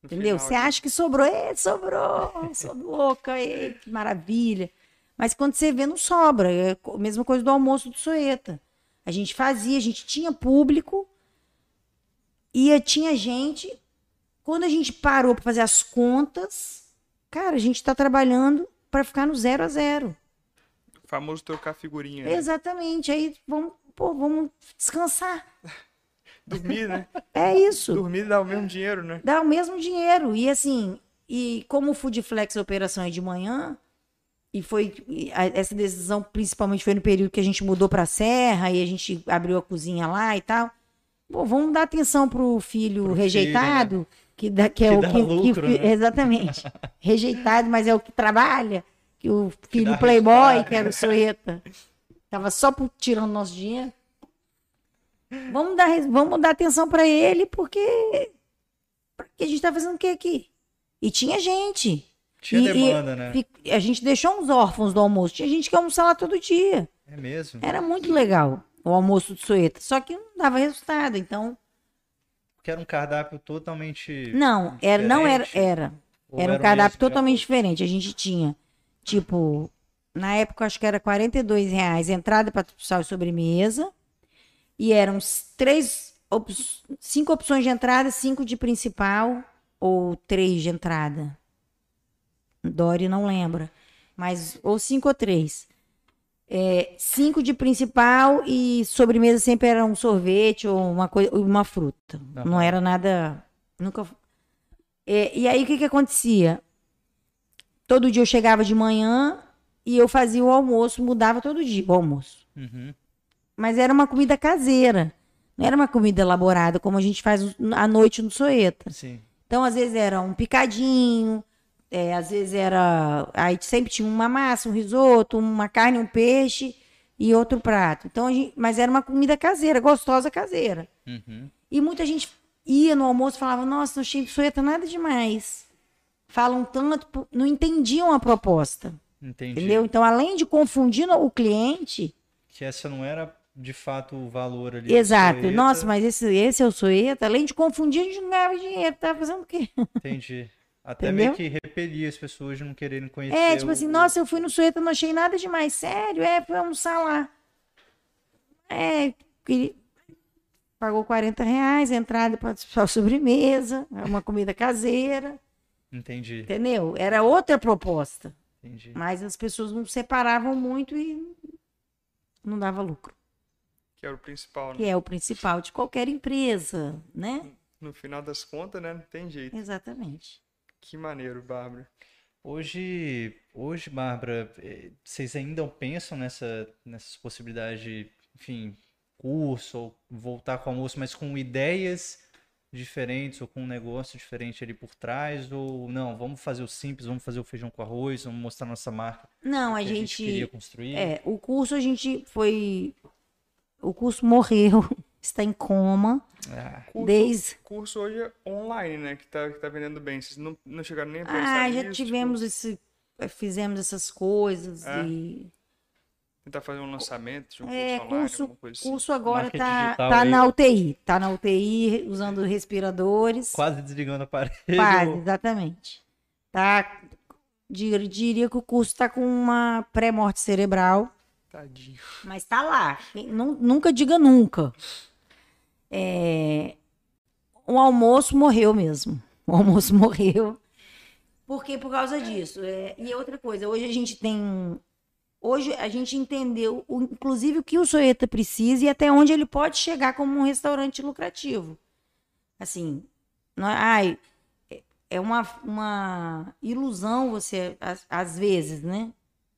No Entendeu? Você aqui. acha que sobrou, é, sobrou, sou louca, é, que maravilha. Mas quando você vê, não sobra. É a mesma coisa do almoço do Soeta. A gente fazia, a gente tinha público, e tinha gente. Quando a gente parou para fazer as contas, cara, a gente está trabalhando para ficar no zero a zero. O famoso trocar figurinha. né? Exatamente. Aí vamos, pô, vamos descansar. Dormir, né? É isso. Dormir dá o mesmo dinheiro, né? dá o mesmo dinheiro. E assim, e como o Food Flex a operação é de manhã, e foi essa decisão principalmente foi no período que a gente mudou para a Serra e a gente abriu a cozinha lá e tal. Pô, vamos dar atenção pro filho Pro rejeitado, que, dá, que é Que o dá que, que- lucro, né? exatamente. rejeitado, mas é o que trabalha, que o filho dá playboy, que era o Soeta, tava só por- tirando nosso dinheiro. Vamos dar, vamos dar atenção para ele, porque, porque a gente tá fazendo o que aqui? E tinha gente. Tinha E- e demanda, né? fi- A gente deixou uns órfãos do almoço. Tinha gente que ia almoçar lá todo dia. É mesmo. Era muito legal o almoço do Soeta. Só que não dava resultado. Então, Porque era um cardápio totalmente. não, era, não era, era. Ou Era um o cardápio já? totalmente diferente. A gente tinha, tipo, na época acho que era 42 reais entrada para sal e sobremesa. E eram três, op- cinco opções de entrada, cinco de principal ou três de entrada. Dori não lembra. Mas, ou cinco ou três. É, cinco de principal e sobremesa sempre era um sorvete ou uma, coisa, uma fruta. Não Aham. era nada. Nunca. É, e aí o que, que acontecia? Todo dia eu chegava de manhã e eu fazia o almoço, mudava todo dia o almoço. Uhum. Mas era uma comida caseira. Não era uma comida elaborada como a gente faz à noite no Soeta. Sim. Então, às vezes era um picadinho, é, às vezes era. Aí sempre tinha uma massa, um risoto, uma carne, um peixe e outro prato. Então, a gente- mas era uma comida caseira, gostosa caseira. Uhum. E muita gente ia no almoço e falava: Nossa, não achei sueta nada demais. Falam tanto, não entendiam a proposta. Entendi. Entendeu? Então, além de confundir o cliente, Que essa não era de fato o valor ali. exato, Soeta. nossa, mas esse, esse é o sueta, além de confundir, a gente não ganhava dinheiro, tava fazendo o quê? Entendi. Até Entendeu? meio que repelia as pessoas de não quererem conhecer. É, tipo o- assim, nossa, eu fui no Sueta, não achei nada demais. Sério, é, fui almoçar lá. É, queria- pagou 40 reais, entrada para sobremesa, é uma comida caseira, Entendi, entendeu? Era outra proposta. entendi. Mas as pessoas não separavam muito e não dava lucro. Que era o principal, Que né? é o principal de qualquer empresa, né? No final das contas, né? Não tem jeito. Exatamente. Que maneiro, Bárbara. Hoje, hoje, Bárbara, eh, vocês ainda pensam nessa, nessas possibilidades de, enfim, curso ou voltar com o almoço, mas com ideias diferentes ou com um negócio diferente ali por trás? Ou não, vamos fazer o simples, vamos fazer o feijão com arroz, vamos mostrar nossa marca Não, a que a gente queria gente. construir? É, o curso a gente foi. O curso morreu, está em coma. Ah, Curso, Desde. curso hoje é online, né? Que tá, que tá vendendo bem. Vocês não, não chegaram nem a pensar Ah, já nisso, tivemos esse. eh, Fizemos essas coisas É? e. Tipo, tentar fazer um lançamento de um É, curso online, curso, assim. curso agora Marketing tá, tá aí. na UTI. Tá na UTI, usando respiradores. quase desligando o aparelho. Quase, exatamente. Tá. dir- Diria que o curso tá com uma pré-morte cerebral. Tadinho. Mas tá lá. Nu- Nunca diga nunca. É, O almoço morreu mesmo. O almoço morreu. Por quê? Por causa disso. É, E outra coisa, hoje a gente tem. Hoje a gente entendeu, inclusive, o que o Soeta precisa e até onde ele pode chegar como um restaurante lucrativo. Assim, não é, ai, é- é uma, uma ilusão você, às, às vezes, né?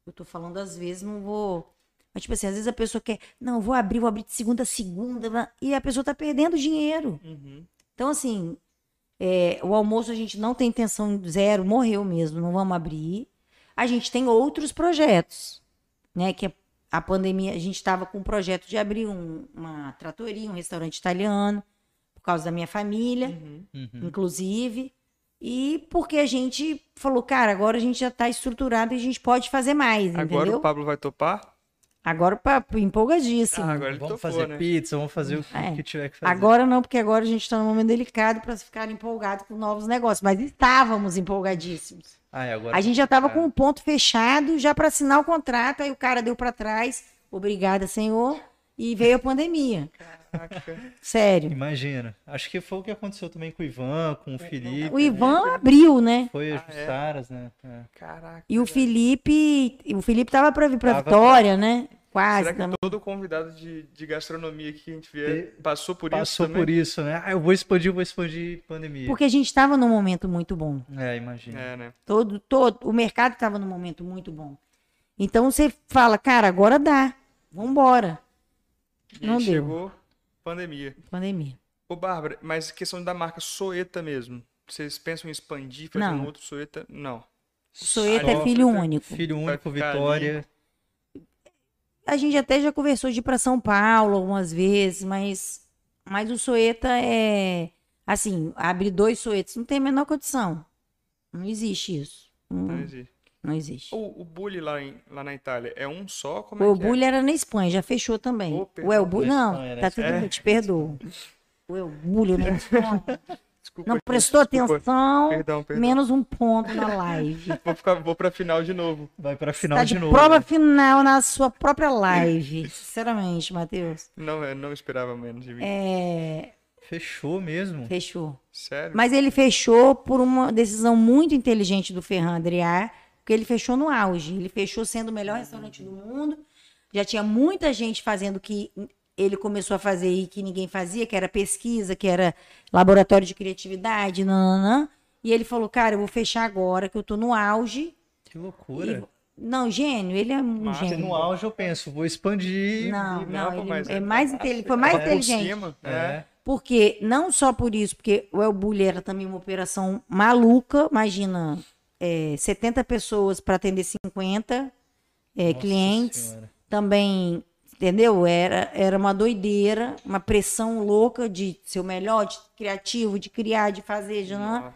Eu tô falando às vezes, não vou. Mas, tipo assim, às vezes a pessoa quer, não, vou abrir, vou abrir de segunda a segunda, e a pessoa tá perdendo dinheiro. Uhum. Então, assim, é, o almoço a gente não tem intenção zero, morreu mesmo, não vamos abrir. A gente tem outros projetos, né? Que a, a pandemia, a gente estava com um projeto de abrir um- uma tratoria, um restaurante italiano, por causa da minha família Uhum. Uhum. inclusive. E porque a gente falou, cara, agora a gente já está estruturado e a gente pode fazer mais, Agora entendeu? o Pablo vai topar? Agora, pra, empolgadíssimo. Ah, agora ele Vamos topou, fazer né? pizza, vamos fazer o que, É. que tiver que fazer. Agora não, porque agora a gente está num momento delicado para ficar empolgado com novos negócios. Mas estávamos empolgadíssimos. Ah, é, agora A gente já estava é. com um ponto fechado, já para assinar o contrato, aí o cara deu para trás. Obrigada, senhor. E veio a pandemia. Caraca. Sério. Imagina. Acho que foi o que aconteceu também com o Ivan, com o Felipe. O Ivan abriu, né? Foi Ah, os é? caras, né? É. Caraca. E o Felipe, o Felipe tava para vir para Tava Vitória, né? Quase Será que também. todo convidado de, de gastronomia que a gente vê Te- passou por Passou isso também? por isso, né? Ah, eu vou expandir, eu vou expandir pandemia. Porque a gente estava num momento muito bom. É, imagina. É, né? Todo, todo, o mercado estava num momento muito bom. Então você fala, cara, agora dá. Vambora. E Não aí deu. chegou pandemia. Pandemia. Ô, Bárbara, mas questão da marca Soeta mesmo. Vocês pensam em expandir, fazer Não. um outro Soeta? Não. Soeta Só é filho fica- único. Filho único, Vitória. A gente até já conversou de ir para São Paulo algumas vezes, mas, mas o Soeta é. Assim, abrir dois Soetas não tem a menor condição. Não existe isso. Não Não, existe. Não existe. O, o Bully lá, em- lá na Itália é um só? Como é O que é? Bully era na Espanha, já fechou também. O Elbully, na não, Espanha, né? tá tudo É. bem, te perdoo. O Elbully na Espanha. Desculpa, Não gente, prestou desculpa. atenção, Perdão, perdão. menos um ponto na live. Vou, ficar, vou pra final de novo. Vai pra final Tá de de novo. prova final na sua própria live. Sinceramente, Matheus. Não, eu não esperava menos de mim. É, Fechou mesmo. fechou. Sério? Mas ele fechou por uma decisão muito inteligente do Ferran Adrià, porque ele fechou no auge. Ele fechou sendo o melhor restaurante do mundo. Já tinha muita gente fazendo o que ele começou a fazer e que ninguém fazia, que era pesquisa, que era laboratório de criatividade, nananã. E ele falou, cara, eu vou fechar agora, que eu tô no auge. Que loucura. Não, gênio, ele é um Massa, gênio. No auge eu penso, vou expandir. Não, Não, não, ele mas é é- mais inte- ele foi mais É, por inteligente. cima, é. É. Porque, não só por isso, porque o El Bulli era também uma operação maluca, imagina, é, 70 pessoas para atender 50 é, clientes, Senhora. também, entendeu? Era, era uma doideira, uma pressão louca de ser o melhor, de criativo, de criar, de fazer, de... Velho.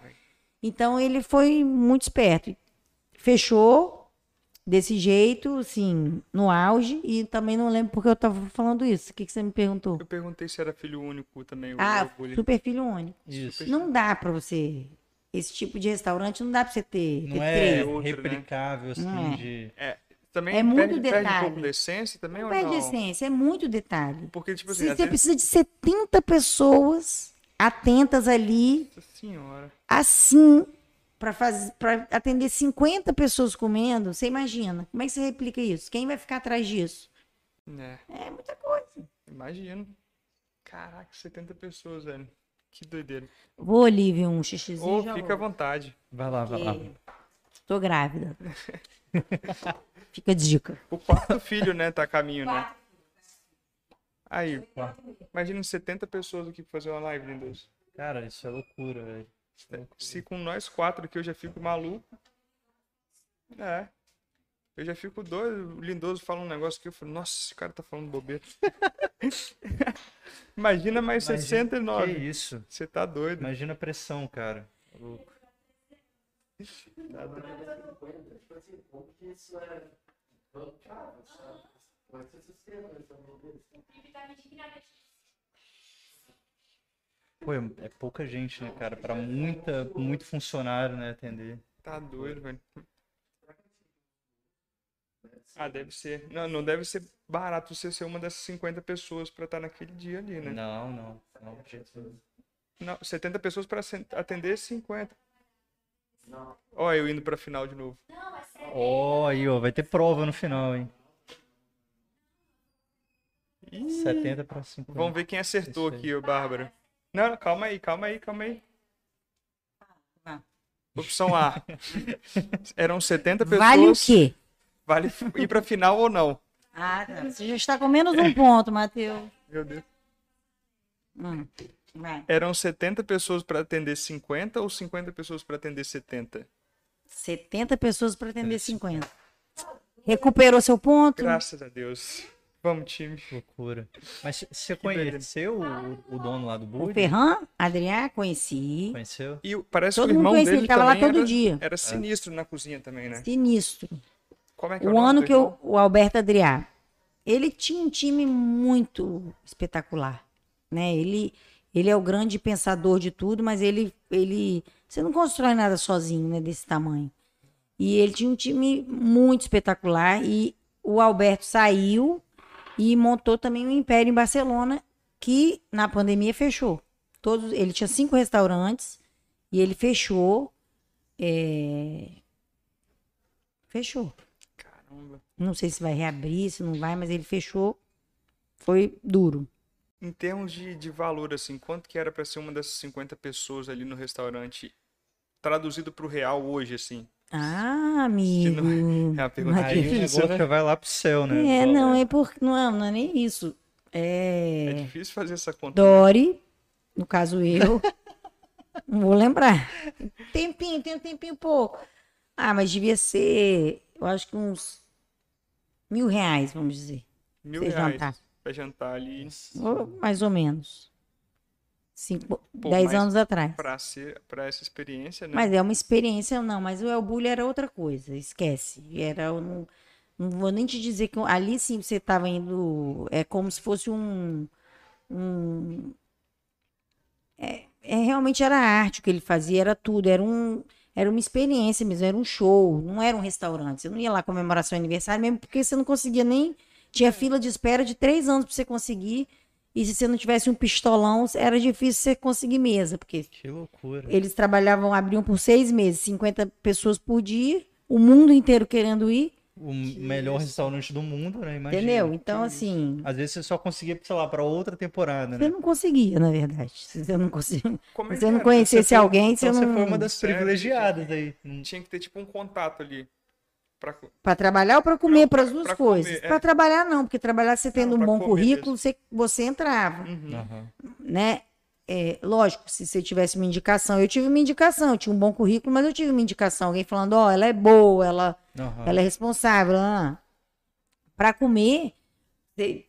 Então ele foi muito esperto. Fechou desse jeito, assim, no auge, e também não lembro porque eu tava falando isso. O que, que você me perguntou? Eu perguntei se era filho único também. Ah, super filho único. Isso. Não dá pra você. Esse tipo de restaurante não dá pra você ter, ter Não é três. outro, né? replicável, assim, Não é. de... É, também É muito perde, perde um detalhe. pouco da essência também Não ou perde não? essência, é muito detalhe. Porque, tipo assim, você vezes... precisa de 70 pessoas atentas ali, Nossa senhora. assim, para atender 50 pessoas comendo, você imagina. Como é que você replica isso? Quem vai ficar atrás disso? É, É muita coisa. imagino. Caraca, 70 pessoas, velho. Que doideira. Vou, Olivia, um xixizinho. Ou já fica à vontade. Vai lá, vai lá. Tô grávida. fica a dica. O quarto filho, né, tá a caminho, né? Aí, imagina 70 pessoas aqui pra fazer uma live, Lindoso. Cara, isso é loucura, velho. É. Se com nós quatro aqui eu já fico maluco. É. Eu já fico doido. O Lindoso fala um negócio que eu falo, nossa, esse cara tá falando bobeira. Imagina mais Imagina- 69. Que isso? Você tá doido. Imagina a pressão, cara. Tá louco. Pô, é é pouca gente, né, cara? Pra muita, muito funcionário, né, atender. Tá doido, velho. Ah, deve ser. Não, não deve ser barato você ser uma dessas 50 pessoas pra estar naquele dia ali, né? Não, não. Não. Não, 70 pessoas pra sen- atender 50. Olha, eu indo pra final de novo. Ó, aí, ó, vai ter prova no final, hein? 70 pra 50. Vamos ver quem acertou aqui, ô Bárbara. Não, não, calma aí, calma aí, calma aí. Vai. Opção A. Eram 70 pessoas. Vale o quê? Vale ir pra final ou não? Ah, tá. Você já está com menos um ponto, Matheus. Meu Deus. Hum, vai. Eram 70 pessoas pra atender 50 ou 50 pessoas pra atender 70? 70 pessoas para atender 50. Recuperou seu ponto? Graças a Deus. Vamos, time. Loucura. Mas você conheceu o, o dono lá do O Bully? Ferran, Adrián, conheci. Conheceu? E o- parece Todo que o mundo irmão conhecia, dele ele tava lá também todo era, dia. era sinistro na cozinha também, né? Sinistro. Como é que é o, O nome ano que eu, o Alberto Adriá, ele tinha um time muito espetacular, né? Ele, ele é o grande pensador de tudo, mas ele, ele, você não constrói nada sozinho, né? Desse tamanho. E ele tinha um time muito espetacular e o Alberto saiu e montou também um império em Barcelona que na pandemia fechou. Todos, ele tinha cinco restaurantes e ele fechou. é, Fechou. Não sei se vai reabrir, se não vai, mas ele fechou. Foi duro. Em termos de, de valor, assim, quanto que era pra ser uma dessas 50 pessoas ali no restaurante, traduzido pro real hoje, assim? Ah, amigo. É uma pergunta Mas Aí o difícil, negócio né? já vai lá pro céu, né? É, não, dólar. é por, não, é, não é nem isso. É É. difícil fazer essa conta. né? Dori, no caso eu, não vou lembrar. Tempinho, tem um tempinho pouco. Ah, mas devia ser, eu acho que uns mil reais, vamos dizer. Mil reais jantar. pra jantar ali mais ou menos. Cinco, Pô, dez anos atrás. pra, ser, pra essa experiência, né? Mas é uma experiência, não. Mas o El Bulli era outra coisa, esquece. Era, não, não vou nem te dizer que ali sim você estava indo. É como se fosse um. um é, é, realmente era arte o que ele fazia, era tudo. Era, um, era uma experiência mesmo, era um show, não era um restaurante. Você não ia lá comemorar seu aniversário, mesmo porque você não conseguia nem. Tinha fila de espera de três anos para você conseguir. E se você não tivesse um pistolão, era difícil você conseguir mesa, porque Que loucura. eles trabalhavam, abriam por seis meses, 50 pessoas por dia, o mundo inteiro querendo ir, O melhor restaurante do mundo, né? Imagina. entendeu? Então, assim, Às vezes você só conseguia, sei lá, pra outra temporada, você né? não conseguia, na verdade. Se você não conseguia, Como é se que você não era? conhecesse Você foi- alguém, você Então não. você foi uma das Sério? privilegiadas aí. Não- Tinha que ter tipo um contato ali. Pra... Para trabalhar ou para comer, Não, para as duas pra coisas. comer, é. Para trabalhar, não, porque trabalhar você tendo um pra bom currículo, mesmo. você, você entrava, Uhum. Aham. né? É, lógico, se você tivesse uma indicação, eu tive uma indicação, eu tinha um bom currículo, mas eu tive uma indicação, alguém falando, ó, ela é boa, ela Aham. Ela é responsável. Ah. Para comer,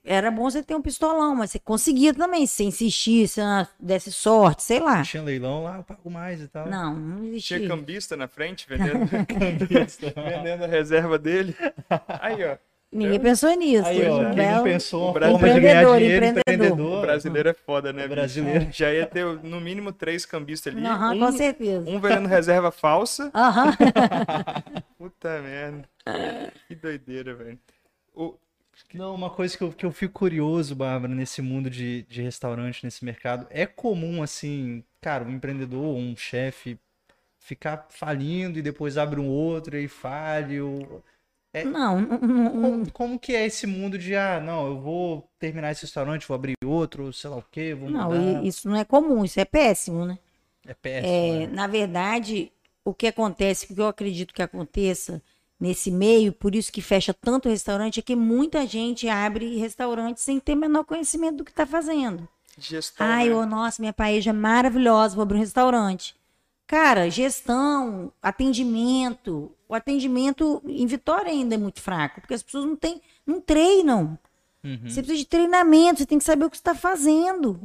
era bom você ter um pistolão, mas você conseguia também, se você insistisse, se desse sorte, sei lá. Tinha leilão lá, eu pago mais e tal. Não, não Tinha existia. cambista na frente vendendo, vendendo a reserva dele. Aí, ó. Ninguém pensou nisso. Aí, ó, quem não pensou uma O forma de ganhar Empreendedor, dinheiro, empreendedor. O empreendedor. brasileiro é foda, né? O bicho? brasileiro. Já ia ter no mínimo três cambistas ali. Aham, um, com certeza. um vendendo reserva falsa. Aham. Puta merda. Que doideira, velho. O... Não, uma coisa que eu, que eu fico curioso, Bárbara, nesse mundo de, de restaurante, nesse mercado, é comum, assim, cara, um empreendedor, um chefe, ficar falindo e depois abre um outro e falhe. Ou... Não, não, não, Como, como que é esse mundo de, ah, não, eu vou terminar esse restaurante, vou abrir outro, sei lá o quê, vou não, mudar. e- isso não é comum, isso é péssimo, né? É péssimo, É, né? na verdade, o que acontece, o que eu acredito que aconteça nesse meio, por isso que fecha tanto restaurante, é que muita gente abre restaurante sem ter o menor conhecimento do que está fazendo. Gestão. Ai, né? ô, nossa, minha paeja é maravilhosa, vou abrir um restaurante. Cara, gestão, atendimento. O atendimento em Vitória ainda é muito fraco, porque as pessoas não têm, não treinam. Uhum. Você precisa de treinamento, você tem que saber o que você está fazendo.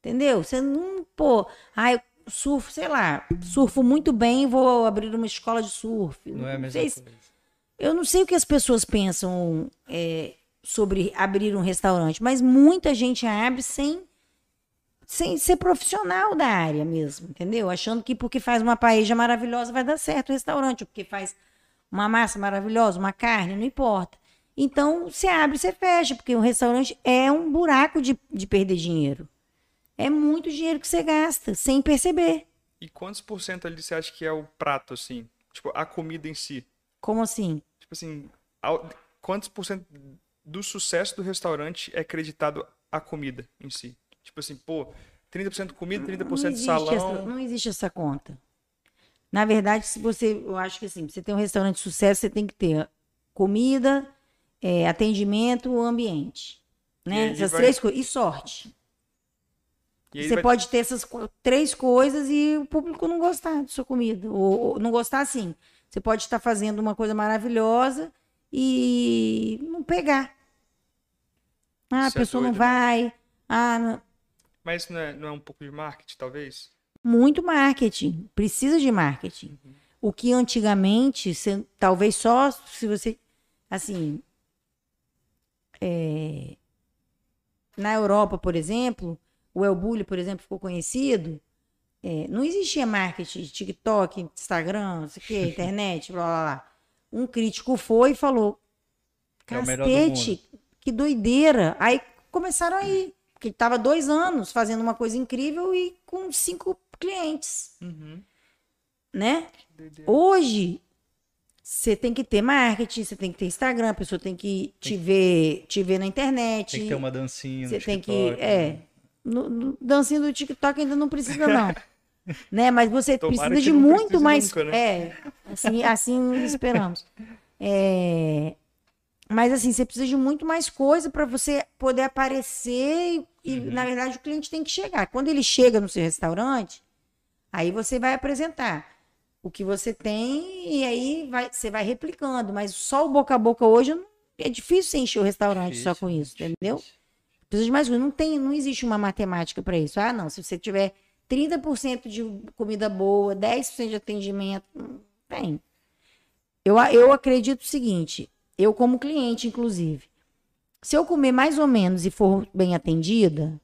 Entendeu? Você não, pô, ah, eu surfo, sei lá, surfo muito bem, vou abrir uma escola de surf. Não é a mesma coisa. eu não sei o que as pessoas pensam é, sobre abrir um restaurante, mas muita gente abre sem, sem ser profissional da área mesmo, entendeu? Achando que porque faz uma paella maravilhosa vai dar certo o restaurante, ou porque faz uma massa maravilhosa, uma carne, não importa. Então, você abre, você fecha, porque o restaurante é um buraco de, de perder dinheiro. É muito dinheiro que você gasta, sem perceber. E quantos por cento ali você acha que é o prato, assim? Tipo, a comida em si? Como assim? Tipo assim, quantos por cento do sucesso do restaurante é acreditado à comida em si? Tipo assim, pô, 30% comida, 30% não existe salão. Essa, não existe essa conta. Na verdade, se você, eu acho que assim, você tem um restaurante de sucesso, você tem que ter comida, é, atendimento, ambiente, né? Essas vai- três coisas e sorte. E Você vai- pode ter essas três coisas e o público não gostar da sua comida. Ou, ou não gostar, assim. Você pode estar fazendo uma coisa maravilhosa e não pegar. Ah, a é pessoa não doido, né? vai. Ah, não- Mas isso não é, não é um pouco de marketing, talvez? muito marketing. Precisa de marketing. O que antigamente, você- talvez só se você. Assim. é, na Europa, por exemplo, o Elbulho, por exemplo, ficou conhecido. é, não existia marketing, TikTok, Instagram, não sei o quê, internet, blá blá blá. Um crítico foi e falou: É cacete, que doideira. Aí começaram a ir. Porque estava dois anos fazendo uma coisa incrível e com cinco clientes, Uhum. né? Hoje, você tem que ter marketing, você tem que ter Instagram, a pessoa tem que te ver, te ver na internet. Tem que ter uma dancinha Você tem que. É. né? No, no, dancinha do TikTok ainda não precisa, não. né? Mas você Tomara precisa que de muito mais. nunca, né? É. Assim, assim esperamos. É, Mas assim, você precisa de muito mais coisa para você poder aparecer e, Uhum. na verdade, o cliente tem que chegar. Quando ele chega no seu restaurante, aí você vai apresentar o que você tem e aí vai, você vai replicando. Mas só o boca a boca hoje não- é difícil você encher o restaurante só com isso, Difícil, entendeu? difícil. Precisa de mais coisa. Não tem, não existe uma matemática para isso. Ah, não. Se você tiver 30% de comida boa, 10% de atendimento, não tem. Eu, eu acredito o seguinte, eu como cliente, inclusive, se eu comer mais ou menos e for bem atendida,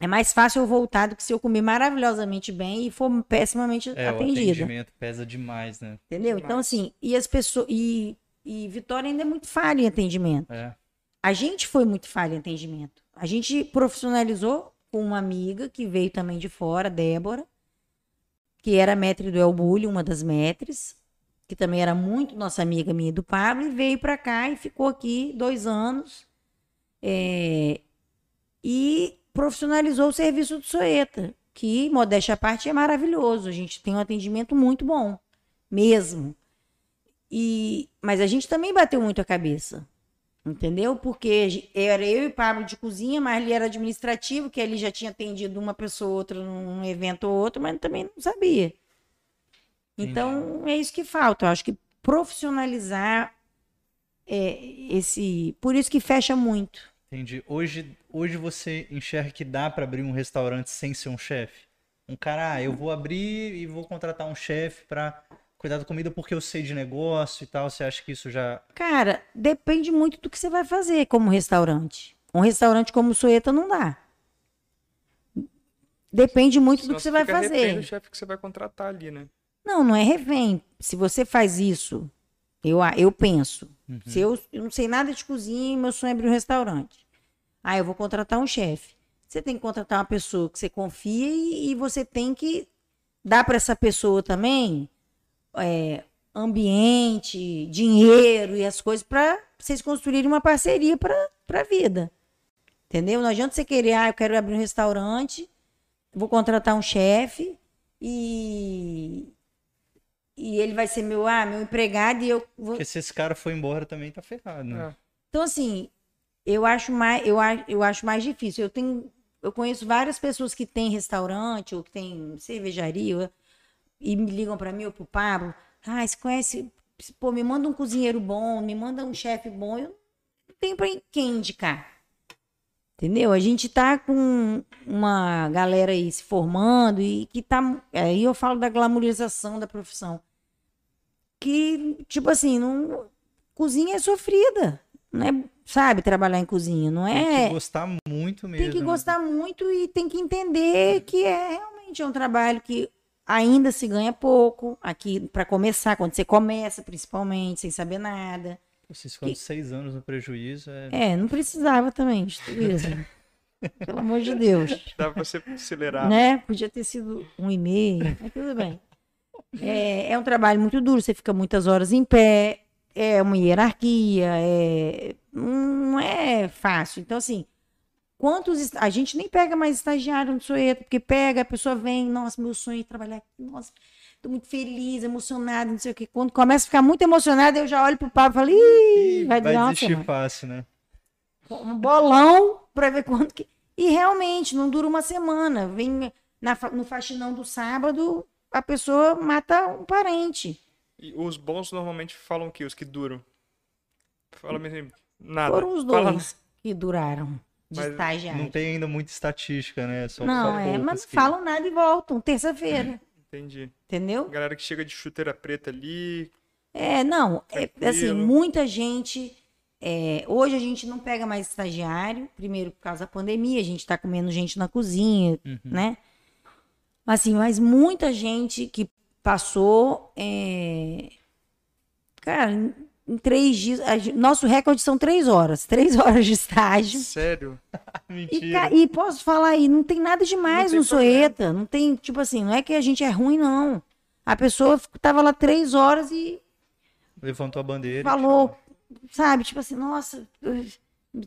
é mais fácil eu voltar do que se eu comer maravilhosamente bem e for pessimamente É, o atendida. atendimento pesa demais, né? Entendeu? Então, Demais. assim, e as pessoas. E, e Vitória ainda é muito falha em atendimento. É. A gente foi muito falha em atendimento. A gente profissionalizou com uma amiga que veio também de fora, Débora, que era maître do Elbulho, uma das maîtres, que também era muito nossa amiga minha do Pablo, e veio para cá e ficou aqui dois anos. é, e profissionalizou o serviço do Soeta, que, modéstia à parte, é maravilhoso. A gente tem um atendimento muito bom, mesmo. E, mas a gente também bateu muito a cabeça. Entendeu? Porque era eu e Pablo de cozinha, mas ele era administrativo, que ele já tinha atendido uma pessoa ou outra num evento ou outro, mas também não sabia. Então, é isso que falta. Eu acho que profissionalizar é, esse. Por isso que fecha muito. Entendi. Hoje, hoje você enxerga que dá para abrir um restaurante sem ser um chefe? Um cara, ah, eu vou abrir e vou contratar um chefe para cuidar da comida porque eu sei de negócio e tal. Você acha que isso já. Cara, depende muito do que você vai fazer como restaurante. Um restaurante como o Soeta não dá. Depende muito do Senão que você vai fazer. do chefe que você vai contratar ali, né? Não, não é refém. Se você faz isso, eu, eu penso. Se eu, eu não sei nada de cozinha e meu sonho é abrir um restaurante. Ah, eu vou contratar um chefe. Você tem que contratar uma pessoa que você confia e, e você tem que dar para essa pessoa também é, ambiente, dinheiro e as coisas para vocês construírem uma parceria para a vida. Entendeu? Não adianta você querer, ah, eu quero abrir um restaurante, vou contratar um chefe e e ele vai ser meu, ah, meu empregado e eu vou. Porque se esse cara for embora também tá ferrado, né? É. Então assim, eu acho mais, eu, a- eu acho mais difícil. Eu tenho, eu conheço várias pessoas que têm restaurante ou que têm cervejaria e me ligam para mim ou pro Pablo, ah, você conhece, pô, me manda um cozinheiro bom, me manda um chefe bom, eu não tenho para quem indicar. Entendeu? A gente tá com uma galera aí se formando e que tá. Aí eu falo da glamorização da profissão. Que, tipo assim, não, cozinha é sofrida. Não é, sabe, trabalhar em cozinha. Não Tem é. que gostar muito mesmo. Tem que né? gostar muito e tem que entender que é realmente é um trabalho que ainda se ganha pouco. Aqui, para começar, quando você começa, principalmente, sem saber nada. Vocês ficando seis anos no prejuízo, é. É, não precisava também de tudo isso. Pelo amor de Deus. Dá pra você acelerar. né? Podia ter sido um e meio, mas tudo bem. É, é um trabalho muito duro, você fica muitas horas em pé, é uma hierarquia, é, não é fácil. Então, assim, quantos. A gente nem pega mais estagiário no Soeto, porque pega, a pessoa vem, nossa, meu sonho é trabalhar aqui, nossa, tô muito feliz, emocionada, não sei o quê. Quando começa a ficar muito emocionada, eu já olho pro Pablo e falo, ih, vai vai durar uma desistir fácil, né? um bolão para ver quanto que. E realmente, não dura uma semana. Vem na no faxinão do sábado, a pessoa mata um parente. E os bons normalmente falam o quê? Os que duram. Fala mesmo. Nada. Foram os Fala- dois que duraram de Mas estagiário. Não tem ainda muita estatística, né? Só, Não, só é, mas não que- falam nada e voltam, terça-feira. Entendi. Entendeu? Galera que chega de chuteira preta ali. É, não, é, assim, muita gente é, hoje a gente não pega mais estagiário, primeiro por causa da pandemia, a gente tá comendo gente na cozinha, né? Assim, mas muita gente que passou, é, cara, em, em três dias, nosso recorde são três horas, três horas de estágio. Sério? E, Mentira. ca- e posso falar aí, não tem nada demais Não no. Soeta. Não tem, tipo assim, não é que a gente é ruim, não. A pessoa tava lá três horas e Levantou a bandeira. e falou, sabe, tipo assim, nossa,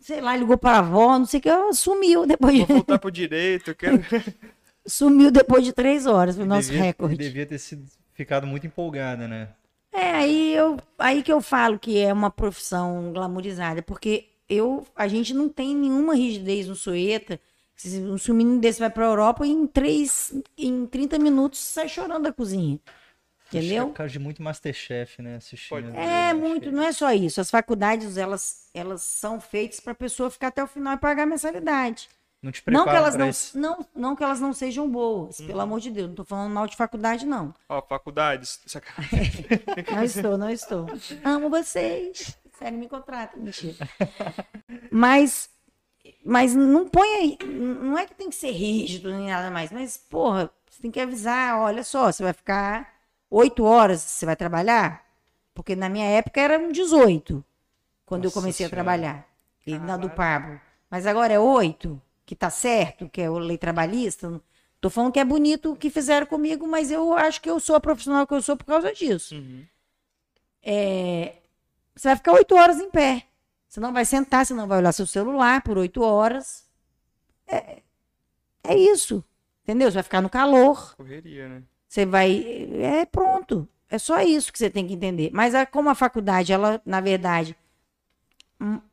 sei lá, ligou para a avó, não sei o que, sumiu depois de, Vou voltar pro direito, eu quero... sumiu depois de três horas, foi o nosso devia, recorde. Devia ter sido, ficado muito empolgada, né? É, aí, eu, aí que eu falo que é uma profissão glamourizada, porque eu, a gente não tem nenhuma rigidez no Soeta. Se um se um menino desse vai pra Europa, em, três, em 30 minutos sai chorando da cozinha. Entendeu? Por causa de muito Masterchef, né? Assistindo. É muito, não é só isso. As faculdades, elas, elas são feitas para a pessoa ficar até o final e pagar a mensalidade. Não te Não que, elas não, isso. não, não que elas não sejam boas, Uhum. pelo amor de Deus. Não tô falando mal de faculdade, não. Ó, faculdades, sacanagem. Não estou, não estou. Amo vocês. Sério, me contrata. Mentira. Mas, mas não põe aí. Não é que tem que ser rígido nem nada mais. Mas, porra, você tem que avisar. Olha só, você vai ficar oito horas, você vai trabalhar? Porque na minha época eram 18, quando eu Nossa comecei a Senhora. trabalhar. E na do. Pablo. Mas agora é oito, que tá certo, que é o lei trabalhista. Tô falando que é bonito o que fizeram comigo, mas eu acho que eu sou a profissional que eu sou por causa disso. Uhum. É, você vai ficar oito horas em pé. Você não vai sentar, você não vai olhar seu celular por oito horas. É, é isso. Entendeu? Você vai ficar no calor. Correria, né? Você vai. É pronto. É só isso que você tem que entender. Mas a- como a faculdade, ela, na verdade,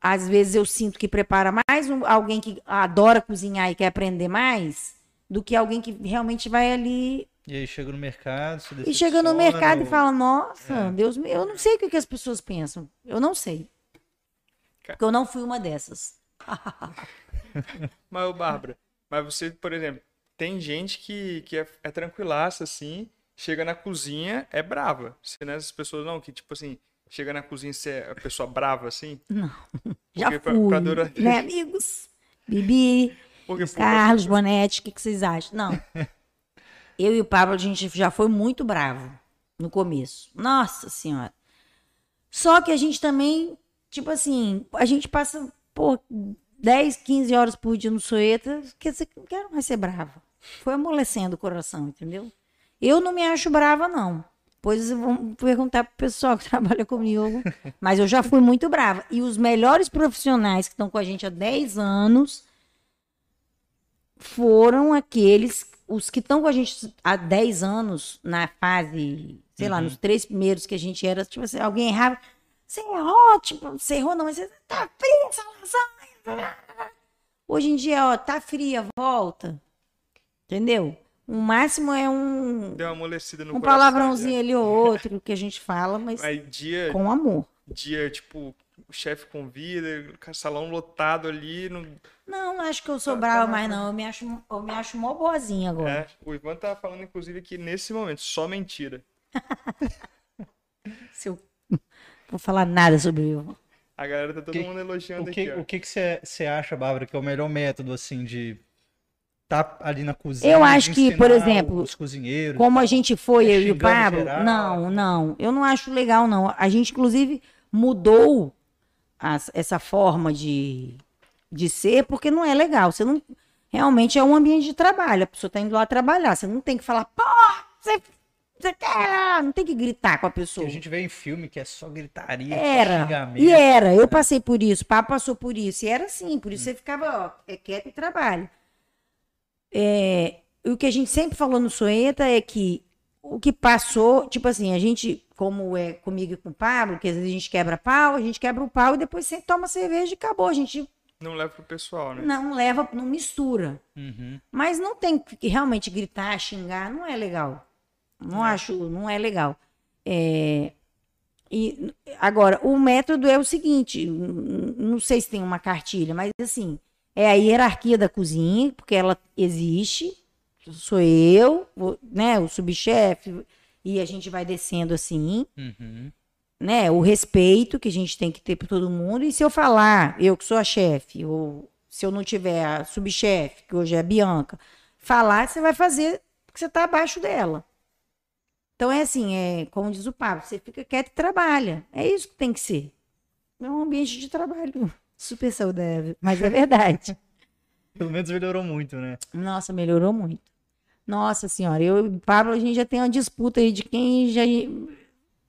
às vezes eu sinto que prepara mais um- alguém que adora cozinhar e quer aprender mais do que alguém que realmente vai ali E aí chega no mercado, se e chega no mercado e no- fala: Nossa, É. Deus. Eu não sei o que, que as pessoas pensam. Eu não sei. Porque eu não fui uma dessas. Mas, ô, Bárbara, mas você, por exemplo, tem gente que, que é, é tranquilaça, assim, chega na cozinha, é brava. Você não é essas pessoas, não, que, tipo assim, chega na cozinha e você é a pessoa brava, assim? Já Porque pra- fui. pra durar- Né, amigos? Bibi, Porque, Carlos, Bonetti, o que, que vocês acham? Não. Eu e o Pablo, a gente já foi muito bravo no começo. Nossa Senhora. Só que a gente também, tipo assim, a gente passa, pô, 10, 15 horas por dia no Soeta, quer dizer, não quero mais ser brava. Foi amolecendo o coração, entendeu? Eu não me acho brava, não. Pois vão perguntar pro pessoal que trabalha comigo. Mas eu já fui muito brava. E os melhores profissionais que estão com a gente há 10 anos foram aqueles, os que estão com a gente há 10 anos, na fase, sei lá, nos três primeiros que a gente era, tipo assim, alguém errava, você errou, tipo, você errou não, mas você tá fria essa lasanha. Hoje em dia, ó, tá fria, volta. Entendeu? O máximo é um, deu uma amolecida no um coração, palavrãozinho ali ou outro que a gente fala, mas Aí dia, com amor. dia, tipo, o chefe convida, salão lotado ali, não... Não, acho que eu sou Tá- brava tá mais, na- não. Eu me acho, eu me acho mó boazinha agora. É, o Ivan tá falando, inclusive, que nesse momento, só mentira. Se eu... Vou falar nada sobre o A galera tá todo Que- mundo elogiando O que aqui, ó. o que que você você acha, Bárbara, que é o melhor método, assim, de estar ali na cozinha? Eu acho que, por exemplo, Os cozinheiros. Como a gente foi, É eu e o Pablo, geral. não, não, eu não acho legal, não. A gente, inclusive, mudou as- essa forma de, de ser, porque não é legal. Você não. Realmente é um ambiente de trabalho. A pessoa está indo lá trabalhar. Você não tem que falar, pô, você, você quer. Não tem que gritar com a Que pessoa. a gente vê em filme que é só gritaria, só Era. E era. Eu passei por isso, o Pablo passou por isso. E era assim, por isso você ficava, ó, é quieto e trabalha. É, o que a gente sempre falou no Soeta é que o que passou, tipo assim, a gente, como é comigo e com o Pablo, que às vezes a gente quebra pau, a gente quebra o pau e depois você toma cerveja e acabou. A gente Não leva pro pessoal, né? não leva, não mistura. Uhum. Mas não tem que realmente gritar, xingar, não é legal. Não acho, não é legal. É, e agora, o método é o seguinte, não sei se tem uma cartilha, mas assim, é a hierarquia da cozinha, porque ela existe. Sou eu, né, o subchefe, e a gente vai descendo assim. Uhum. né, o respeito que a gente tem que ter por todo mundo. E se eu falar, eu que sou a chefe, ou se eu não tiver a subchefe, que hoje é a Bianca, falar, você vai fazer porque você está abaixo dela. Então é assim, é como diz o Pablo, você fica quieto e trabalha. É isso que tem que ser. É um ambiente de trabalho super saudável, mas é verdade. Pelo menos melhorou muito, né? Nossa, melhorou muito. Nossa senhora, eu e o Pablo, a gente já tem uma disputa aí de quem já.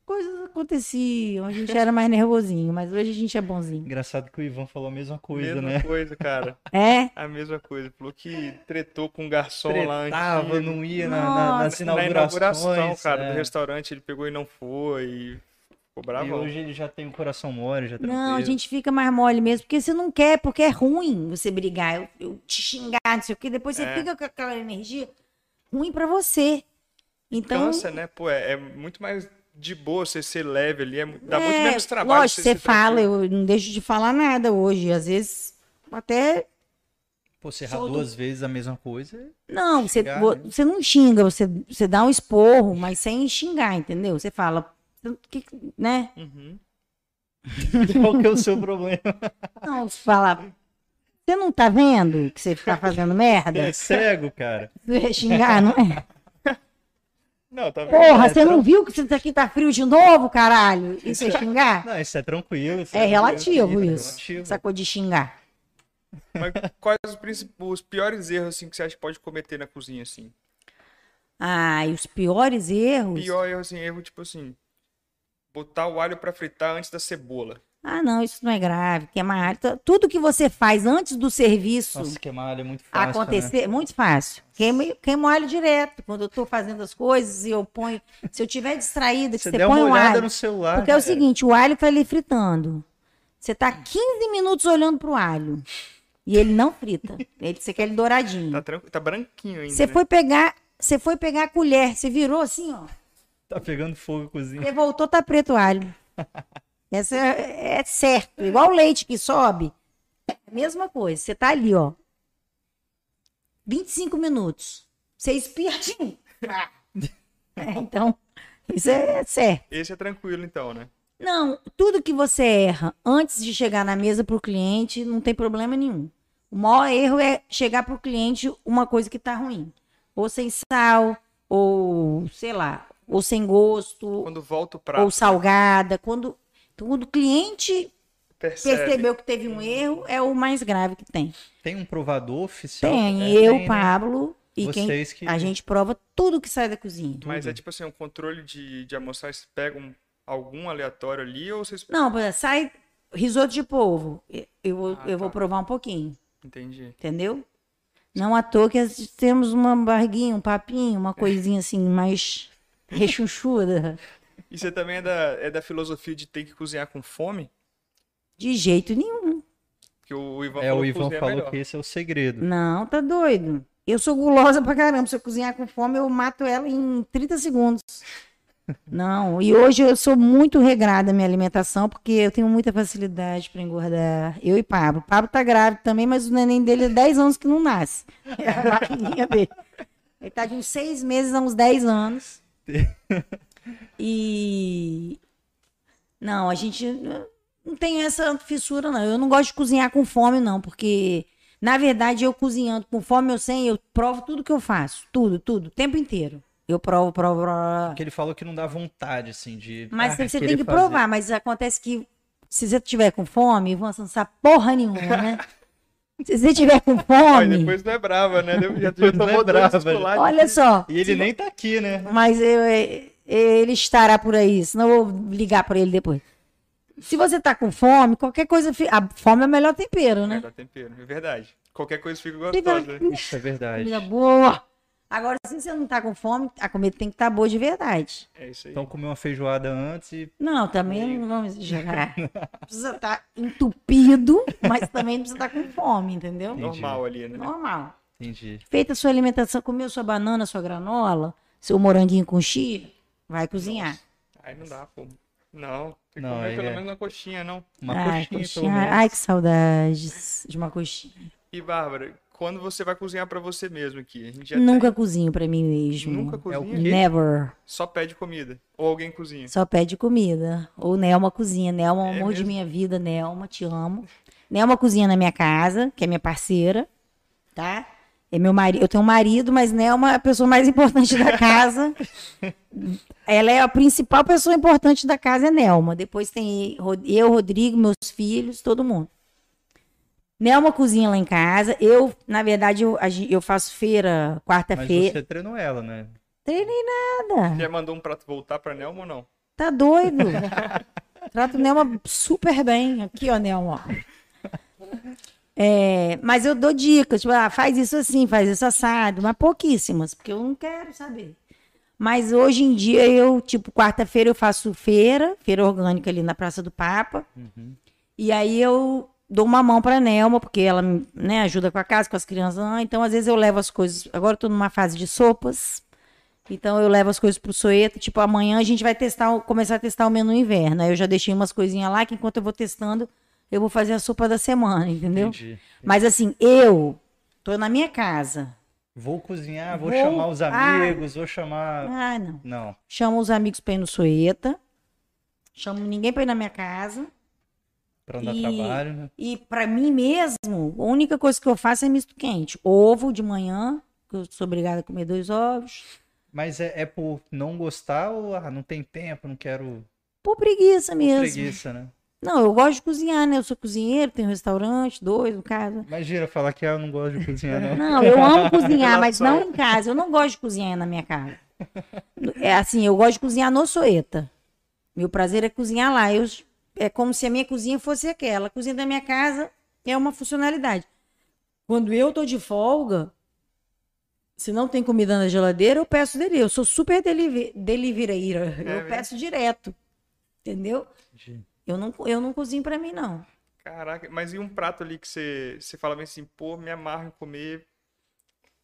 Coisas aconteciam, a gente era mais nervosinho, mas hoje a gente é bonzinho. Engraçado que o Ivan falou a mesma coisa, mesma né? coisa, cara. É? A mesma coisa. Falou que tretou com um garçom lá Tretava, antes. não ia na, na, nas Na inaugurações. inauguração, cara, é. do restaurante, ele pegou e não foi. E ficou E bravo. hoje ele já tem o coração mole, já tranquilo. Não, a gente fica mais mole mesmo, porque você não quer, porque é ruim você brigar, eu, eu te xingar, não sei o quê, depois você É. fica com aquela energia ruim pra você. Então, Cansa, né? Pô, é, é muito mais de boa você ser leve ali. É, dá muito é, menos trabalho. lógico, você ser fala, tranquilo. eu não deixo de falar nada hoje, às vezes até Pô, você errar duas vezes a mesma coisa. Não, você, Xingar, né? você não xinga, você, você dá um esporro, mas sem xingar, entendeu? Você fala, que, né? Uhum. Qual que é o seu problema? Não, você fala, você não tá vendo que você tá fazendo merda? É cego, cara. Você xingar, não é? Não, tá vendo? Porra, É, você não tran- viu que você aqui tá frio de novo, caralho? Isso é xingar? Não, isso é tranquilo. isso É relativo tranquilo, é isso. relativo. Essa coisa de xingar. Mas quais os, princip- os piores erros assim, que você acha que pode cometer na cozinha, assim? Ah, e os piores erros. Pior erro, assim, erro tipo assim, botar o alho pra fritar antes da cebola. Ah, não, isso não é grave. Queimar alho. Tudo que você faz antes do serviço Nossa, queimar alho é muito fácil. acontecer, muito fácil. Queimo, queimo alho direto. Quando eu tô fazendo as coisas e eu ponho. Se eu tiver distraída, Você, você, der põe uma o olhada alho. no celular. Porque é o cara. seguinte, o alho tá ali fritando. Você tá 15 minutos olhando pro alho. E ele não frita. Ele, você quer ele douradinho. Tá, tá branquinho ainda. Você né? foi pegar, você foi pegar a colher, você virou assim, ó. Tá pegando fogo a cozinha. Você voltou, tá preto o alho. Essa é, é certo. Igual o leite que sobe. É a mesma coisa. Você tá ali, ó. 25 minutos. Você espirra. tchim. É, então, isso é certo. Esse é tranquilo, então, né? Não, tudo que você erra antes de chegar na mesa pro cliente, não tem problema nenhum. O maior erro é chegar pro cliente uma coisa que tá ruim. Ou sem sal, ou sei lá, ou sem gosto, Quando volta o prato, ou salgada. Quando, quando o cliente percebe. percebeu que teve um erro, é o mais grave que tem. Tem um provador oficial? Tem, É, eu, tem, né? Pablo, e quem. Vocês que- A gente prova tudo que sai da cozinha. Mas é tipo assim, um controle de, de amostragem, vocês pegam algum aleatório ali ou vocês... Não, sai risoto de polvo. Eu, eu vou- Ah, eu vou tá. provar um pouquinho. Entendi. Entendeu? Não à toa que temos uma barriguinha, um papinho, uma coisinha assim mais rechuchuda. E você também é da, é da filosofia de ter que cozinhar com fome? De jeito nenhum. Que o Ivan É, falou o que Ivan cozinha falou que esse é o segredo. Não, tá doido. Eu sou gulosa pra caramba. Se eu cozinhar com fome, eu mato ela em 30 segundos. Não, e hoje eu sou muito regrada na minha alimentação, porque eu tenho muita facilidade para engordar. Eu e Pablo. Pablo tá grávido também, mas o neném dele é 10 anos que não nasce. É a barriguinha dele. Ele tá de uns 6 meses a uns 10 anos. E. Não, a gente não tem essa fissura, não. Eu não gosto de cozinhar com fome, não, porque, na verdade, eu cozinhando com fome ou sem, eu provo tudo que eu faço. Tudo, tudo, o tempo inteiro. Eu provo, provo, provo. Porque ele falou que não dá vontade, assim, de. Mas ah, você tem que fazer. provar, mas acontece que se você tiver com fome, vão alcançar porra nenhuma, né? se você tiver com Aí fome, depois não é brava, né? Já, já é tomou dois brava, olha só. E ele nem tá aqui, né? Mas eu, é, ele estará por aí, senão eu vou ligar para ele depois. Se você tá com fome, qualquer coisa. A fome é o melhor tempero, né? Melhor tempero, é verdade. Qualquer coisa fica Fica- gostosa. Isso é verdade. Comida boa. Agora, se você não tá com fome, a comida tem que estar boa de verdade. É isso aí. Então comer uma feijoada antes e. Não, também não vamos exagerar. Precisa estar entupido, mas também não precisa estar com fome, entendeu? Normal ali, né? Normal. Entendi. Feita a sua alimentação, comeu sua banana, sua granola, seu moranguinho com chia, vai cozinhar. Aí não dá, pô. Não, tem que Não, comer pelo é- menos uma coxinha, não. Uma ai, coxinha, coxinha. pelo menos. Ai, que saudades de uma coxinha. E, Bárbara, quando você vai cozinhar pra você mesmo aqui? Nunca cozinho pra mim tem- mesmo. Nunca É o cozinha? quê? Never. Só pede comida. Ou alguém cozinha. Só pede comida. Ou Nelma cozinha. Nelma, é É amor de mesmo? minha vida. Nelma, te amo. Nelma cozinha na minha casa, que é minha parceira, tá? É meu marido. Eu tenho um marido, mas Nelma é a pessoa mais importante da casa. Ela é a principal pessoa importante da casa, é Nelma. Depois tem eu, Rodrigo, meus filhos, todo mundo. Nelma cozinha lá em casa. Eu, na verdade, eu, eu faço feira Mas quarta-feira. você treinou ela, né? Treinei nada. Já mandou um prato voltar pra Nelma ou não? Tá doido? Trato Nelma super bem. Aqui, ó, Nelma. ó. É, mas eu dou dicas, tipo, ah, faz isso assim, faz isso assado, mas pouquíssimas, porque eu não quero saber. Mas hoje em dia eu, tipo, quarta-feira eu faço feira, feira orgânica ali na Praça do Papa. E aí eu dou uma mão pra Nelma, porque ela né, ajuda com a casa, com as crianças. Ah, Então, às vezes, eu levo as coisas. Agora eu tô numa fase de sopas. Então eu levo as coisas pro Soeta. Tipo, amanhã a gente vai testar, começar a testar o menu inverno. Aí eu já deixei umas coisinhas lá que enquanto eu vou testando, eu vou fazer a sopa da semana, entendeu? Entendi. Mas assim, eu tô na minha casa. Vou cozinhar, vou, Vou- chamar os Ah. amigos, vou chamar. Ah, não. Não. Chamo os amigos pra ir no Soeta. Chamo ninguém pra ir na minha casa. Pra não dar E- trabalho, né? E pra mim mesmo, a única coisa que eu faço é misto quente. Ovo de manhã, que eu sou obrigada a comer dois ovos. Mas é, é por não gostar ou ah, não tem tempo, não quero. Por preguiça Por mesmo. preguiça, né? Não, eu gosto de cozinhar, né? Eu sou cozinheiro, tenho um restaurante, dois no caso. Imagina falar que ah, eu não gosto de cozinhar, não. Não, eu amo cozinhar, mas não em casa. Eu não gosto de cozinhar na minha casa. É assim, eu gosto de cozinhar no Soeta. Meu prazer é cozinhar lá. Eu, é como se a minha cozinha fosse aquela. A cozinha da minha casa é uma funcionalidade. Quando eu tô de folga, se não tem comida na geladeira, eu peço dele. Eu sou super delive, delivereira. eu mesmo? peço direto. Entendeu? Eu não, eu não cozinho pra mim, não. Caraca, mas e um prato ali que você, você fala bem assim, pô, me amarro em comer.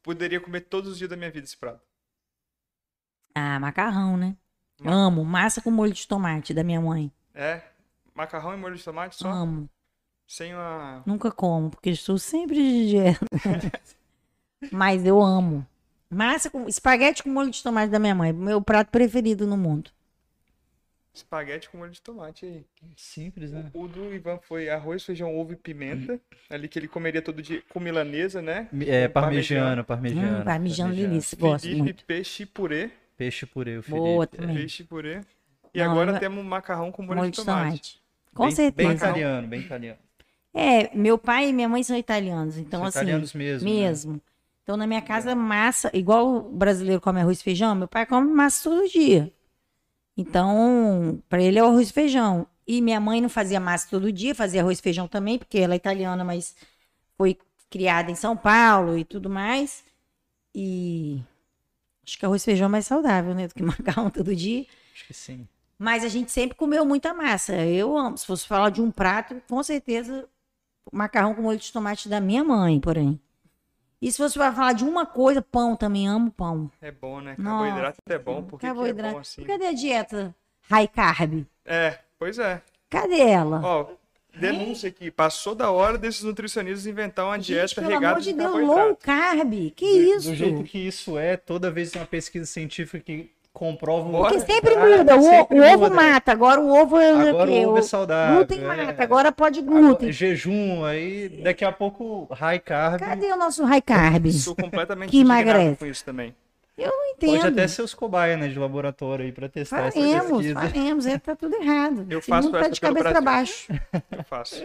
Poderia comer todos os dias da minha vida esse prato. Ah, macarrão, né? Amo. Massa com molho de tomate da minha mãe. É? Macarrão e molho de tomate só? Amo. Sem uma. Nunca como, porque estou sempre de dieta. Mas eu amo. Massa com espaguete com molho de tomate da minha mãe, meu prato preferido no mundo. Espaguete com molho de tomate aí. Simples, né? O do Ivan foi arroz, feijão, ovo e pimenta. Ali que ele comeria todo dia com milanesa, né? É parmegiano, parmegiano. Hum, parmegiano delícia, gosto Felipe, muito. peixe e purê. Peixe purê, o Felipe. Boa é. também. Peixe e purê. E Não, agora eu- temos macarrão com molho, Molho de tomate. Com bem, certeza. Bem italiano, bem italiano. É, meu pai e minha mãe são italianos, então São assim, italianos mesmo. né? mesmo. Então na minha casa massa, igual o brasileiro come arroz e feijão, meu pai come massa todo dia. Então, para ele é o arroz e feijão. E minha mãe não fazia massa todo dia, fazia arroz e feijão também, porque ela é italiana, mas foi criada em São Paulo e tudo mais. E acho que arroz e feijão é mais saudável, né, do que macarrão todo dia. Acho que sim. Mas a gente sempre comeu muita massa. Eu amo. Se fosse falar de um prato, com certeza macarrão com molho de tomate da minha mãe, porém. E se fosse falar de uma coisa, pão também amo pão. É bom, né? Nossa, Carboidrato é bom. Por que, que é Carboidrato. bom assim? Cadê a dieta high carb? É, pois é. Cadê ela? Ó, denúncia aqui. Passou da hora desses nutricionistas inventar uma dieta Gente, pelo regada amor de de Deus, carboidrato. low carb. Que Do- isso? Do jeito que isso é, toda vez tem uma pesquisa científica que comprova um. Porque sempre Ah, muda. O, sempre o ovo muda. mata. Agora o ovo é o Agora quê? o ovo é saudável. Glúten é. mata. Agora pode Agora, glúten. jejum, aí daqui a pouco high carb. Cadê o nosso high carb? Sou completamente Que indignado emagrece. com isso também. Eu não entendo. Pode até ser os cobaia, né, de laboratório aí pra testar essa Faremos, pesquisa. faremos. É, tá tudo errado. Eu Esse faço tá essa de pelo cabeça Brasil. baixo. Eu faço.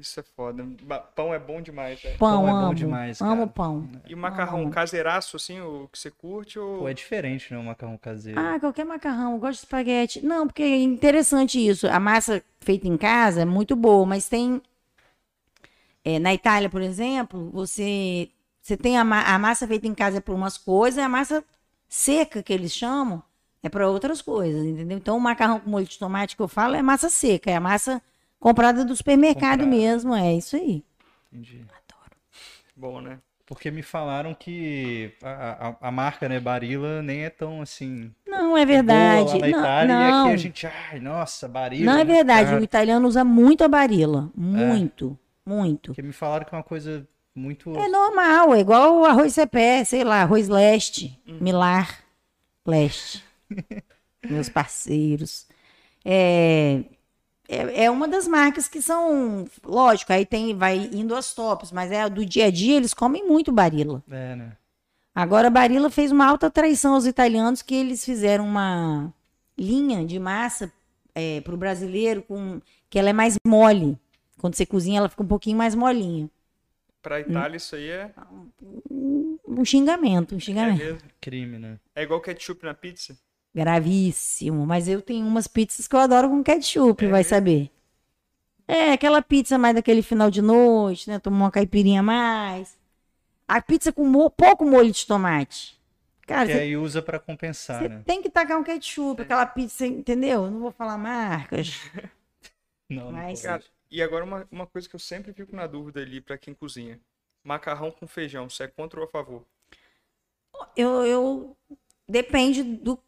Isso é foda. Pão é bom demais, velho. Pão, Pão é bom amo. demais, amo cara. pão. E o macarrão Amo. caseiraço, assim, o que você curte ou... Pô, é diferente, né, o macarrão caseiro. Ah, qualquer macarrão. Eu gosto de espaguete. Não, porque é interessante isso. A massa feita em casa é muito boa, mas tem... é, na Itália, por exemplo, você, você tem a, ma- a massa feita em casa é para umas coisas, e a massa seca, que eles chamam, é para outras coisas, entendeu? Então, o macarrão com molho de tomate que eu falo é massa seca, é a massa comprada do supermercado Comprada. mesmo, é isso aí. Entendi. Bom, né? Porque me falaram que a, a, a marca, né, Barilla, nem é tão assim. Não, é boa verdade. lá na não, Itália, e não. aqui a gente, ai, nossa, Barilla. Não é muito verdade, caro. o italiano usa muito a barila. Muito, muito. Porque me falaram que é uma coisa muito. É normal, é igual o arroz cepé, sei lá, arroz leste, milar, leste. Meus parceiros. É, é, é uma das marcas que são, lógico, aí tem, vai indo aos tops, mas é do dia a dia, eles comem muito Barilla. É, né? Agora, a Barilla fez uma alta traição aos italianos que eles fizeram uma linha de massa é, para o brasileiro com que ela é mais mole. Quando você cozinha, ela fica um pouquinho mais molinha. Pra Itália, isso aí é, Um xingamento, um é xingamento. mesmo. Crime, né? É igual ketchup na pizza. Gravíssimo. Mas eu tenho umas pizzas que eu adoro com ketchup, vai saber. É, aquela pizza mais daquele final de noite, né? Tomar uma caipirinha a mais. A pizza com mo- pouco molho de tomate. Cara, Que você aí usa pra compensar, né? tem que tacar um ketchup, aquela pizza, entendeu? Eu Não vou falar marcas. Não, não Mas-. Cara, e agora uma, uma coisa que eu sempre fico na dúvida ali pra quem cozinha. Macarrão com feijão, você é contra ou a favor? Eu, eu depende do,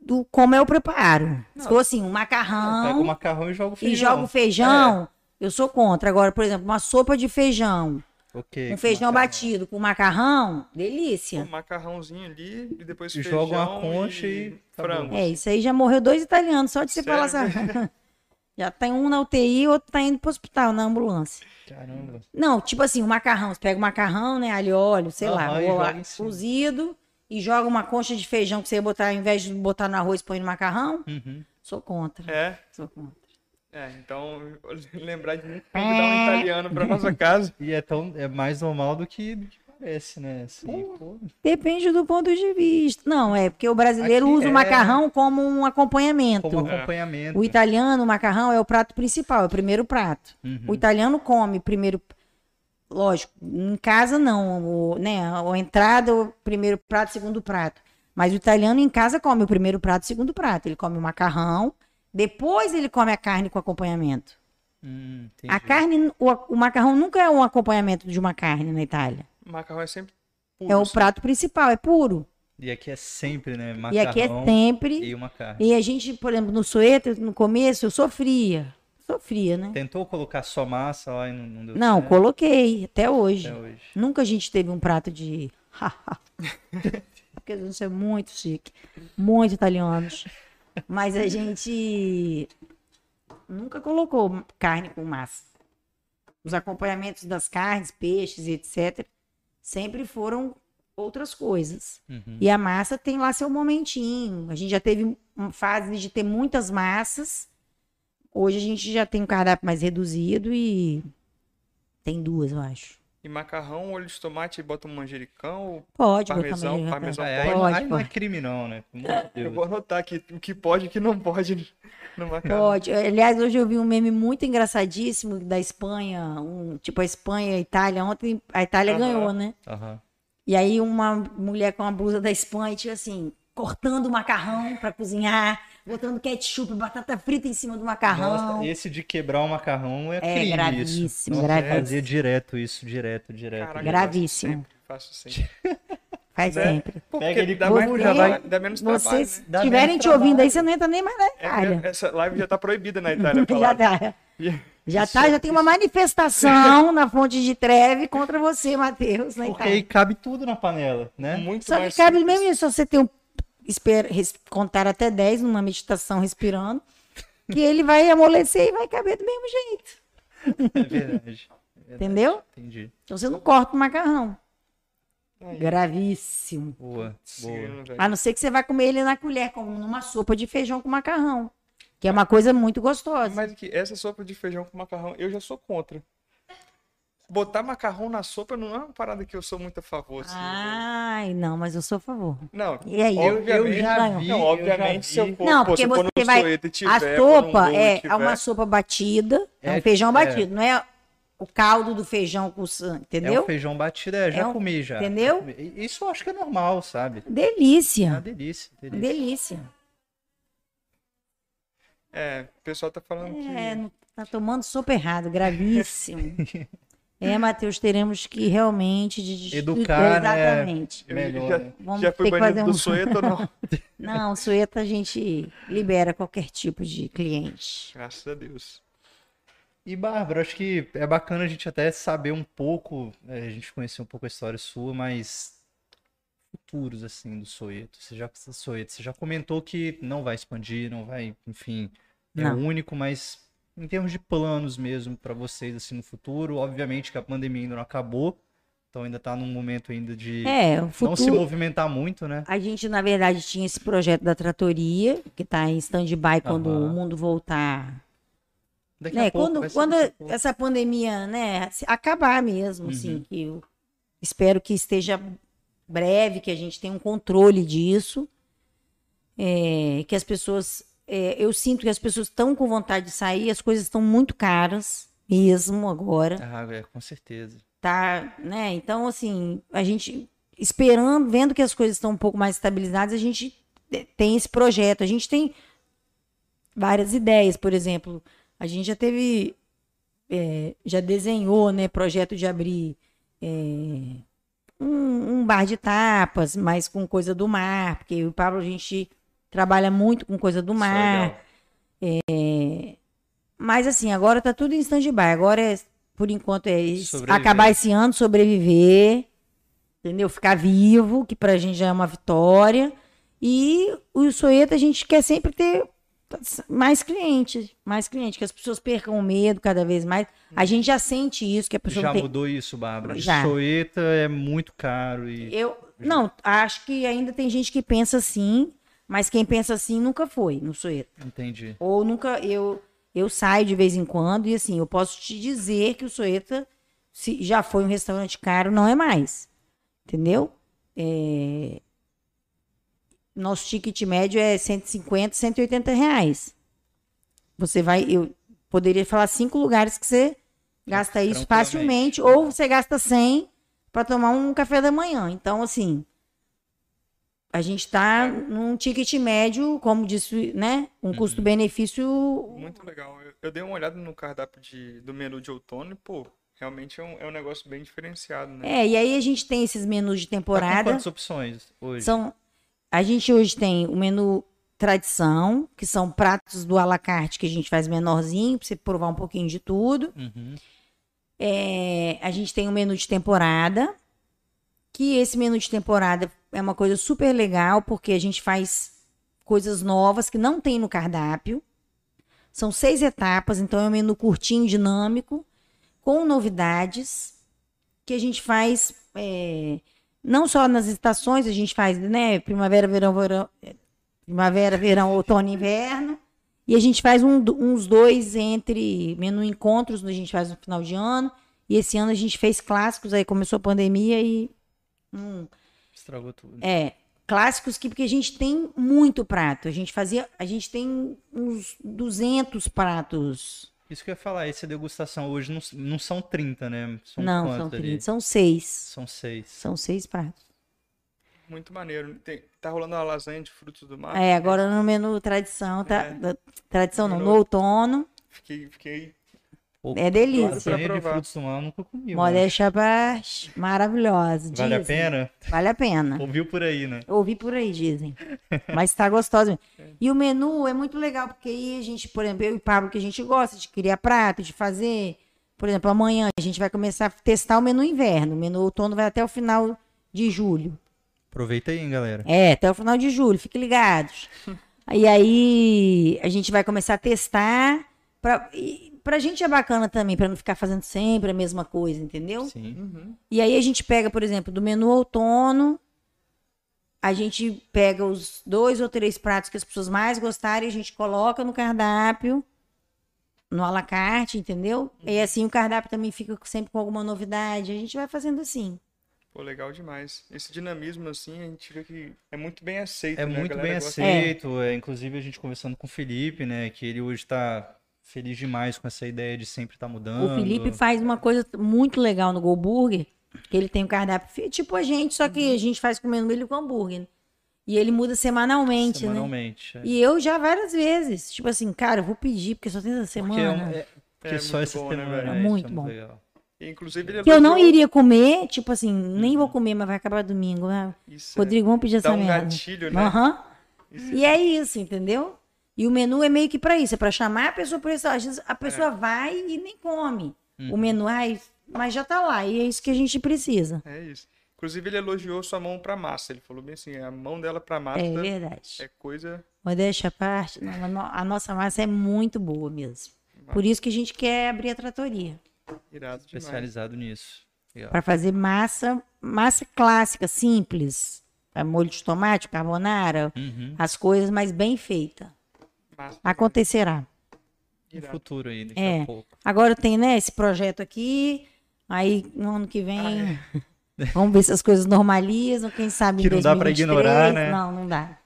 do como eu preparo. Se for assim, um Pega o macarrão macarrão e joga o e feijão. jogo feijão, eu sou contra. Agora, por exemplo, uma sopa de feijão, Ok, um feijão macarrão. batido com macarrão, Um delícia. macarrãozinho ali e depois E feijão joga uma concha e acabou. frango. É, isso aí já morreu dois italianos, só de você Sério? falar essa. Já tem um na UTI, outro tá indo pro hospital, na ambulância. Caramba. Não, tipo assim, o macarrão. Você pega o macarrão, né? Alho e óleo, sei lá, Aham, e lá, cozido, e joga uma concha de feijão que você ia botar, ao invés de botar no arroz, põe no macarrão. Uhum. Sou contra. É, Sou contra. é, então lembrar de mim convidar um italiano pra nossa casa. E é, tão, é mais normal do que, do que parece, né? Assim, pô. Depende do ponto de vista. Não, é porque o brasileiro Aqui usa é- o macarrão como um acompanhamento. Como acompanhamento. O italiano, o macarrão é o prato principal, é o primeiro prato. Uhum. O italiano come primeiro. Lógico, em casa não, o, né? A entrada, o primeiro prato, segundo prato. Mas o italiano em casa come o primeiro prato, segundo prato. Ele come o macarrão, depois ele come a carne com acompanhamento. Hum. A carne, o, o macarrão nunca é um acompanhamento de uma carne na Itália. Macarrão é sempre puro. É o assim. prato principal, é puro. E aqui é sempre, né? Macarrão e aqui é sempre. e uma carne. E a gente, por exemplo, no Soeta, no começo, eu sofria. Sofria, né? Tentou colocar só massa lá e não, não deu Não, certo coloquei, até hoje. até hoje. Nunca a gente teve um prato de. Porque a gente é muito chique. Muito italianos. Mas a gente nunca colocou carne com massa. Os acompanhamentos das carnes, peixes e etc. sempre foram outras coisas. Uhum. E a massa tem lá seu momentinho. A gente já teve uma fase de ter muitas massas. Hoje a gente já tem um cardápio mais reduzido e tem duas, eu acho. E macarrão, olho de tomate e bota um manjericão. ou- Pode Parmesão, botar parmesão É, aí, pode? Pode, aí não é crime não, né? Eu vou anotar aqui o que pode e o que não pode no macarrão. Pode. Aliás, hoje eu vi um meme muito engraçadíssimo da Espanha, um, tipo a Espanha e a Itália. Ontem a Itália Aham. ganhou, né? Aham. E aí uma mulher com a blusa da Espanha, tipo assim, cortando o macarrão para cozinhar, botando ketchup, batata frita em cima do macarrão. Nossa, esse de quebrar o macarrão é, É crime gravíssimo, isso. Nossa, gravíssimo. Fazia direto isso, direto, direto. Caraca. Gravíssimo. Faço sempre. Faço sempre. Faz né? sempre. Pô, Pega ele dá, mais, dá, já mais- dá menos trabalho, Vocês né? Estiverem menos te ouvindo aí, você não entra nem mais na É que Itália. essa live já tá proibida na Itália. já tá. Já tá, já tem uma manifestação na fonte de Treve contra você, Matheus, Porque aí Itália. cabe tudo na panela, né? Muito Só que mais cabe simples. mesmo isso, se você tem um, espera, res- contar até 10 numa meditação respirando, que ele vai amolecer e vai caber do mesmo jeito, É verdade. entendeu? Entendi. Então você não corta o macarrão. Aí. Gravíssimo. Boa, boa. A não ser que você vai comer ele na colher, como numa sopa de feijão com macarrão. Que é uma coisa muito gostosa. Mas que essa sopa de feijão com macarrão, eu já sou contra. Botar macarrão na sopa não é uma parada que eu sou muito a favor. assim. Ai, não, mas eu sou a favor. Não, E aí? obviamente, eu já vi, não, eu obviamente, já se eu vi. for, Não, pô, porque for você no vai- A tiver, for num sopa é, é uma sopa batida, é, É, um feijão é. batido, não é o caldo do feijão com sangue, É um entendeu? feijão batido, é, já É um- comi já. entendeu? já comi. Isso eu acho que é normal, sabe? É uma Delícia, delícia, delícia. delícia. É, o pessoal tá falando É, que... não- tá tomando sopa errado, gravíssimo. É, Matheus, teremos que realmente de- Educar, né? Exatamente. Eu Melhor, já, né? Vamos já ter fui que fazer do um- Soeto ou não? Não, sueta a gente libera qualquer tipo de cliente. Graças a Deus. E, Bárbara, acho que é bacana a gente até saber um pouco, é, a gente conhecer um pouco a história sua, mas futuros, assim, do Soeto. Você já, Soeto, você já comentou que não vai expandir, não vai, enfim, é Não. único, mas em termos de planos mesmo para vocês, assim, no futuro, obviamente que a pandemia ainda não acabou, então ainda tá num momento ainda de É, o não se futuro. movimentar muito, né? A gente, na verdade, tinha esse projeto da tratoria, que está em stand-by quando Aham. o mundo voltar. Daqui Né? a pouco, Quando, quando a pouco. essa pandemia né, acabar mesmo, assim, Uhum. que eu espero que esteja breve, que a gente tenha um controle disso, é, que as pessoas. É, eu sinto que as pessoas estão com vontade de sair, as coisas estão muito caras mesmo agora. Ah, é, com certeza. tá, né? Então, assim, a gente esperando, vendo que as coisas estão um pouco mais estabilizadas, a gente te- tem esse projeto. A gente tem várias ideias, por exemplo, a gente já teve, é, já desenhou, né, projeto de abrir é, um, um bar de tapas, mas com coisa do mar, porque o Pablo a gente trabalha muito com coisa do é mar. legal. Mas assim, agora tá tudo em stand-by. Agora é, por enquanto, é Sobreviver. acabar esse ano, sobreviver, entendeu? Ficar vivo, que pra gente já é uma vitória. E o Soeta a gente quer sempre ter mais clientes, mais clientes, que as pessoas percam o medo cada vez mais. A gente já sente isso, que a pessoa Já tem... mudou isso, Bárbara. Já. Soeta é muito caro e Eu não, acho que ainda tem gente que pensa assim, mas quem pensa assim nunca foi no Soeta. entendi. Ou nunca eu eu saio de vez em quando e assim, eu posso te dizer que o Soeta se já foi um restaurante caro, não é mais. Entendeu? É, Nosso ticket médio é 150, 180 reais. Você vai, eu poderia falar cinco lugares que você gasta isso facilmente, ou você gasta 100 para tomar um café da manhã. Então, assim, a gente está num ticket médio, como disse, né? Um custo-benefício. Muito legal. Eu, eu dei uma olhada no cardápio de, do menu de outono e, pô, realmente é um, é um negócio bem diferenciado, né? É, e aí a gente tem esses menus de Tá com temporada. quantas opções hoje? São, a gente hoje tem o menu tradição, que são pratos do à la carte que a gente faz menorzinho, para você provar um pouquinho de tudo. Uhum. É, a gente tem o menu de temporada, que esse menu de temporada é uma coisa super legal, porque a gente faz coisas novas que não tem no cardápio. São seis etapas, então é um menu curtinho, dinâmico, com novidades, que a gente faz é, não só nas estações, a gente faz né, primavera, verão, verão, é, primavera, verão, outono e inverno. E a gente faz um- uns dois entre menu encontros, a gente faz no final de ano. E esse ano a gente fez clássicos, aí começou a pandemia e. hum, Estragou tudo. é, clássicos que porque a gente tem muito prato. A gente fazia, a gente tem uns 200 pratos. Isso que eu ia falar, essa degustação hoje não, não são 30, né? São não, quantos são ali? 30, são seis. São seis. São seis pratos. Muito maneiro. Tem- tá rolando uma lasanha de frutos do mar. É, agora no menu tradição, tá? É. Tradição não, no outono. Fiquei, fiquei É delícia. de frutos do mar eu nunca comi. Modéstia parte, maravilhosa. Vale a dizem. pena? Vale a pena. Ouviu por aí, né? Ouvi por aí, dizem. Mas tá gostosa. mesmo. E o menu é muito legal, porque aí a gente, por exemplo, eu e o Pablo, que a gente gosta de criar prato, de fazer. Por exemplo, amanhã a gente vai começar a testar o menu inverno. O menu outono vai até o final de julho. Aproveita aí, hein, galera. É, até o final de julho, fiquem ligados. E aí a gente vai começar a testar. Pra, e pra gente é bacana também, pra não ficar fazendo sempre a mesma coisa, entendeu? Sim. E aí a gente pega, por exemplo, do menu outono, a gente pega os dois ou três pratos que as pessoas mais gostarem, a gente coloca no cardápio, no à la carte, entendeu? E assim o cardápio também fica sempre com alguma novidade. A gente vai fazendo assim. Pô, legal demais. Esse dinamismo, assim, a gente vê que é muito bem aceito, É né? Muito bem aceito. É, inclusive, a gente conversando com o Felipe, né? Que ele hoje tá feliz demais com essa ideia de sempre estar mudando. O Felipe faz uma coisa muito legal no Go Burger, que ele tem um cardápio tipo a gente, só Uhum. que a gente faz com o menu dele com hambúrguer. né? E ele muda semanalmente, né? semanalmente. é. E eu já várias vezes, tipo assim, cara, eu vou pedir, porque só tem essa Porque, é um- semana. é- porque É só muito essa bom, né, semana. né? Isso Muito bom. legal. E, inclusive, ele Que eu não iria comer, tipo assim, nem Uhum. vou comer, mas vai acabar domingo. né? Isso, é. Rodrigo, vamos pedir Dá essa um merda. gatilho, né? Isso E é isso, entendeu? E o menu é meio que para isso, é para chamar a pessoa por isso. Às vezes a pessoa É. vai e nem come. Uhum. O menu, ai, mas já tá lá, e é isso que a gente precisa. É isso. Inclusive, ele elogiou sua mão pra massa. Ele falou bem assim: a mão dela pra massa É verdade. é coisa. Modéstia à parte, não, a no- a nossa massa é muito boa mesmo. Por isso que a gente quer abrir a tratoria. demais. Especializado nisso. Para fazer massa, massa clássica, simples. É molho de tomate, carbonara, Uhum. as coisas, mas bem feita. Acontecerá. No futuro aí, daqui É. a pouco. Agora tem, né, esse projeto aqui. Aí no ano que vem, Ah, vamos ver se as coisas normalizam. Quem sabe em Que não dá pra 2023, ignorar, né? Não, não dá.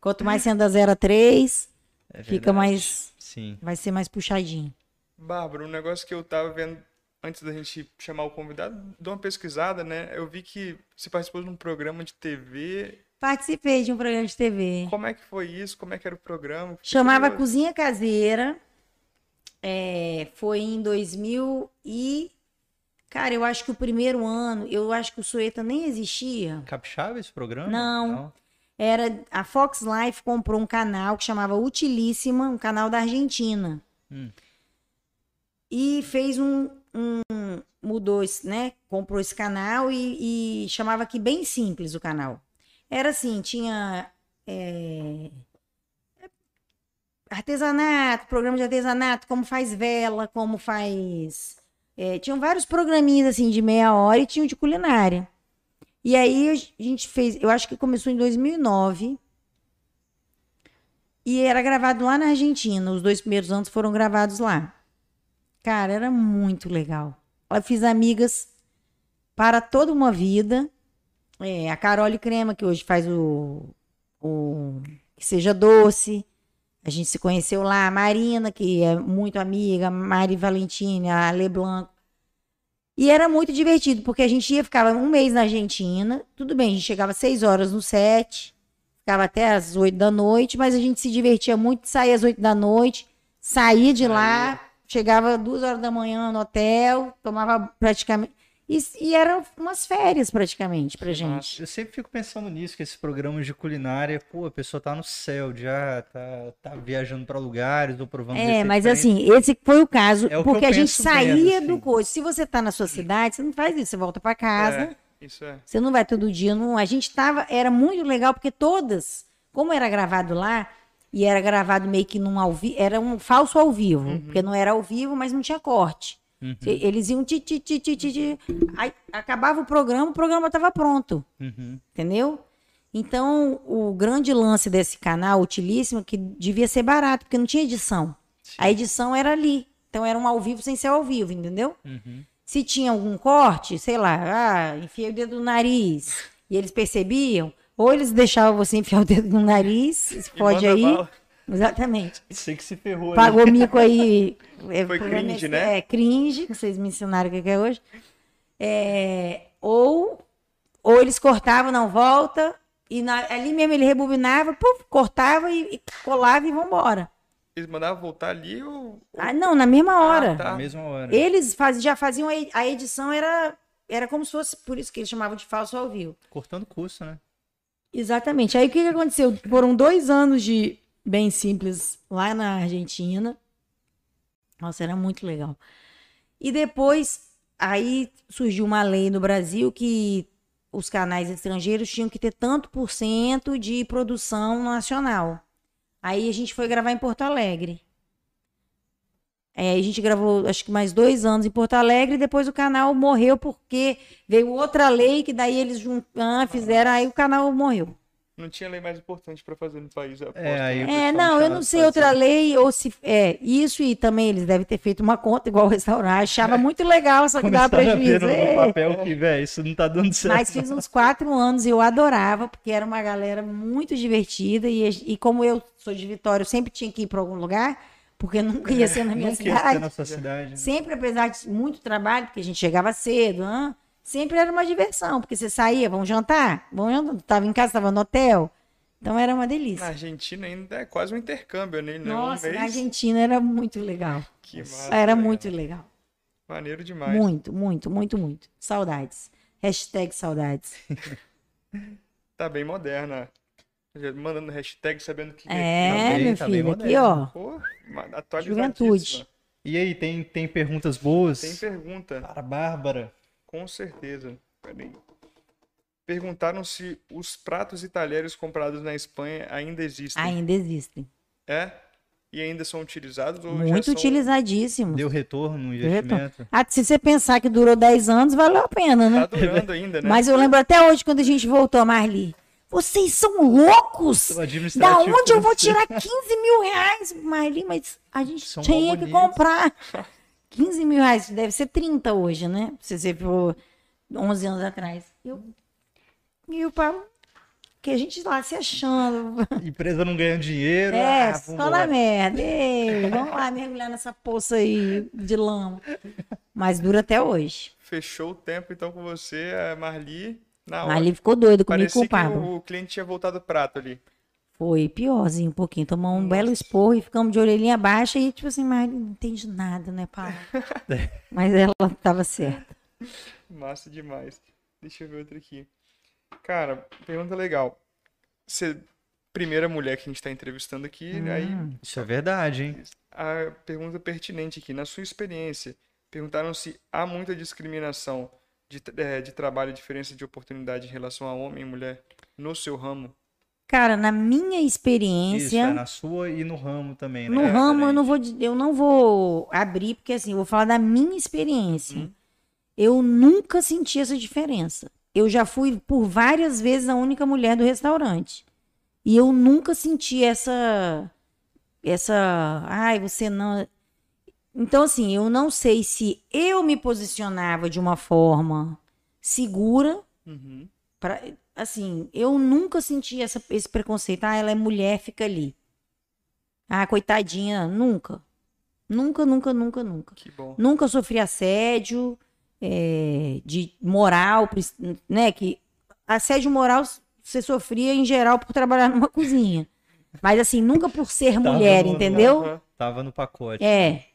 Quanto mais você anda 0 a 3, É fica mais. Sim. Vai ser mais puxadinho. Bárbara, um negócio que eu tava vendo antes da gente chamar o convidado, dou uma pesquisada, né? Eu vi que você participou de um programa de TV. Participei de um programa de TV. Como é que foi isso? Como é que era o programa? Fiquei Chamava curioso. Cozinha Caseira. É, foi em 2000 e... Cara, eu acho que o primeiro ano, eu acho que o Sueta nem existia. Capixaba esse programa? Não. Era a Fox Life comprou um canal que chamava Utilíssima, um canal da Argentina. Hum. E fez um, um- mudou, esse, né? Comprou esse canal e, e chamava aqui bem simples o canal. Era assim, tinha é, artesanato, programa de artesanato, como faz vela, como faz. é, tinham vários programinhas assim de meia hora e tinha um de culinária. E aí a gente fez, eu acho que começou em 2009. E era gravado lá na Argentina. Os dois primeiros anos foram gravados lá. Cara, era muito legal. Eu fiz amigas para toda uma vida. É, a Carole Crema, que hoje faz o, o Que Seja Doce. A gente se conheceu lá. A Marina, que é muito amiga. Mari Valentini, a Leblanc. E era muito divertido, porque a gente ia, ficava um mês na Argentina. Tudo bem, a gente chegava às seis horas no set, ficava até às oito da noite, mas a gente se divertia muito, saía às oito da noite, saía de lá, chegava duas horas da manhã no hotel, tomava praticamente. E, e eram umas férias praticamente pra gente. Eu sempre fico pensando nisso, que esses programas de culinária, pô, a pessoa tá no céu já, tá, tá viajando pra lugares ou provando É, mas assim, esse foi o caso, É o que porque eu a gente saía vendo, do assim. coisa. Se você tá na sua cidade, você não faz isso, você volta pra casa. É, isso é. Você não vai todo dia, não. A gente tava, era muito legal porque todas, como era gravado lá e era gravado meio que num ao vivo, era um falso ao vivo, porque não era ao vivo, mas não tinha corte. Uhum, Eles iam ti, ti, ti, ti, ti, ti. Aí acabava o programa, o programa estava pronto, uhum. entendeu? Então, o grande lance desse canal, utilíssimo, é que devia ser barato, porque não tinha edição. A edição era ali. Então era um ao vivo sem ser ao vivo, entendeu? Uhum. Se tinha algum corte, sei lá, ah, enfia o dedo no nariz, e eles percebiam, ou eles deixavam você enfiar o dedo no nariz, pode aí. bala. Exatamente. Sei que se ferrou aí. Pagou mico aí. é, Foi cringe, né? É, cringe, que vocês me ensinaram o que é hoje. É, ou, ou eles cortavam, não volta, e na- ali mesmo ele rebobinava, puf, cortava e, e colava e vambora. Eles mandavam voltar ali ou. Ah, não, na mesma hora. tá. Na mesma hora. Eles faz, já faziam a, a edição, era, era como se fosse, por isso que eles chamavam de falso ao vivo. Cortando custo, né? Exatamente. Aí o que, que aconteceu? Foram dois anos de bem simples lá na Argentina. Nossa, era muito legal. E depois, aí surgiu uma lei no Brasil que os canais estrangeiros tinham que ter tanto por cento de produção nacional. Aí a gente foi gravar em Porto Alegre. É, a gente gravou acho que mais dois anos em Porto Alegre e depois o canal morreu porque veio outra lei que daí eles juntaram, fizeram, aí o canal morreu. Não tinha lei mais importante pra fazer no país. eu aposto, É, aí né? É, pessoal não, eu não sei fazer. outra lei ou se é isso e também eles devem ter feito uma conta igual o restaurante. Achava muito legal, só que dava Começaram prejuízo. É. papel que, velho, isso não tá dando certo. Mas fiz uns quatro anos e eu adorava, porque era uma galera muito divertida. E, e como eu sou de Vitória, eu sempre tinha que ir para algum lugar, porque nunca ia ser na minha quer ser cidade. na sua cidade. né? Sempre, apesar de muito trabalho, porque a gente chegava cedo, hã? Sempre era uma diversão, porque você saía, vamos jantar? Vamos jantar. Tava em casa, tava no hotel. Então era uma Na delícia. Argentina ainda é quase um intercâmbio, né? Não Nossa, na Argentina era muito legal. Que massa, Era muito legal. Maneiro demais. Muito, muito, muito, muito. Saudades. Hashtag saudades. Tá bem moderna. Mandando hashtag, sabendo que. É, bem, meu tá bem filho, aqui, ó. Pô. Juventude. E aí, tem, tem perguntas boas? Tem pergunta, Para a Bárbara. Com certeza. Peraí. Perguntaram se os pratos e talheres comprados na Espanha ainda existem. Ainda existem. É? E ainda são utilizados? Muito são... utilizadíssimos. Deu retorno no retorno. investimento? Ah, se você pensar que durou 10 anos, valeu a pena, né? Tá durando ainda, né? Mas eu lembro até hoje quando a gente voltou, Marli. Vocês são loucos! Da onde eu vou tirar 15 mil reais, Marli? Mas a gente São tinha que comprar. 15 mil reais, deve ser 30 hoje, né? Se você for 11 anos atrás. Eu, e o Paulo, que a gente lá se achando. Empresa não ganhando dinheiro. É, ah, só na merda. Ei, vamos lá mergulhar nessa poça aí de lama. Mas dura até hoje. Fechou o tempo então com você, a Marli, na hora. Marli ficou doido comigo com Parecia o que Pablo. o cliente tinha voltado o prato ali. Foi piorzinho um pouquinho. Tomamos um belo esporro e ficamos de orelhinha baixa e, tipo assim, Marli não entende nada, né, Paulo? Mas ela tava certa. Massa demais. Deixa eu ver outra aqui. Cara, pergunta legal. Você, primeira mulher que a gente está entrevistando aqui, aí Isso é verdade, hein? a pergunta pertinente aqui. Na sua experiência, perguntaram se há muita discriminação de, eh, de trabalho e diferença de oportunidade em relação a homem e mulher no seu ramo? Cara, na minha Isso, experiência, é na sua e no ramo também, né? no É, ramo eu diferente. não vou eu não vou abrir porque assim, eu vou falar da minha experiência. Uhum. Eu nunca senti essa diferença. Eu já fui por várias vezes a única mulher do restaurante. E eu nunca senti essa essa, ai, você não Então assim, eu não sei se eu me posicionava de uma forma segura Uhum. Pra, assim, eu nunca senti essa, esse preconceito. Ah, ela é mulher, fica ali. Ah, coitadinha, nunca. Nunca, nunca, nunca, nunca. Que bom. Nunca sofri assédio é, de moral, né? Que assédio moral você sofria em geral por trabalhar numa cozinha. Mas assim, nunca por ser Tava mulher, no- entendeu? Aham. Tava no pacote. É.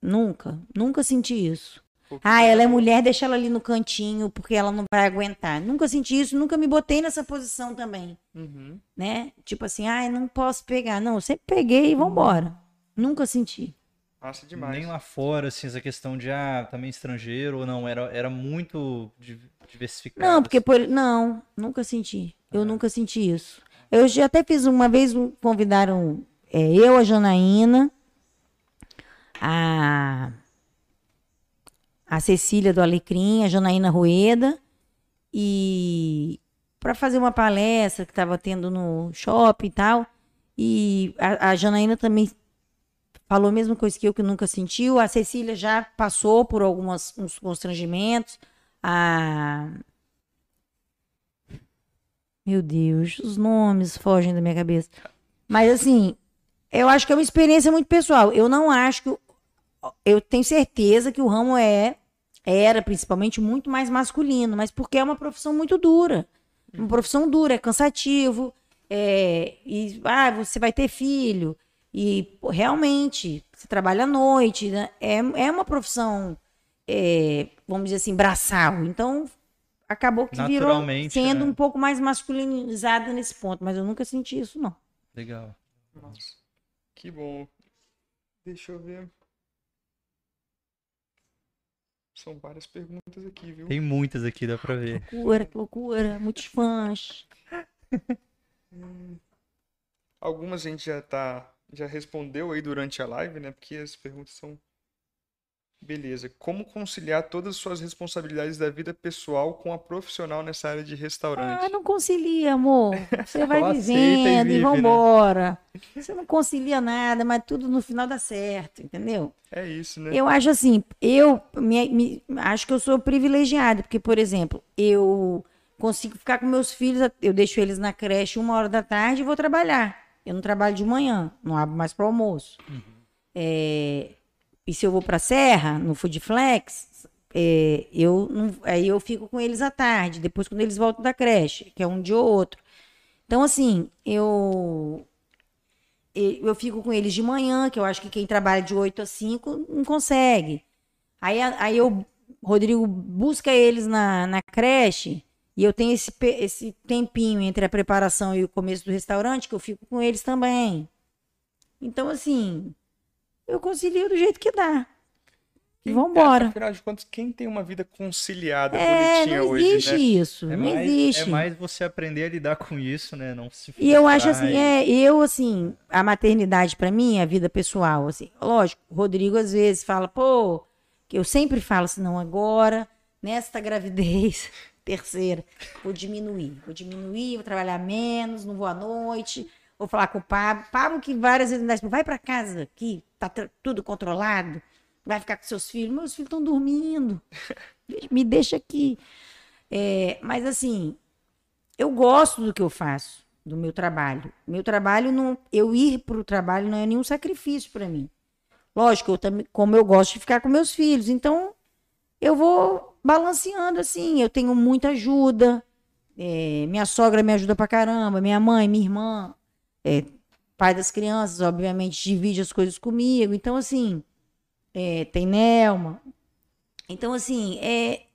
Nunca, nunca senti isso. Ah, ela é mulher, deixa ela ali no cantinho, porque ela não vai aguentar. Nunca senti isso, nunca me botei nessa posição também, Uhum. né? Tipo assim, ah, não posso pegar. Não, eu sempre peguei e vambora. Nunca senti. Massa demais. Nem lá fora, assim, essa questão de, ah, também estrangeiro ou não, era, era muito di- diversificado. Não, porque assim. por... não, nunca senti. Eu nunca senti isso. Eu já até fiz uma vez, convidaram é, eu, a Janaína, a, a Cecília do Alecrim, a Janaína Rueda, e para fazer uma palestra que estava tendo no shopping e tal. E a, a Janaína também falou a mesma coisa que eu, que nunca sentiu. A Cecília já passou por alguns uns constrangimentos. A meu Deus, os nomes fogem da minha cabeça. Mas assim, eu acho que é uma experiência muito pessoal. Eu não acho que. Eu tenho certeza que o ramo é, era principalmente muito mais masculino, mas porque é uma profissão muito dura. Uma profissão dura, é cansativo. É, e ah, você vai ter filho. E realmente, você trabalha à noite. né? É, é uma profissão, é, vamos dizer assim, braçal. Então, acabou que virou sendo né? um pouco mais masculinizada nesse ponto, mas eu nunca senti isso, não. Legal. Nossa. Que bom. Deixa eu ver. São várias perguntas aqui, viu? Tem muitas aqui, dá pra ver. Loucura, que loucura, muitos fãs. Algumas a gente já tá, já respondeu aí durante a live, né? Porque as perguntas são Beleza. Como conciliar todas as suas responsabilidades da vida pessoal com a profissional nessa área de Ah, restaurante? não concilia, amor. Você vai e vivendo e vive, né? vambora. Você não concilia nada, mas tudo no final dá certo, entendeu? É isso, né? Eu acho assim, eu me, me- acho que eu sou privilegiada, porque, por exemplo, eu consigo ficar com meus filhos, eu deixo eles na creche uma hora da tarde e vou trabalhar. Eu não trabalho de manhã, não abro mais para almoço. É, e se eu vou para Serra, no Food Flex, é, eu não- aí eu fico com eles à tarde, depois quando eles voltam da creche, que é um dia ou outro. Então, assim, eu eu fico com eles de manhã, que eu acho que quem trabalha de 8 a 5 não consegue. Aí, a- aí eu, Rodrigo busca eles na, na creche E eu tenho esse, esse tempinho entre a preparação e o começo do restaurante que eu fico com eles também. Então, assim, eu concilio do jeito que dá. E vambora. Afinal de contas, quem tem uma vida conciliada, É, bonitinha não hoje, existe né? isso. É não mais, existe. é mais você aprender a lidar com isso, né? Não se E eu acho assim, e- é, eu assim, a maternidade pra mim, é a vida pessoal, assim, lógico, o Rodrigo às vezes fala, pô, que eu sempre falo assim, não, agora, nesta gravidez, terceira, vou diminuir, vou diminuir, vou trabalhar menos, não vou à noite, vou falar com o Pablo, Pablo que várias vezes me vai pra casa aqui, tá tudo controlado, vai ficar com seus filhos, meus filhos estão dormindo, me deixa aqui. É, mas assim, eu gosto do que eu faço, do meu trabalho. Meu trabalho não, eu ir para o trabalho não é nenhum sacrifício para mim. Lógico, eu também, como eu gosto de ficar com meus filhos, então eu vou balanceando assim. Eu tenho muita ajuda. é, minha sogra me ajuda pra caramba, minha mãe, minha irmã, é, pai das crianças, obviamente divide as coisas comigo. Então assim, é, tem Nelma. Então assim, é,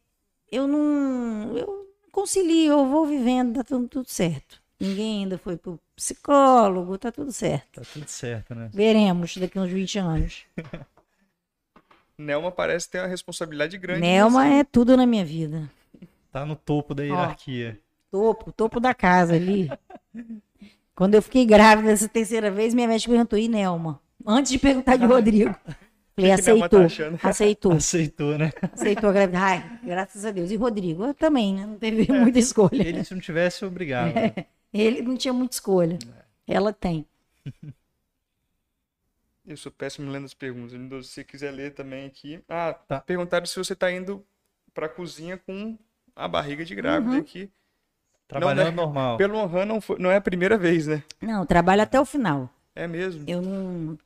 eu não, eu concilio, eu vou vivendo, tá tudo, tudo certo. Ninguém ainda foi pro psicólogo, tá tudo certo. Tá tudo certo, né? Veremos daqui uns 20 anos. Nelma parece ter uma responsabilidade grande. Nelma é tudo na minha vida. Tá no topo da hierarquia. Topo, topo da casa ali. Quando eu fiquei grávida essa terceira vez, minha médica perguntou, e Nelma? Antes de perguntar de Rodrigo. Falei, Nelma tá aceitou, aceitou, Aceitou, né? aceitou a gravidez. Ai, graças a Deus. E Rodrigo? Eu também, né? Não teve muita escolha. Ele, se não tivesse, obrigado. Ele não tinha muita escolha. Ela tem. Eu sou péssimo lendo as perguntas. Se você quiser ler também aqui. Ah, Tá. perguntaram se você tá indo pra cozinha com a barriga de grávida Uhum. aqui. Trabalhando né? normal. Pelo Honran não, foi- não é a primeira vez, né? Não, trabalho até o final. É mesmo. Eu não.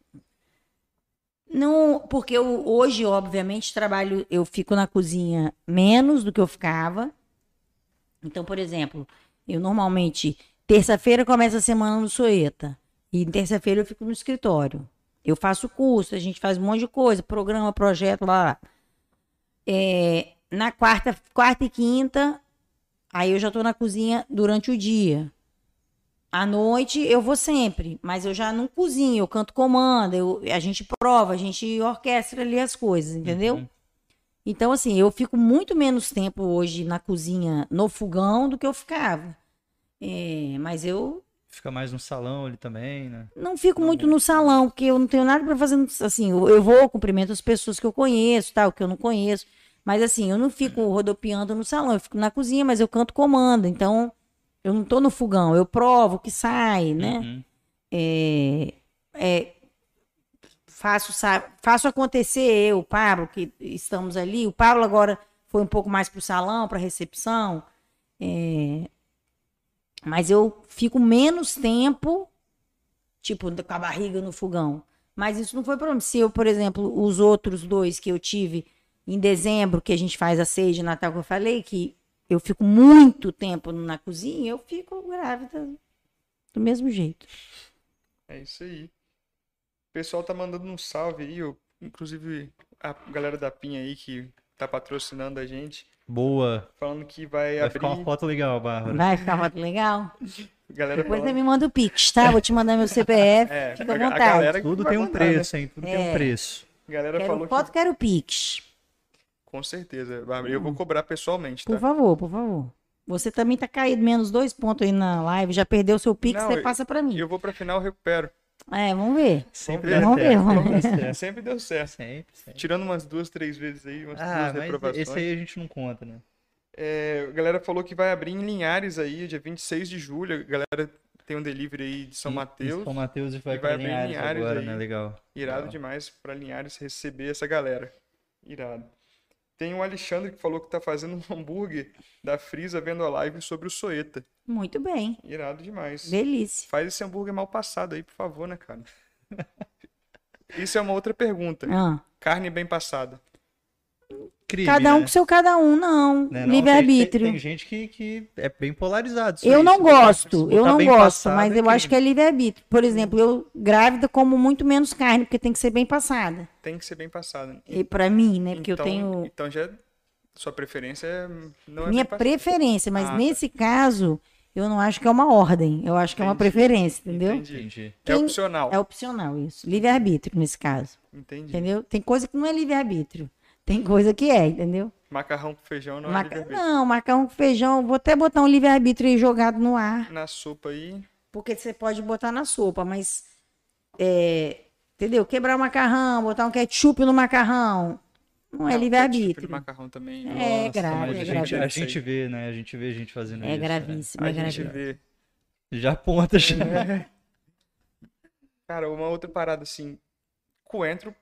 Não, porque eu hoje, obviamente, trabalho, eu fico na cozinha menos do que eu ficava. Então, por exemplo, eu normalmente, terça-feira começa a semana no Soeta. E terça-feira eu fico no escritório. Eu faço curso, a gente faz um monte de coisa, programa, projeto, lá. lá. É, na quarta, quarta e quinta, aí eu já tô na cozinha durante o dia. À noite eu vou sempre, mas eu já não cozinho, eu canto comanda, eu, a gente prova, a gente orquestra ali as coisas, entendeu? Uhum. Então, assim, eu fico muito menos tempo hoje na cozinha, no fogão, do que eu ficava. É, mas eu Fica mais no salão ali também, né? não fico muito no salão, porque eu não tenho nada para fazer. Assim, eu, eu vou, cumprimento as pessoas que eu conheço, tal, que eu não conheço. Mas assim, eu não fico rodopiando no salão, eu fico na cozinha, mas eu canto comanda. Então, eu não tô no fogão, eu provo que sai, né? Uhum. É, é, faço, faço acontecer eu, o Pablo, que estamos ali. O Pablo agora foi um pouco mais pro salão, pra recepção. É, mas eu fico menos tempo, tipo, com a barriga no fogão. Mas isso não foi problema. Se eu, por exemplo, os outros dois que eu tive em dezembro, que a gente faz a ceia de Natal, que eu falei, que eu fico muito tempo na cozinha, eu fico grávida do mesmo jeito. É isso aí. O pessoal tá mandando um salve aí, ó. inclusive a galera da Pinha aí que tá patrocinando a gente, Boa. falando que vai, Vai abrir. ficar uma foto legal, Bárbara. Vai ficar muito legal. Galera Depois você falando... me manda o Pix, tá? Vou te mandar meu CPF. É, Fica à vontade. galera que Tudo vai tem um mandar, né? preço, hein? Tudo tem um É. preço. A galera Quero falou foto, que. quero Pix. Com certeza, Bárbara. Eu vou cobrar pessoalmente, Por tá? favor, por favor. Você também tá caído menos dois pontos aí na live. Já perdeu seu Pix, Não, você eu- passa pra mim. Eu vou pra final, eu recupero. É, vamos ver. Sempre ver. dá Vamos ver, certo. vamos sempre certo. Sempre deu certo. Sempre, sempre. Tirando umas duas, três vezes aí, umas Ah, duas mas reprovações. esse aí a gente não conta, né? É, a galera falou que vai abrir em Linhares aí, dia 26 de julho. A galera tem um delivery aí de São E- Mateus. São Mateus e vai E pra vai abrir Linhares, Linhares agora, aí. né? Legal. Irado Legal. demais pra Linhares receber essa galera. Irado. Tem o Alexandre que falou que tá fazendo um hambúrguer da Frisa vendo a live sobre o Soeta. Muito bem. Irado demais. Delícia. Faz esse hambúrguer mal passado aí, por favor, né, cara? Isso é uma outra pergunta. Ah, Carne bem passada. Crime, cada um né? com seu cada um, não. Né, não? Livre-arbítrio. Tem, tem gente que, que é bem polarizado. Eu aí. não Se botar- se gosto, eu não gosto, mas é eu acho que crime. é livre-arbítrio. Por exemplo, eu grávida como muito menos carne, porque tem que ser bem passada. Tem que ser bem passada. E para mim, né? Porque então, eu tenho. Então já Sua preferência é- não é Minha preferência, mas Ah, tá. nesse caso, eu não acho que é uma ordem. Eu acho que é uma Entendi. preferência, entendeu? Entendi. Entendi. É Quem- opcional. É opcional isso. Livre-arbítrio nesse caso. Entendi. Entendeu? Tem coisa que não é livre-arbítrio. Tem coisa que é, entendeu? Macarrão com feijão não é Maca... livre-arbítrio. Não, macarrão com feijão. Vou até botar um livre-arbítrio aí jogado no ar. Na sopa aí. Porque você pode botar na sopa, mas. é, entendeu? Quebrar o macarrão, botar um ketchup no macarrão. Não é Não, livre-arbítrio. ketchup de macarrão também. É Nossa, grave, é a, gente, grave. a gente vê, né? A gente vê a gente fazendo É isso. né? gravíssimo, A é gente gravíssimo. vê. Já aponta já. Cara, uma outra parada assim. Coentro,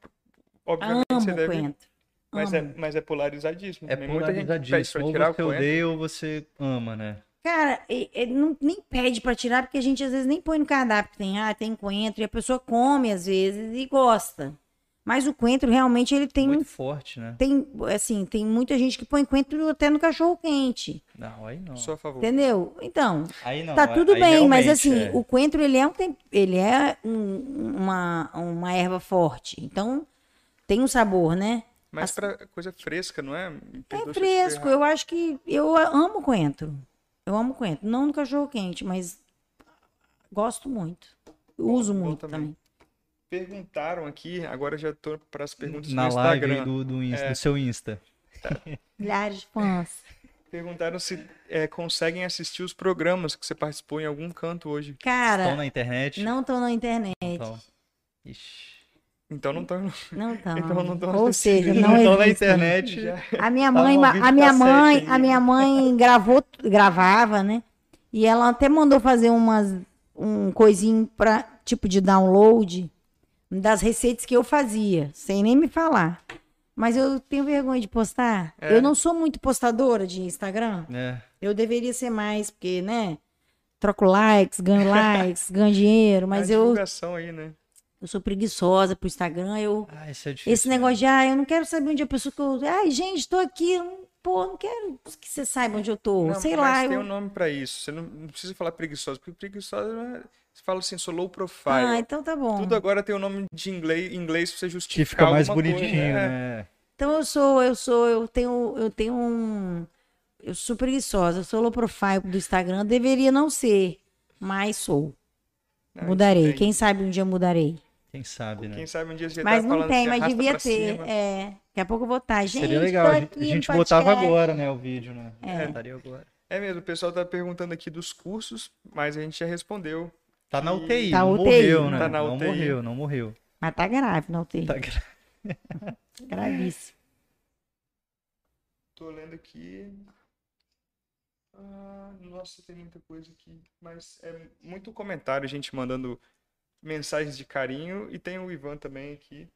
obviamente Amo você deve. coentro. Mas é, mas é polarizadíssimo. É também. Polarizadíssimo. Ou tirar o você coentro. odeia ou você ama, né? Cara, e- e não, nem pede pra tirar, porque a gente às vezes nem põe no cardápio. Tem, ah, tem coentro, e a pessoa come às vezes e gosta. Mas o coentro realmente ele tem Muito forte, né? tem assim, tem muita gente que põe coentro até no cachorro quente, Não, aí não. Sou a favor. entendeu? Então, Aí não. tá aí- tudo aí bem, mas assim, é. o coentro ele é um ele é um- uma uma erva forte. Então, tem um sabor, né? Mas pra coisa fresca, não é? Me É eu fresco, eu acho que eu amo coentro. Eu amo coentro, não no cachorro quente, mas gosto muito. Uso bom muito também. também. Perguntaram aqui, agora já tô para as perguntas Na do live Instagram. do, do, Insta, É. do seu Insta. Milhares de fãs. Perguntaram se é, conseguem assistir os programas que você participou em algum canto hoje. Estão Cara, na internet? não tô na internet. Então. Ixi. Então não estão. Não estão. Então não tão Ou seja, Não estão na internet. A minha Tá mãe, a minha cassete mãe, a minha mãe gravou, gravava, né? E ela até mandou fazer umas um coisinho para tipo de download das receitas que eu fazia, sem nem me falar. Mas eu tenho vergonha de postar. É. Eu não sou muito postadora de Instagram. É. Eu deveria ser mais, porque, né? Troco likes, ganho likes, ganho dinheiro, mas É a eu, divulgação aí, né? Eu sou preguiçosa pro Instagram. Eu, Ah, isso é difícil. esse negócio de, ah, eu não quero saber onde a pessoa que eu. Ai, gente, tô aqui. não- Pô, não quero que você saiba onde eu tô. Não, Sei mas lá. tem Eu... um nome pra isso. Você não, não precisa falar preguiçosa, porque preguiçosa é- você fala assim, sou low profile. Ah, então tá bom. Tudo agora tem o nome de inglês, inglês pra você Que justificar fica mais alguma coisa, bonitinho, é. né? Então eu sou, eu sou, eu tenho, eu tenho um. Eu sou preguiçosa, eu sou low profile do Instagram. Deveria não ser, mas sou. Não, mudarei. isso daí- Quem sabe um dia mudarei. Quem sabe, né? Quem sabe um dia você Mas tá não falando tem, mas devia ter. É. Daqui a pouco eu vou estar. Gente, Seria legal. tô A gente, aqui a gente botava podcast. agora, né? O vídeo, né? É. Estaria agora. É mesmo, o pessoal tá perguntando aqui dos cursos, mas a gente já respondeu. Tá na UTI, Tá não UTI, morreu, né? Tá na não UTI. morreu, não morreu. Mas tá grave, não tem. Tá gra- Gravíssimo. Tô lendo aqui. Ah, nossa, tem muita coisa aqui. Mas é muito comentário, gente mandando mensagens de carinho. E tem o Ivan também aqui,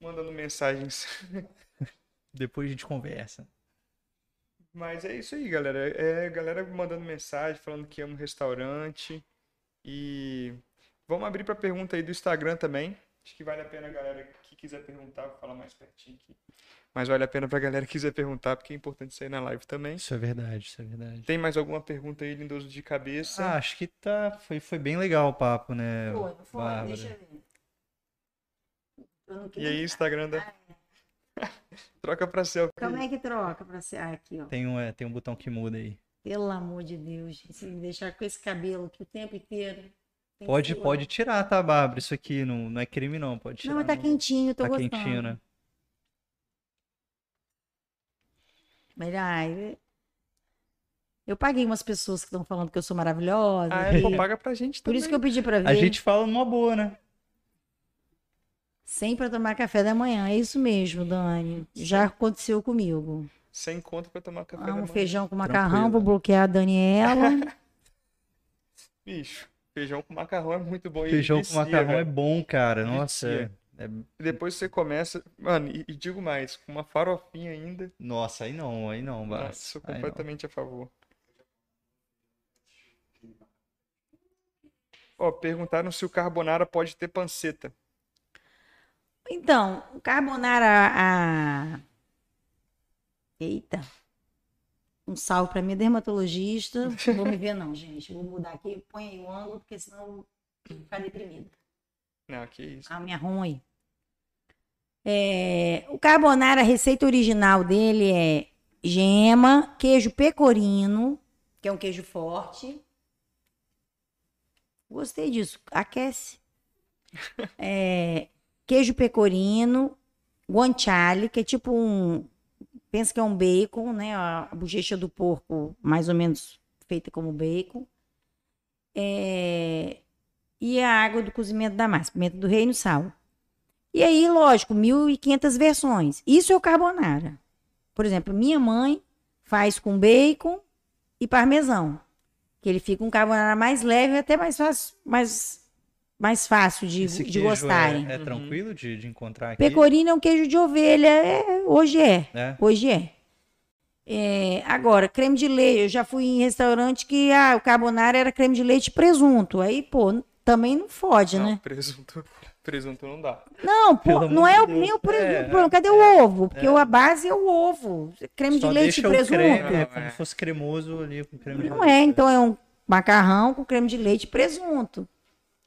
mandando mensagens. Depois a gente conversa. Mas é isso aí, galera. É galera mandando mensagem, falando que ama o restaurante. E vamos abrir para pergunta aí do Instagram também. Acho que vale a pena a galera que quiser perguntar, vou falar mais pertinho aqui. Mas vale a pena pra galera que quiser perguntar, porque é importante sair na live também. Isso é verdade, isso é verdade. Tem mais alguma pergunta aí, lindoso de cabeça? Ah, acho que tá. Foi, foi bem legal o papo, né? Foi, não foi? Bárbara? Deixa eu ver. Eu E aí, Instagram da... Troca pra selfie. Como é que troca pra ser ah, aqui, ó? Tem um, é, tem um botão que muda aí. Pelo amor de Deus, gente, se me deixar com esse cabelo aqui o tempo inteiro. Pode, pode tirar, tá, Bárbara? Isso aqui não, não é crime, não. Pode tirar. Não, mas tá quentinho, tô Tá gostando. quentinho, né? Mas, ai, eu paguei umas pessoas que estão falando que eu sou maravilhosa. Ah, é, e- pô, paga pra gente Por também. isso que eu pedi pra ver. A gente fala numa boa, né? Sempre pra tomar café da manhã. É isso mesmo, Dani. Já aconteceu comigo. Sem conta pra tomar café Ah, da um manhã. feijão com macarrão, Tranquilo. vou bloquear a Daniela. Bicho, feijão com macarrão é muito bom. Feijão com vicia, macarrão é bom, cara. Nossa, é- é- Depois você começa... Mano, e, e digo mais, com uma farofinha ainda. nossa, aí não, aí não, Nossa, Bárbara. sou não. completamente a favor. Ó, perguntaram se o carbonara pode ter panceta. Então, o carbonara a... Eita. Um salve pra minha dermatologista. Não vou me ver não, gente. Vou mudar aqui. Põe aí o ângulo, porque senão eu vou ficar deprimida. Não, que isso. A minha ruim. É, o carbonara, a receita original dele é gema, queijo pecorino, que é um queijo forte. Gostei disso, aquece. É, queijo pecorino, guanciale, que é tipo um. Pensa que é um bacon, né? A bochecha do porco, mais ou menos feita como bacon. É, e a água do cozimento da massa, pimenta do reino, sal. E aí, lógico, 1.500 versões. Isso é o carbonara. Por exemplo, minha mãe faz com bacon e parmesão. Que ele fica um carbonara mais leve e até mais fácil, mais, mais fácil de, Esse de queijo gostarem. É, é tranquilo de, de encontrar aqui? Pecorino é um queijo de ovelha. é, hoje é. É. Hoje é. É, Agora, creme de leite. Eu já fui em restaurante que ah, o carbonara era creme de leite e presunto. Aí, pô, também não fode, Não, né? presunto, presunto não dá. Não, pô, Pelo não amor é de o, nem o presunto. É, cadê o ovo? Porque a base é o ovo. Creme Só de leite e presunto. creme, é Não, como é. se fosse cremoso ali com creme de Não leite. é, então é um macarrão com creme de leite e presunto.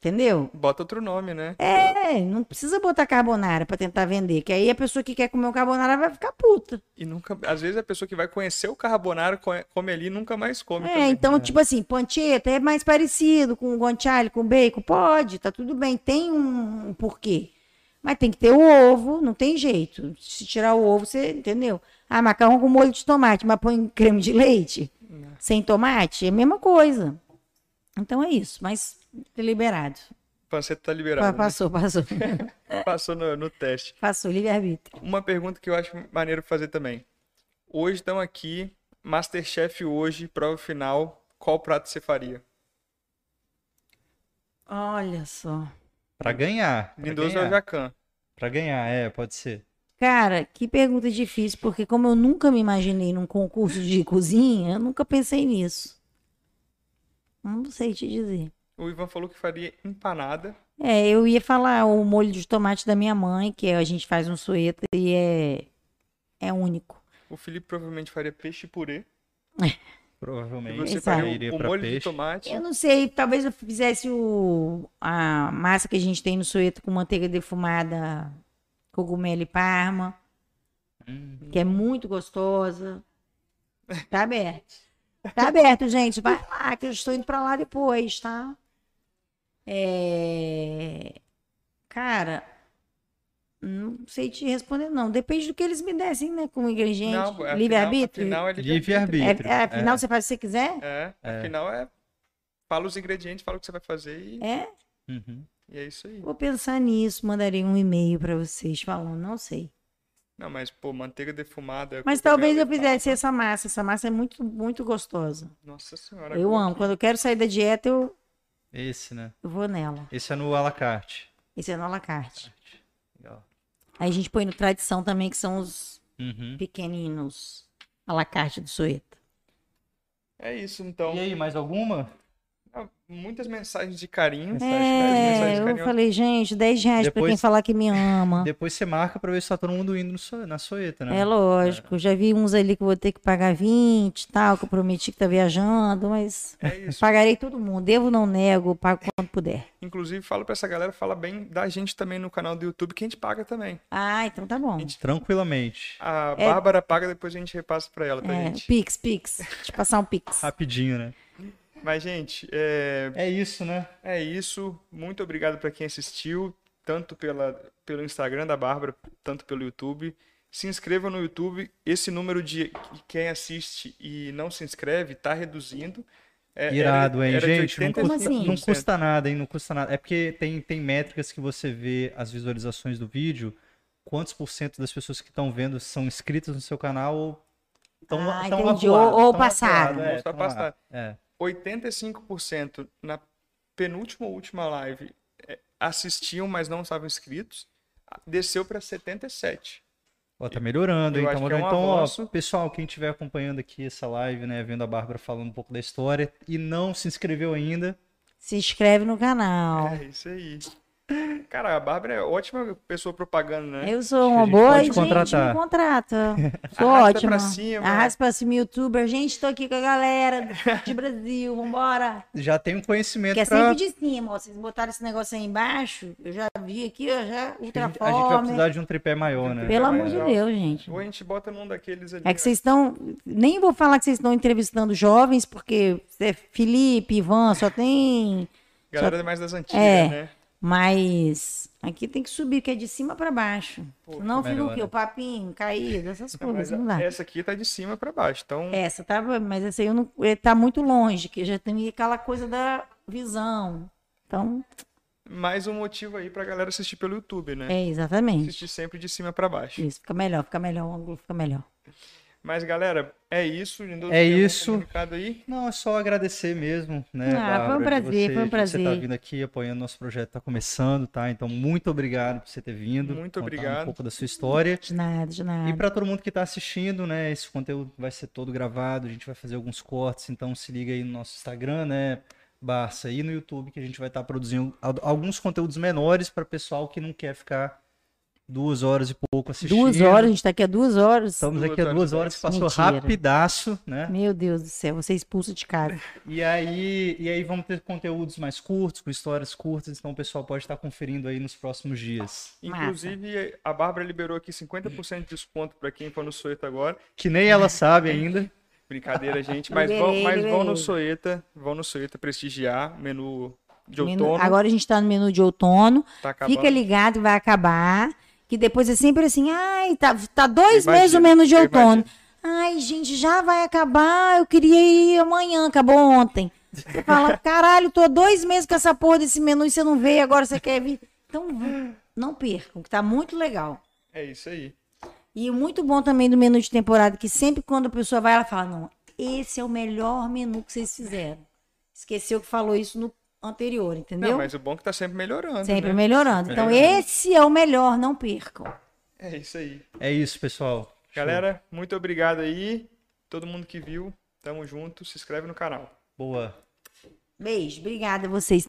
Entendeu? Bota outro nome, né? É, não precisa botar carbonara pra tentar vender, que aí a pessoa que quer comer o carbonara vai ficar puta. E nunca. Às vezes a pessoa que vai conhecer o carbonara co- come ali e nunca mais come É, também. então, tipo assim, pancetta é mais parecido com o guanciale, com bacon, pode, tá tudo bem, tem um, um porquê. Mas tem que ter o ovo, não tem jeito. Se tirar o ovo, você entendeu? Ah, macarrão com molho de tomate, mas põe creme de leite sem tomate, é a mesma coisa. Então é isso, mas liberado. Panceta tá Pa- liberada. né? Passou, passou. Passou no, no teste. Passou, livre-arbítrio. Uma pergunta que eu acho maneiro fazer também. Hoje estão aqui, Masterchef hoje, prova final. Qual prato você faria? Olha só. Pra ganhar. Lindoso ou. Jacan? Pra ganhar, é, pode ser. Cara, que pergunta difícil, porque como eu nunca me imaginei num concurso de cozinha, eu nunca pensei nisso. Não sei te dizer. O Ivan falou que faria empanada. É, eu ia falar o molho de tomate da minha mãe, que a gente faz um sueta e é, é único. O Felipe provavelmente faria peixe purê. E Provavelmente. você Exato. faria iria o, o molho de peixe. tomate. Eu não sei, talvez eu fizesse o, a massa que a gente tem no sueta com manteiga defumada, cogumelo e parma, Hum. que é muito gostosa. Tá aberto. Tá aberto, gente. Vai lá, que eu estou indo pra lá depois, tá? É... Cara, não sei te responder, não. Depende do que eles me dessem, né? Como ingrediente. Não, afinal- Livre-arbítrio? afinal é Livre-arbítrio. É, é, afinal, você faz o que você quiser? É, É. afinal é. Fala os ingredientes, fala o que você vai fazer e É? Uhum. e é isso aí. Vou pensar nisso, mandarei um e-mail pra vocês falando, não sei. Não, mas, pô, manteiga defumada. Mas talvez eu fizesse essa massa. Essa massa é muito, muito gostosa. Nossa senhora. Eu amo. Quando eu quero sair da dieta, eu, Esse, né? eu vou nela. Esse é no à la carte. Esse é no alacarte. Legal. Aí a gente põe no tradição também, que são os Uhum. pequeninos alacarte do Sueta. É isso, então. E aí, mais alguma? Ah, Muitas mensagens de carinho. Mensagem de carinho, mensagem É, de eu carinho. falei, gente, 10 reais pra Depois- quem falar que me ama. Depois você marca pra ver se tá todo mundo indo so- na soeta, né? É lógico, já vi uns ali que eu vou ter que pagar 20 e tal, que eu prometi que tá viajando, mas É isso. pagarei todo mundo. Devo, não nego, pago quando puder. Inclusive, falo pra essa galera, fala bem da gente também no canal do YouTube, que a gente paga também. Ah, então tá bom. Tranquilamente. A É. Bárbara paga, depois a gente repassa pra ela, pra É, gente. Pix, Pix. Deixa eu passar um Pix. Rapidinho, né? Mas, gente, é, É isso, né? é isso. Muito obrigado pra quem assistiu, tanto pela, pelo Instagram da Bárbara, tanto pelo YouTube. Se inscreva no YouTube. Esse número de quem assiste e não se inscreve tá reduzindo. É, Irado, era- hein, era gente? Não 85%. custa, assim? não custa nada, hein? Não custa nada. É porque tem, tem métricas que você vê as visualizações do vídeo, quantos por cento das pessoas que estão vendo são inscritas no seu canal ou estão Ah, tão entendi. Ou- passaram. avoadas, Ou passaram. É. 85% na penúltima ou última live é, assistiam, mas não estavam inscritos. Desceu para 77. Ó, tá melhorando, hein? Tá é melhorando. um então, ó, pessoal, quem estiver acompanhando aqui essa live, né, vendo a Bárbara falando um pouco da história e não se inscreveu ainda, Se inscreve no canal. É isso aí. Cara, a Bárbara é ótima pessoa propaganda, né? Eu sou uma gente boa gente, contratar. me contrata. Sou Arrasta ótima. pra cima. Arrasta pra cima, youtuber. Gente, tô aqui com a galera de Brasil, vambora. Já tem um conhecimento Que é pra... sempre de cima, ó. Vocês botaram esse negócio aí embaixo, eu já vi aqui, ó, já A gente, ultra a gente vai precisar de um tripé maior, né? Pelo É, amor de. Deus, gente. Ou a gente bota num daqueles ali. É que vocês estão. Nem vou falar que vocês estão entrevistando jovens, porque é Felipe, Ivan, só tem. Galera mais das antigas, É. né? Mas aqui tem que subir, que é de cima pra baixo. Pô, Senão fica o quê? né? O papinho, caído, essas coisas. Não dá. essa aqui tá de cima pra baixo. Então, Essa tá, mas essa aí eu não, eh, tá muito longe, que já tem aquela coisa da visão. Então, mais um motivo aí pra galera assistir pelo YouTube, né? é exatamente. Assistir sempre de cima pra baixo. Isso, fica melhor, fica melhor, o ângulo fica melhor. Mas, galera, é isso. É isso. aí? Não, é só agradecer mesmo, né? Ah, foi um prazer, você, foi um de Você tá prazer. vindo aqui apoiando nosso projeto, tá começando, tá? Então, muito obrigado por você ter vindo. Muito obrigado. um pouco da sua história. De nada, de nada. E para todo mundo que está assistindo, né? Esse conteúdo vai ser todo gravado, a gente vai fazer alguns cortes, então se liga aí no nosso Instagram, né? Barça e no YouTube que a gente vai estar produzindo al- alguns conteúdos menores para pessoal que não quer ficar duas horas e pouco assistindo. Duas horas, a gente tá aqui há duas horas. Estamos Duas aqui há horas duas horas, dez. passou Mentira. rapidaço, né? Meu Deus do céu, você é expulso de casa. E aí, e aí vamos ter conteúdos mais curtos, com histórias curtas, então o pessoal pode estar conferindo aí nos próximos dias. Inclusive, a Bárbara liberou aqui 50% de desconto pra quem for no Soeta agora. Que nem ela sabe ainda. Brincadeira, gente. Mas, vão, mas vão no. Soeta, vão no Soeta prestigiar, menu de Menu- outono. Agora a gente tá no menu de outono. tá. Fica ligado, vai acabar. Que depois é sempre assim, ai, tá, tá dois meses o imagino, menu de outono. Ai, gente, já vai acabar. Eu queria ir amanhã, acabou ontem. Você fala, caralho, tô dois meses com essa porra desse menu e você não veio, agora você quer vir. Então, não percam, que tá muito legal. É isso aí. E muito bom também do menu de temporada, que sempre quando a pessoa vai, ela fala, não, esse é o melhor menu que vocês fizeram. Esqueceu que falou isso no anterior, entendeu? Não, mas o bom é que tá sempre melhorando. Sempre né? melhorando. Então, É. esse é o melhor, não percam. É isso aí. É isso, pessoal. Galera, muito obrigado aí. Todo mundo que viu, tamo junto. Se inscreve no canal. Boa. Beijo, obrigada a vocês.